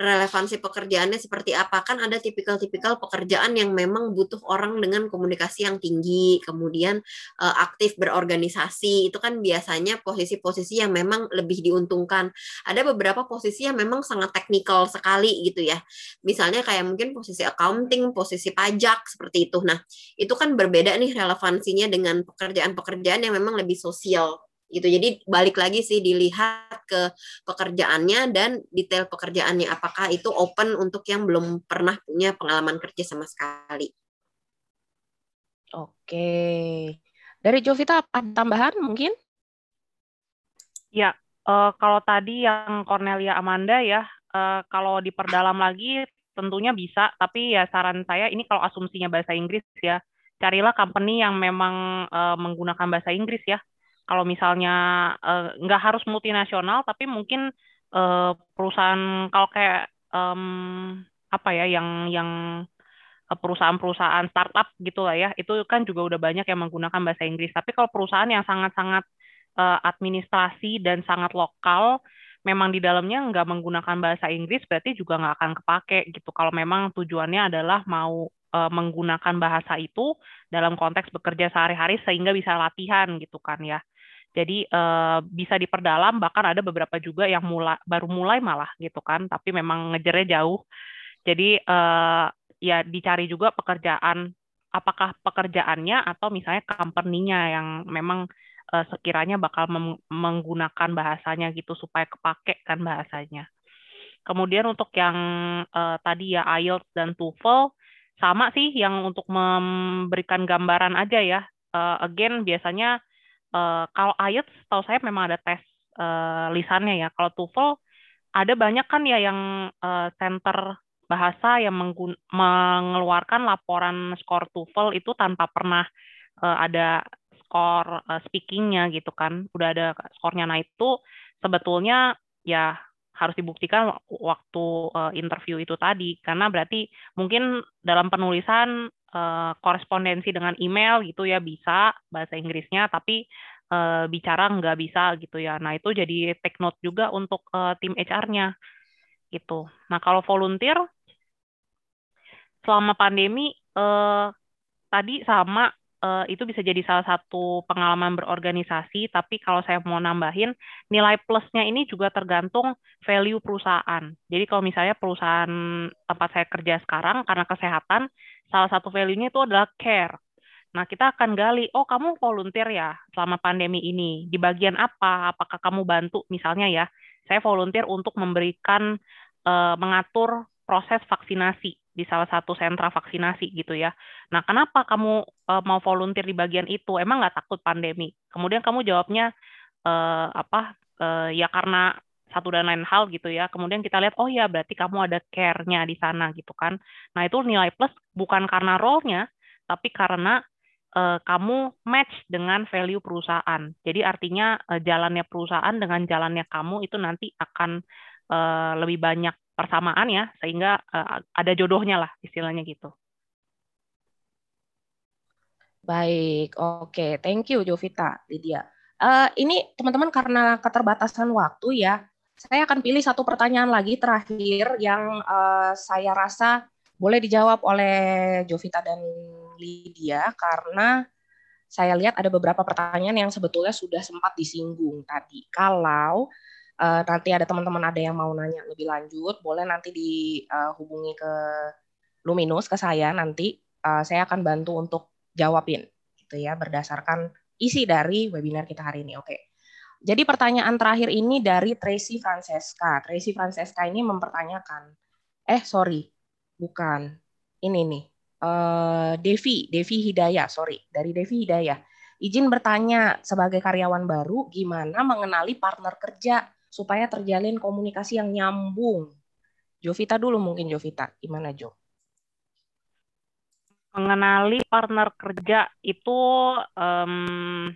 relevansi pekerjaannya seperti apa? Kan ada tipikal-tipikal pekerjaan yang memang butuh orang dengan komunikasi yang tinggi kemudian uh, aktif berorganisasi. Itu kan biasanya posisi-posisi yang memang lebih diuntungkan. Ada beberapa posisi yang memang sangat teknikal sekali gitu ya. Misalnya kayak mungkin posisi accounting posisi pajak seperti itu. Nah itu kan berbeda nih relevansinya dengan pekerjaan-pekerjaan yang memang lebih sosial gitu. Jadi balik lagi sih dilihat ke pekerjaannya dan detail pekerjaannya apakah itu open untuk yang belum pernah punya pengalaman kerja sama sekali. Oke. Dari Jovita ada tambahan mungkin? Ya, uh, kalau tadi yang Cornelia Amanda ya, uh, kalau diperdalam lagi tentunya bisa, tapi ya saran saya ini kalau asumsinya bahasa Inggris ya, carilah company yang memang uh, menggunakan bahasa Inggris ya kalau misalnya uh, nggak harus multinasional tapi mungkin uh, perusahaan kalau kayak um, apa ya yang yang eh, perusahaan-perusahaan startup gitu lah ya itu kan juga udah banyak yang menggunakan bahasa Inggris. Tapi kalau perusahaan yang sangat-sangat uh, administrasi dan sangat lokal memang di dalamnya nggak menggunakan bahasa Inggris berarti juga nggak akan kepake gitu. Kalau memang tujuannya adalah mau uh, menggunakan bahasa itu dalam konteks bekerja sehari-hari sehingga bisa latihan gitu kan ya jadi uh, bisa diperdalam bahkan ada beberapa juga yang mulai baru mulai malah gitu kan, tapi memang ngejarnya jauh. Jadi uh, ya dicari juga pekerjaan apakah pekerjaannya atau misalnya company-nya yang memang uh, sekiranya bakal menggunakan bahasanya gitu supaya kepake kan bahasanya. Kemudian untuk yang uh, tadi ya IELTS dan TOEFL sama sih yang untuk memberikan gambaran aja ya. Uh, again biasanya uh, kalau IELTS tahu saya memang ada tes uh, lisannya ya. Kalau TOEFL ada banyak kan ya yang uh, center bahasa yang mengeluarkan laporan skor TOEFL itu tanpa pernah uh, ada skor uh, speakingnya gitu kan. Udah ada skornya. Nah itu sebetulnya ya harus dibuktikan waktu uh, interview itu tadi. Karena berarti mungkin dalam penulisan uh, korespondensi dengan email gitu ya bisa bahasa Inggrisnya tapi uh, bicara nggak bisa gitu ya nah itu jadi take note juga untuk uh, tim HR-nya gitu nah kalau volunteer selama pandemi uh, tadi sama uh, itu bisa jadi salah satu pengalaman berorganisasi, tapi kalau saya mau nambahin, nilai plusnya ini juga tergantung value perusahaan. Jadi kalau misalnya perusahaan tempat saya kerja sekarang, karena kesehatan, salah satu value-nya itu adalah care. Nah, kita akan gali, oh kamu volunteer ya selama pandemi ini. Di bagian apa? Apakah kamu bantu misalnya ya, saya volunteer untuk memberikan, uh, mengatur proses vaksinasi di salah satu sentra vaksinasi gitu ya. Nah, kenapa kamu uh, mau volunteer di bagian itu? Emang nggak takut pandemi? Kemudian kamu jawabnya uh, apa? Uh, ya karena satu dan lain hal gitu ya. Kemudian kita lihat, oh ya berarti kamu ada care-nya di sana gitu kan. Nah, itu nilai plus bukan karena role-nya, tapi karena uh, kamu match dengan value perusahaan. Jadi artinya uh, jalannya perusahaan dengan jalannya kamu itu nanti akan uh, lebih banyak persamaan ya sehingga uh, ada jodohnya lah istilahnya gitu. Baik, oke, okay. thank you Jovita, Lydia. Uh, ini teman-teman karena keterbatasan waktu ya, saya akan pilih satu pertanyaan lagi terakhir yang uh, saya rasa boleh dijawab oleh Jovita dan Lydia karena saya lihat ada beberapa pertanyaan yang sebetulnya sudah sempat disinggung tadi. Kalau uh, nanti ada teman-teman ada yang mau nanya lebih lanjut, boleh nanti dihubungi ke Luminus ke saya nanti uh, saya akan bantu untuk jawabin gitu ya berdasarkan isi dari webinar kita hari ini. Oke. Jadi pertanyaan terakhir ini dari Tracy Francesca. Tracy Francesca ini mempertanyakan, eh sorry, bukan ini nih, uh, Devi, Devi Hidayah, sorry, dari Devi Hidayah. Izin bertanya sebagai karyawan baru, gimana mengenali partner kerja supaya terjalin komunikasi yang nyambung. Jovita dulu mungkin Jovita, gimana Jo? Mengenali partner kerja itu um,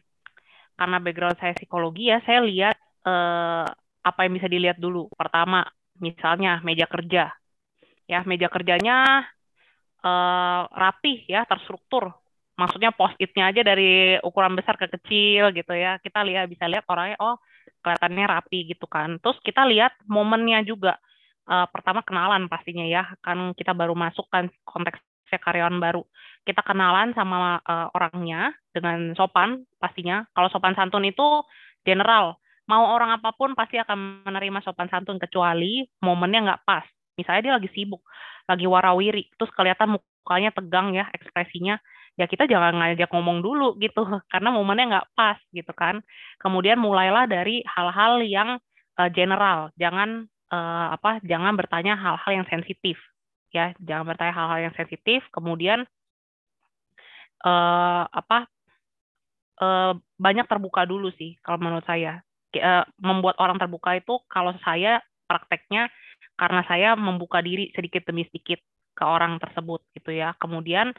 karena background saya psikologi ya, saya lihat uh, apa yang bisa dilihat dulu. Pertama, misalnya meja kerja, ya meja kerjanya uh, rapih ya, terstruktur. Maksudnya post itnya aja dari ukuran besar ke kecil gitu ya. Kita lihat bisa lihat orangnya oh kelihatannya rapi gitu kan. Terus kita lihat momennya juga. Uh, pertama kenalan pastinya ya, kan kita baru masuk kan konteksnya karyawan baru. Kita kenalan sama uh, orangnya dengan sopan pastinya. Kalau sopan santun itu general, mau orang apa pun pasti akan menerima sopan santun kecuali momennya nggak pas. Misalnya dia lagi sibuk, lagi warawiri, terus kelihatan mukanya tegang ya ekspresinya. Ya kita jangan ngajak ngomong dulu gitu (laughs) karena momennya nggak pas gitu kan. Kemudian mulailah dari hal-hal yang uh, general. Jangan uh, apa jangan bertanya hal-hal yang sensitif ya. Jangan bertanya hal-hal yang sensitif kemudian uh, apa uh, banyak terbuka dulu sih kalau menurut saya uh, membuat orang terbuka itu kalau saya prakteknya karena saya membuka diri sedikit demi sedikit ke orang tersebut gitu ya kemudian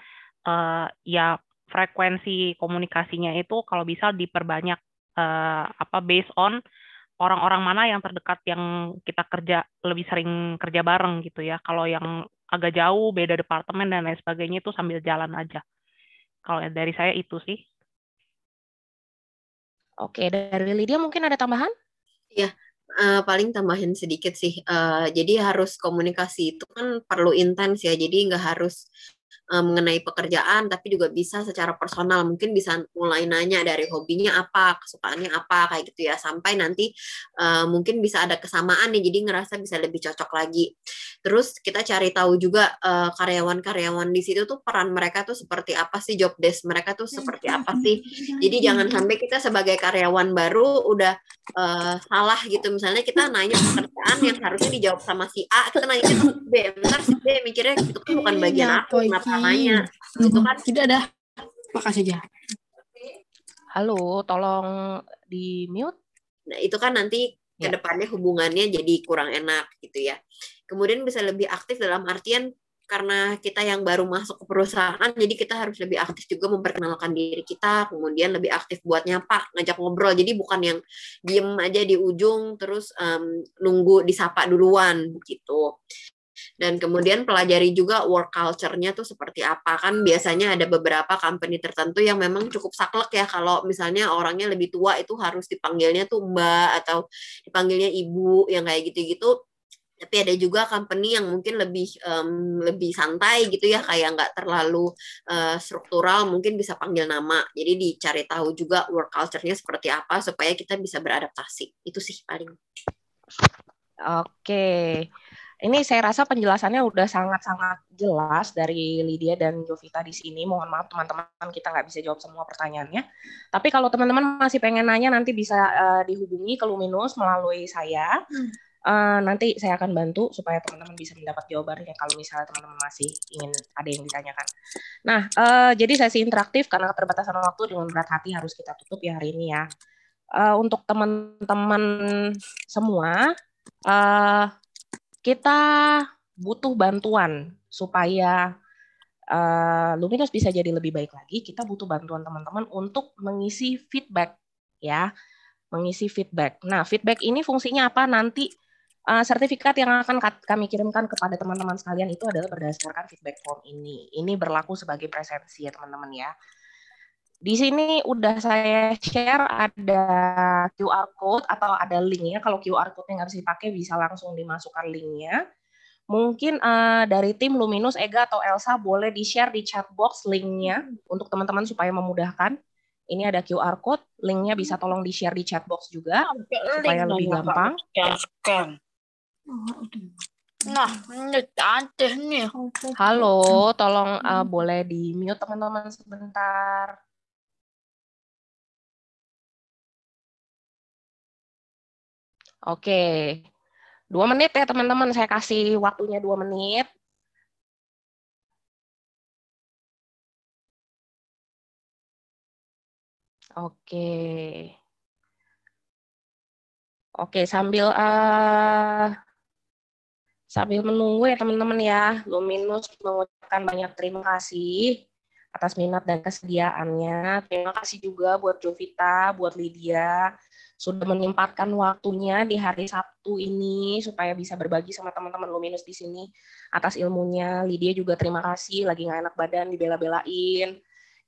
uh, ya frekuensi komunikasinya itu kalau bisa diperbanyak uh, apa based on orang-orang mana yang terdekat yang kita kerja lebih sering kerja bareng gitu ya. Kalau yang agak jauh beda departemen dan lain sebagainya itu sambil jalan aja. Kalau dari saya itu sih. Oke, dari Lydia mungkin ada tambahan? Ya, uh, paling tambahin sedikit sih. Uh, jadi harus komunikasi itu kan perlu intens ya. Jadi nggak harus uh, mengenai pekerjaan, tapi juga bisa secara personal. Mungkin bisa mulai nanya dari hobinya apa, kesukaannya apa, kayak gitu ya. Sampai nanti uh, mungkin bisa ada kesamaan nih, jadi ngerasa bisa lebih cocok lagi. Terus kita cari tahu juga karyawan karyawan-karyawan di situ tuh peran mereka tuh seperti apa sih, job desk mereka tuh seperti apa sih. Jadi jangan sampai kita sebagai karyawan baru udah uh, salah gitu. Misalnya kita nanya pekerjaan yang harusnya dijawab sama si A, kita nanya ke B, bentar si B mikirnya itu kan bukan bagian aku, kenapa nanya? Itu kan tidak ada. Makasih aja. Halo, tolong di mute. Nah, itu kan nanti ke ya. depannya hubungannya jadi kurang enak gitu ya. Kemudian bisa lebih aktif dalam artian karena kita yang baru masuk ke perusahaan, jadi kita harus lebih aktif juga memperkenalkan diri kita, kemudian lebih aktif buat nyapa, ngajak ngobrol. Jadi bukan yang diem aja di ujung terus um, nunggu disapa duluan gitu. Dan kemudian pelajari juga work culture-nya tuh seperti apa. Kan biasanya ada beberapa company tertentu yang memang cukup saklek ya kalau misalnya orangnya lebih tua itu harus dipanggilnya tuh mbak atau dipanggilnya ibu yang kayak gitu-gitu. Tapi ada juga company yang mungkin lebih um, lebih santai gitu ya kayak nggak terlalu uh, struktural mungkin bisa panggil nama. Jadi dicari tahu juga work culture-nya seperti apa supaya kita bisa beradaptasi. Itu sih paling. Oke ini saya rasa penjelasannya udah sangat-sangat jelas dari Lydia dan Jovita di sini. Mohon maaf teman-teman kita nggak bisa jawab semua pertanyaannya. Tapi kalau teman-teman masih pengen nanya nanti bisa uh, dihubungi ke Luminus melalui saya. Hmm Uh, nanti saya akan bantu supaya teman-teman bisa mendapat jawabannya kalau misalnya teman-teman masih ingin ada yang ditanyakan. Nah, uh, jadi sesi interaktif karena keterbatasan waktu dengan berat hati harus kita tutup ya hari ini ya. Uh, untuk teman-teman semua, uh, kita butuh bantuan supaya uh, Luminous bisa jadi lebih baik lagi. Kita butuh bantuan teman-teman untuk mengisi feedback ya, mengisi feedback. Nah, feedback ini fungsinya apa nanti? uh, sertifikat yang akan kami kirimkan kepada teman-teman sekalian itu adalah berdasarkan feedback form ini. Ini berlaku sebagai presensi ya teman-teman ya. Di sini udah saya share ada QR code atau ada linknya. Kalau QR code-nya nggak bisa dipakai, bisa langsung dimasukkan linknya. Mungkin uh, dari tim Luminus, Ega atau Elsa boleh di-share di chat box linknya untuk teman-teman supaya memudahkan. Ini ada QR code, linknya bisa tolong di-share di chat box juga supaya lebih gampang. Scan. Nah, ini cantik nih. Halo, tolong uh, boleh di mute teman-teman sebentar. Oke, dua menit ya teman-teman. Saya kasih waktunya dua menit. Oke. Oke, sambil uh, Sambil menunggu ya teman-teman ya, Luminus mengucapkan banyak terima kasih atas minat dan kesediaannya. Terima kasih juga buat Jovita, buat Lydia, sudah menyempatkan waktunya di hari Sabtu ini supaya bisa berbagi sama teman-teman Luminus di sini atas ilmunya. Lydia juga terima kasih, lagi nggak enak badan, dibela-belain.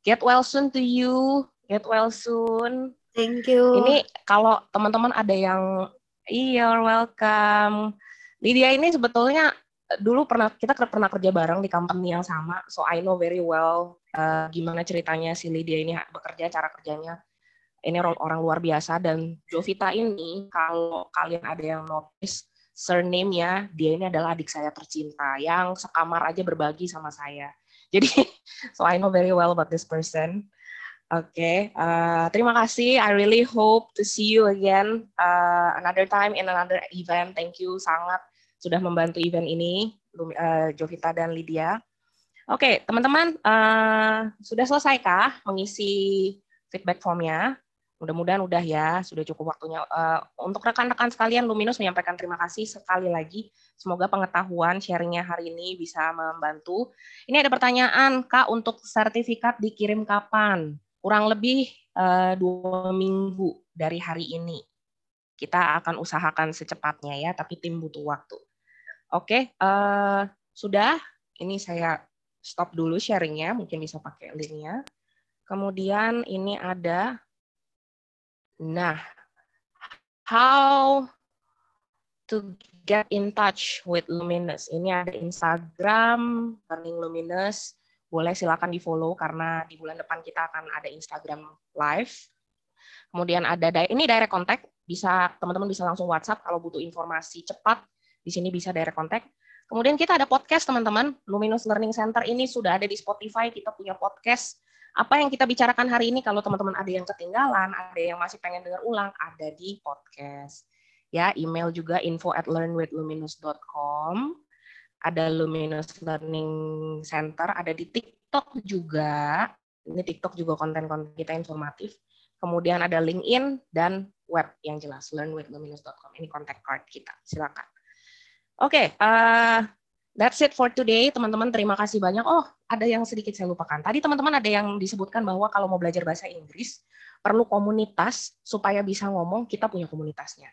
Get well soon to you. Get well soon. Thank you. Ini kalau teman-teman ada yang, you're welcome Lydia ini sebetulnya dulu pernah kita pernah kerja bareng di company yang sama, so I know very well uh, gimana ceritanya si Lydia ini bekerja, cara kerjanya. Ini orang, luar biasa dan Jovita ini kalau kalian ada yang notice surname-nya, dia ini adalah adik saya tercinta yang sekamar aja berbagi sama saya. (laughs) Jadi, so I know very well about this person. Oke, okay. uh, terima kasih. I really hope to see you again uh, another time in another event. Thank you sangat sudah membantu event ini, uh, Jovita dan Lydia. Oke, okay, teman-teman, uh, sudah selesaikah mengisi feedback formnya? Mudah-mudahan udah ya, sudah cukup waktunya. Uh, untuk rekan-rekan sekalian, Luminus menyampaikan terima kasih sekali lagi. Semoga pengetahuan sharingnya hari ini bisa membantu. Ini ada pertanyaan, Kak, untuk sertifikat dikirim kapan? kurang lebih uh, dua minggu dari hari ini. Kita akan usahakan secepatnya ya, tapi tim butuh waktu. Oke, uh, sudah. Ini saya stop dulu sharingnya, mungkin bisa pakai linknya. Kemudian ini ada, nah, how to get in touch with Luminous. Ini ada Instagram, Learning Luminous, boleh silakan di follow karena di bulan depan kita akan ada Instagram live. Kemudian ada ini direct contact, bisa teman-teman bisa langsung WhatsApp kalau butuh informasi cepat. Di sini bisa direct contact. Kemudian kita ada podcast teman-teman. Luminous Learning Center ini sudah ada di Spotify. Kita punya podcast. Apa yang kita bicarakan hari ini kalau teman-teman ada yang ketinggalan, ada yang masih pengen dengar ulang, ada di podcast. Ya, email juga info at learnwithluminous.com ada Luminous Learning Center, ada di TikTok juga. Ini TikTok juga konten-konten kita informatif. Kemudian ada LinkedIn dan web yang jelas learnwithluminous.com. Ini contact card kita. Silakan. Oke, okay, uh, that's it for today, teman-teman. Terima kasih banyak. Oh, ada yang sedikit saya lupakan. Tadi teman-teman ada yang disebutkan bahwa kalau mau belajar bahasa Inggris perlu komunitas supaya bisa ngomong. Kita punya komunitasnya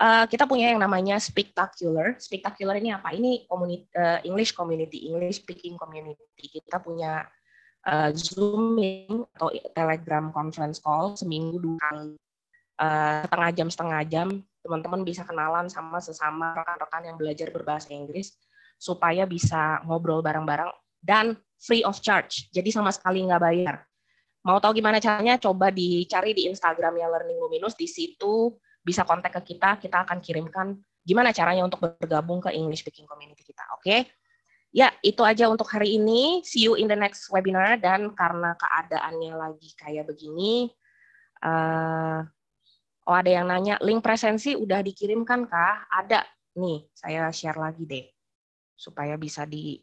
uh, kita punya yang namanya Spectacular. Spectacular ini apa? Ini community, uh, English community, English speaking community. Kita punya uh, Zooming atau Telegram conference call seminggu dua kali, uh, setengah jam setengah jam. Teman-teman bisa kenalan sama sesama rekan-rekan yang belajar berbahasa Inggris supaya bisa ngobrol bareng-bareng dan free of charge. Jadi sama sekali nggak bayar. Mau tahu gimana caranya? Coba dicari di Instagramnya Learning Luminous. Di situ bisa kontak ke kita, kita akan kirimkan gimana caranya untuk bergabung ke English speaking community kita. Oke. Okay? Ya, itu aja untuk hari ini. See you in the next webinar dan karena keadaannya lagi kayak begini uh, oh ada yang nanya link presensi udah dikirimkan kah? Ada. Nih, saya share lagi deh supaya bisa di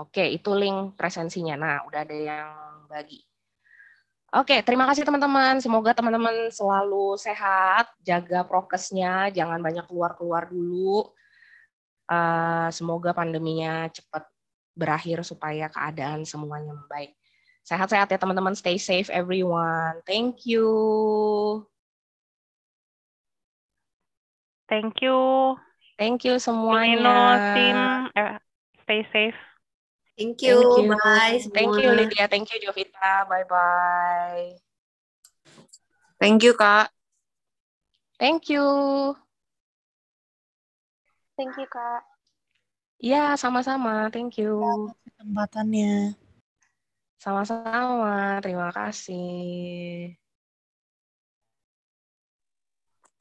Oke, itu link presensinya. Nah, udah ada yang bagi. Oke, terima kasih teman-teman. Semoga teman-teman selalu sehat, jaga prokesnya, jangan banyak keluar-keluar dulu. Uh, semoga pandeminya cepat berakhir supaya keadaan semuanya membaik. Sehat-sehat ya teman-teman, stay safe everyone. Thank you. Thank you. Thank you semuanya. Nino, team, uh, stay safe. Thank you. Thank you. Bye. Semua. Thank you Lydia. Thank you Jovita. Bye bye. Thank you Kak. Thank you. Thank you Kak. Ya, sama-sama. Thank you. Kesempatannya. Sama-sama. Terima kasih.